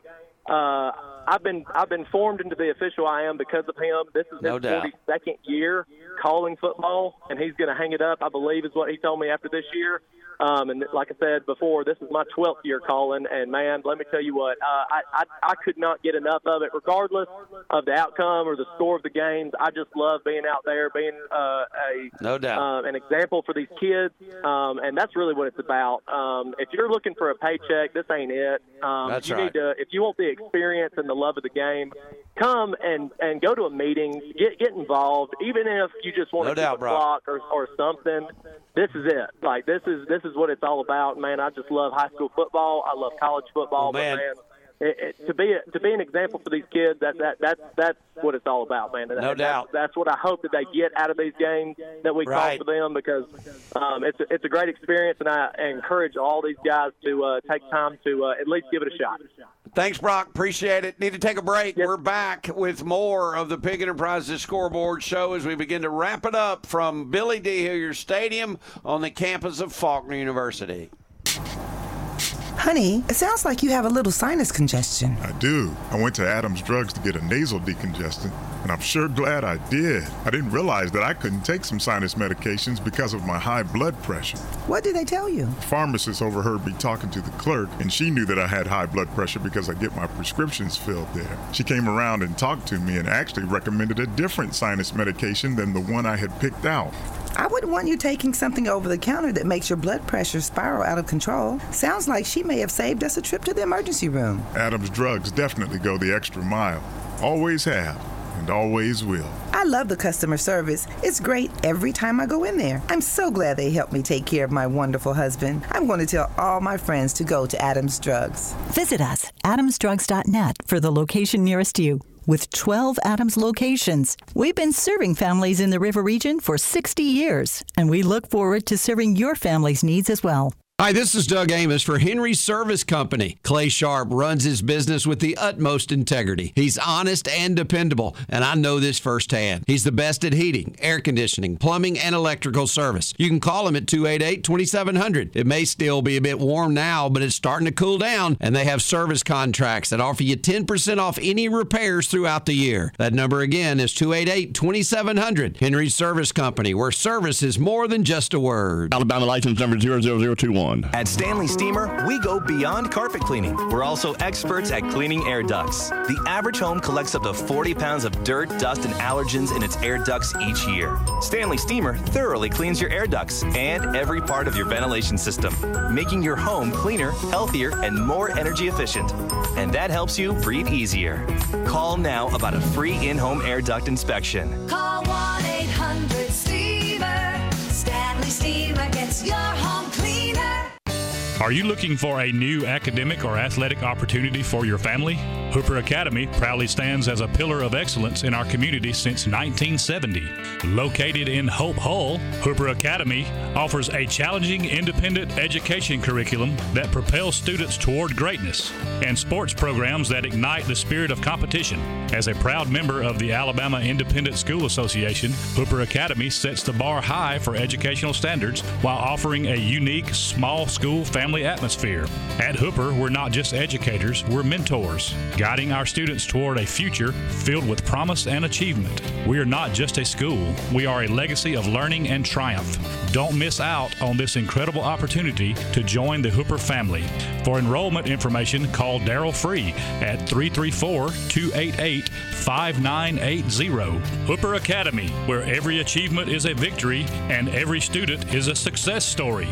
uh, I've been I've been formed into the official I am because of him. This is No his doubt. 42nd year calling football, and he's going to hang it up. I believe is what he told me after this year. Um, and like I said before, this is my 12th year calling, and man, let me tell you what, uh, I, I I could not get enough of it, regardless of the outcome or the score of the games. I just love being out there, being uh, a no doubt uh, an example for these kids, um, and that's really what it's about. Um, if you're looking for a paycheck, this ain't it. Um, That's you right. need to, if you want the experience and the love of the game, come and and go to a meeting, get get involved, even if you just want No to doubt, keep a Brock. clock or or something. This is it. Like this is this is what it's all about, man. I just love high school football. I love college football, Oh, man. man. It, it, to be a, to be an example for these kids, that that that that's what it's all about, man. No that- doubt. That's, that's what I hope that they get out of these games that we Right. call for them because um, it's a, it's a great experience, and I encourage all these guys to uh, take time to uh, at least give it a shot. Thanks, Brock. Appreciate it. Need to take a break. We're back with more of the Pigg Enterprises Scoreboard Show as we begin to wrap it up from Billy D. Hillier Stadium on the campus of Faulkner University. Honey, it sounds like you have a little sinus congestion. I do. I went to Adams Drugs to get a nasal decongestant, and I'm sure glad I did. I didn't realize that I couldn't take some sinus medications because of my high blood pressure. What did they tell you? The pharmacist overheard me talking to the clerk, and she knew that I had high blood pressure because I get my prescriptions filled there. She came around and talked to me and actually recommended a different sinus medication than the one I had picked out. I wouldn't want you taking something over the counter that makes your blood pressure spiral out of control. Sounds like she may have saved us a trip to the emergency room. Adams Drugs definitely go the extra mile. Always have, and always will. I love the customer service. It's great every time I go in there. I'm so glad they helped me take care of my wonderful husband. I'm going to tell all my friends to go to Adams Drugs. Visit us, adamsdrugs.net, for the location nearest you. With 12 Adams locations, we've been serving families in the River region for 60 years, and we look forward to serving your family's needs as well. Hi, this is Doug Amos for Henry Service Company. Clay Sharp runs his business with the utmost integrity. He's honest and dependable, and I know this firsthand. He's the best at heating, air conditioning, plumbing, and electrical service. You can call him at 288 2700. It may still be a bit warm now, but it's starting to cool down, and they have service contracts that offer you 10% off any repairs throughout the year. That number again is 288 2700. Henry Service Company, where service is more than just a word. Alabama license number 00021. At Stanley Steamer, we go beyond carpet cleaning. We're also experts at cleaning air ducts. The average home collects up to 40 pounds of dirt, dust, and allergens in its air ducts each year. Stanley Steamer thoroughly cleans your air ducts and every part of your ventilation system, making your home cleaner, healthier, and more energy efficient. And that helps you breathe easier. Call now about a free in home air duct inspection. Call 1 800 Steamer. Stanley Steamer gets your home cleaner. Are you looking for a new academic or athletic opportunity for your family? Hooper Academy proudly stands as a pillar of excellence in our community since 1970. Located in Hope Hull, Hooper Academy offers a challenging independent education curriculum that propels students toward greatness and sports programs that ignite the spirit of competition. As a proud member of the Alabama Independent School Association, Hooper Academy sets the bar high for educational standards while offering a unique small school family atmosphere. At Hooper, we're not just educators, we're mentors, guiding our students toward a future filled with promise and achievement. We are not just a school, we are a legacy of learning and triumph. Don't miss out on this incredible opportunity to join the Hooper family. For enrollment information, call Daryl Free at 334 288 5980. Hooper Academy, where every achievement is a victory and every student is a success story.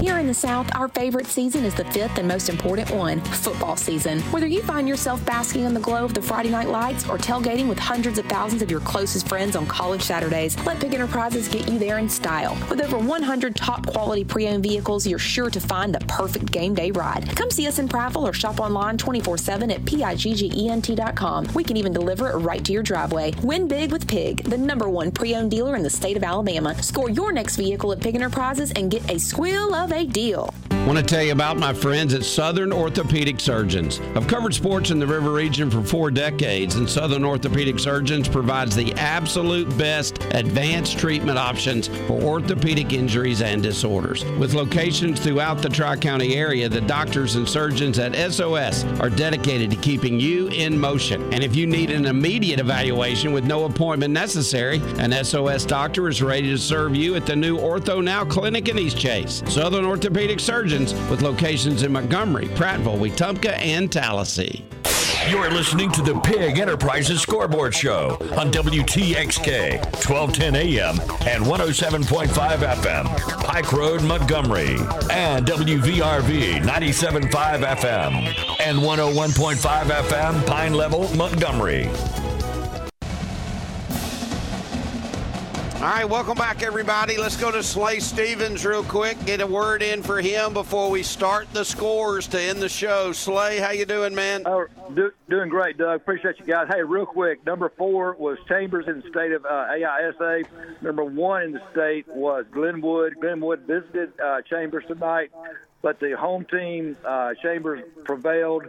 Here in the South, our favorite season is the fifth and most important one football season. Whether you find yourself basking in the glow of the Friday night lights or tailgating with hundreds of thousands of your closest friends on college Saturdays, let Pigg Enterprises get you there in style. With over 100 top quality pre owned vehicles, you're sure to find the perfect game day ride. Come see us in Prattville or shop online 24 7 at PIGGENT.com. We can even deliver it right to your driveway. Win big with Pigg, the number one pre owned dealer in the state of Alabama. Score your next vehicle at Pigg Enterprises and get a squeal of deal. Want to tell you about my friends at Southern Orthopedic Surgeons. I've covered sports in the River region for four decades, and Southern Orthopedic Surgeons provides the absolute best advanced treatment options for orthopedic injuries and disorders. With locations throughout the Tri County area, the doctors and surgeons at SOS are dedicated to keeping you in motion. And if you need an immediate evaluation with no appointment necessary, an SOS doctor is ready to serve you at the new Ortho Now Clinic in East Chase. Southern Orthopedic Surgeons with locations in Montgomery, Prattville, Wetumpka, and Tallassee. You're listening to the Pigg Enterprises Scoreboard Show on WTXK, 1210 AM and 107.5 FM, Pike Road, Montgomery, and WVRV 97.5 FM and 101.5 FM, Pine Level, Montgomery. All right, welcome back, everybody. Let's go to Slay Stevens real quick. Get a word in for him before we start the scores to end the show. Slay, how you doing, man? Oh, do, doing great, Doug. Appreciate you guys. Hey, real quick, number four was Chambers in the state of uh, AISA. Number one in the state was Glenwood. Glenwood visited uh, Chambers tonight, but the home team, uh, Chambers, prevailed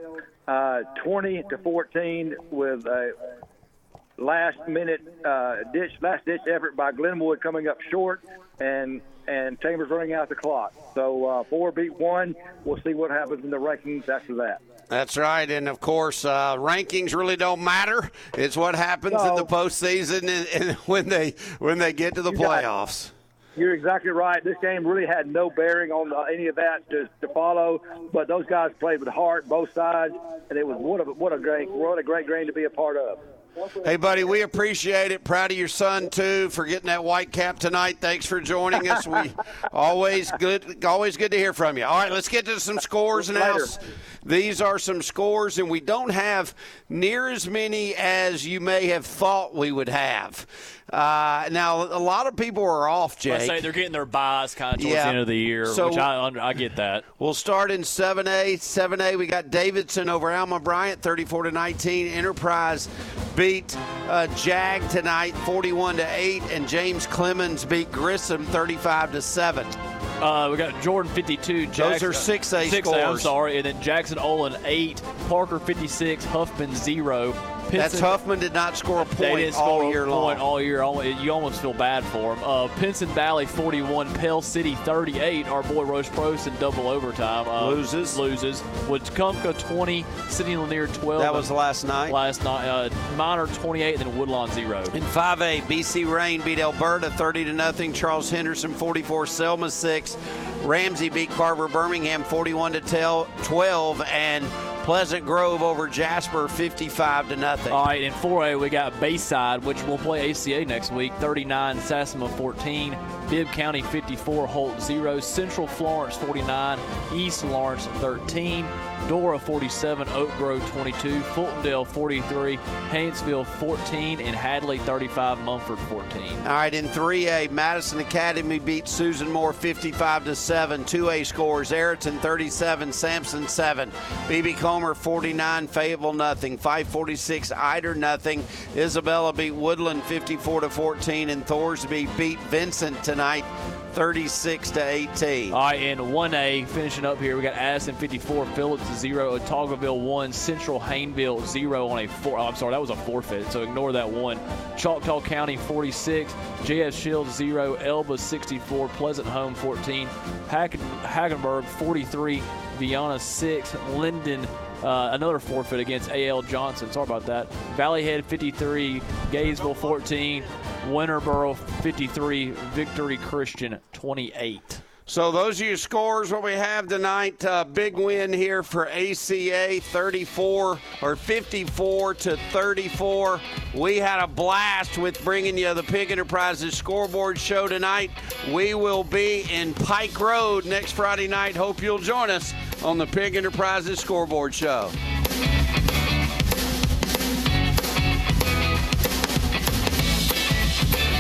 uh, 20 to 14 with a last minute uh, ditch, last ditch effort by Glenwood coming up short, and and Chambers running out the clock. So uh, four beat one. We'll see what happens in the rankings after that. That's right, and of course, uh, rankings really don't matter. It's what happens in the postseason and, and when they when they get to the You playoffs. You're exactly right. This game really had no bearing on uh, any of that to, to follow, but those guys played with heart, both sides, and it was what a what a great what a great game to be a part of. Hey, buddy, we appreciate it. Proud of your son too for getting that white cap tonight. Thanks for joining us. We always good, always good to hear from you. All right, let's get to some scores now. These are some scores, and we don't have near as many as you may have thought we would have. Uh, now, a lot of people are off, I Jake. say they're getting their buys kind of towards Yeah. the end of the year, So- which I under, I get that. We'll start in 7A. 7A, we got Davidson over Alma Bryant, 34 to 19. Enterprise beat uh, Jag tonight, 41 to 8, and James Clemens beat Grissom, 35 to 7. Uh, we got Jordan 52. Jackson, Those are 6A 6A, I'm sorry. And then Jackson Olin 8, Parker 56, Huffman 0. That's Pinson- Huffman did not score a point all year long. all year. You almost feel bad for him. Uh, Pinson Valley 41, Pell City 38. Our boy Roche Prost in double overtime uh, Loses. Loses. Wetumpka 20, Sidney Lanier 12. That was last night. Last night. Uh, Minor 28, then Woodlawn 0. In 5A, BC Rain beat Alberta 30 to nothing. Charles Henderson 44, Selma 6. Ramsey beat Carver Birmingham 41 to tell 12 and Pleasant Grove over Jasper 55 to nothing. All right, in 4A, we got Bayside, which will play ACA next week, 39, Satsuma 14, Bibb County 54, Holt 0, Central Florence 49, East Lawrence 13, Dora 47, Oak Grove 22, Fultondale 43, Haynesville 14, and Handley 35, Munford 14. All right, in 3A, Madison Academy beat Susan Moore 55 to 7. 2A scores Ariton 37, Samson 7. BB Comer 49, Fayetteville nothing. 546 Eider nothing. Isabella beat Woodland 54 to 14, and Thorsby beat Vincent tonight 36 to 18. All right, in 1A, finishing up here, we got Addison 54, Phillips 0, Autaugaville 1, Central Hayneville 0 on a four. Oh, I'm sorry, that was a forfeit, so ignore that one. Choctaw County 46, JS Shields 0, Elba 64, Pleasant Home 14, Hagen, Hagenberg 43, Vina 6, Linden uh, another forfeit against A.L. Johnson. Sorry about that. Valley Head 53, Gaylesville 14, Winterboro 53, Victory Christian 28. So those are your scores. What we have tonight, uh, big win here for ACA, 34 or 54 to 34. We had a blast with bringing you the Pigg Enterprises scoreboard show tonight. We will be in Pike Road next Friday night. Hope you'll join us on the Pigg Enterprises Scoreboard Show.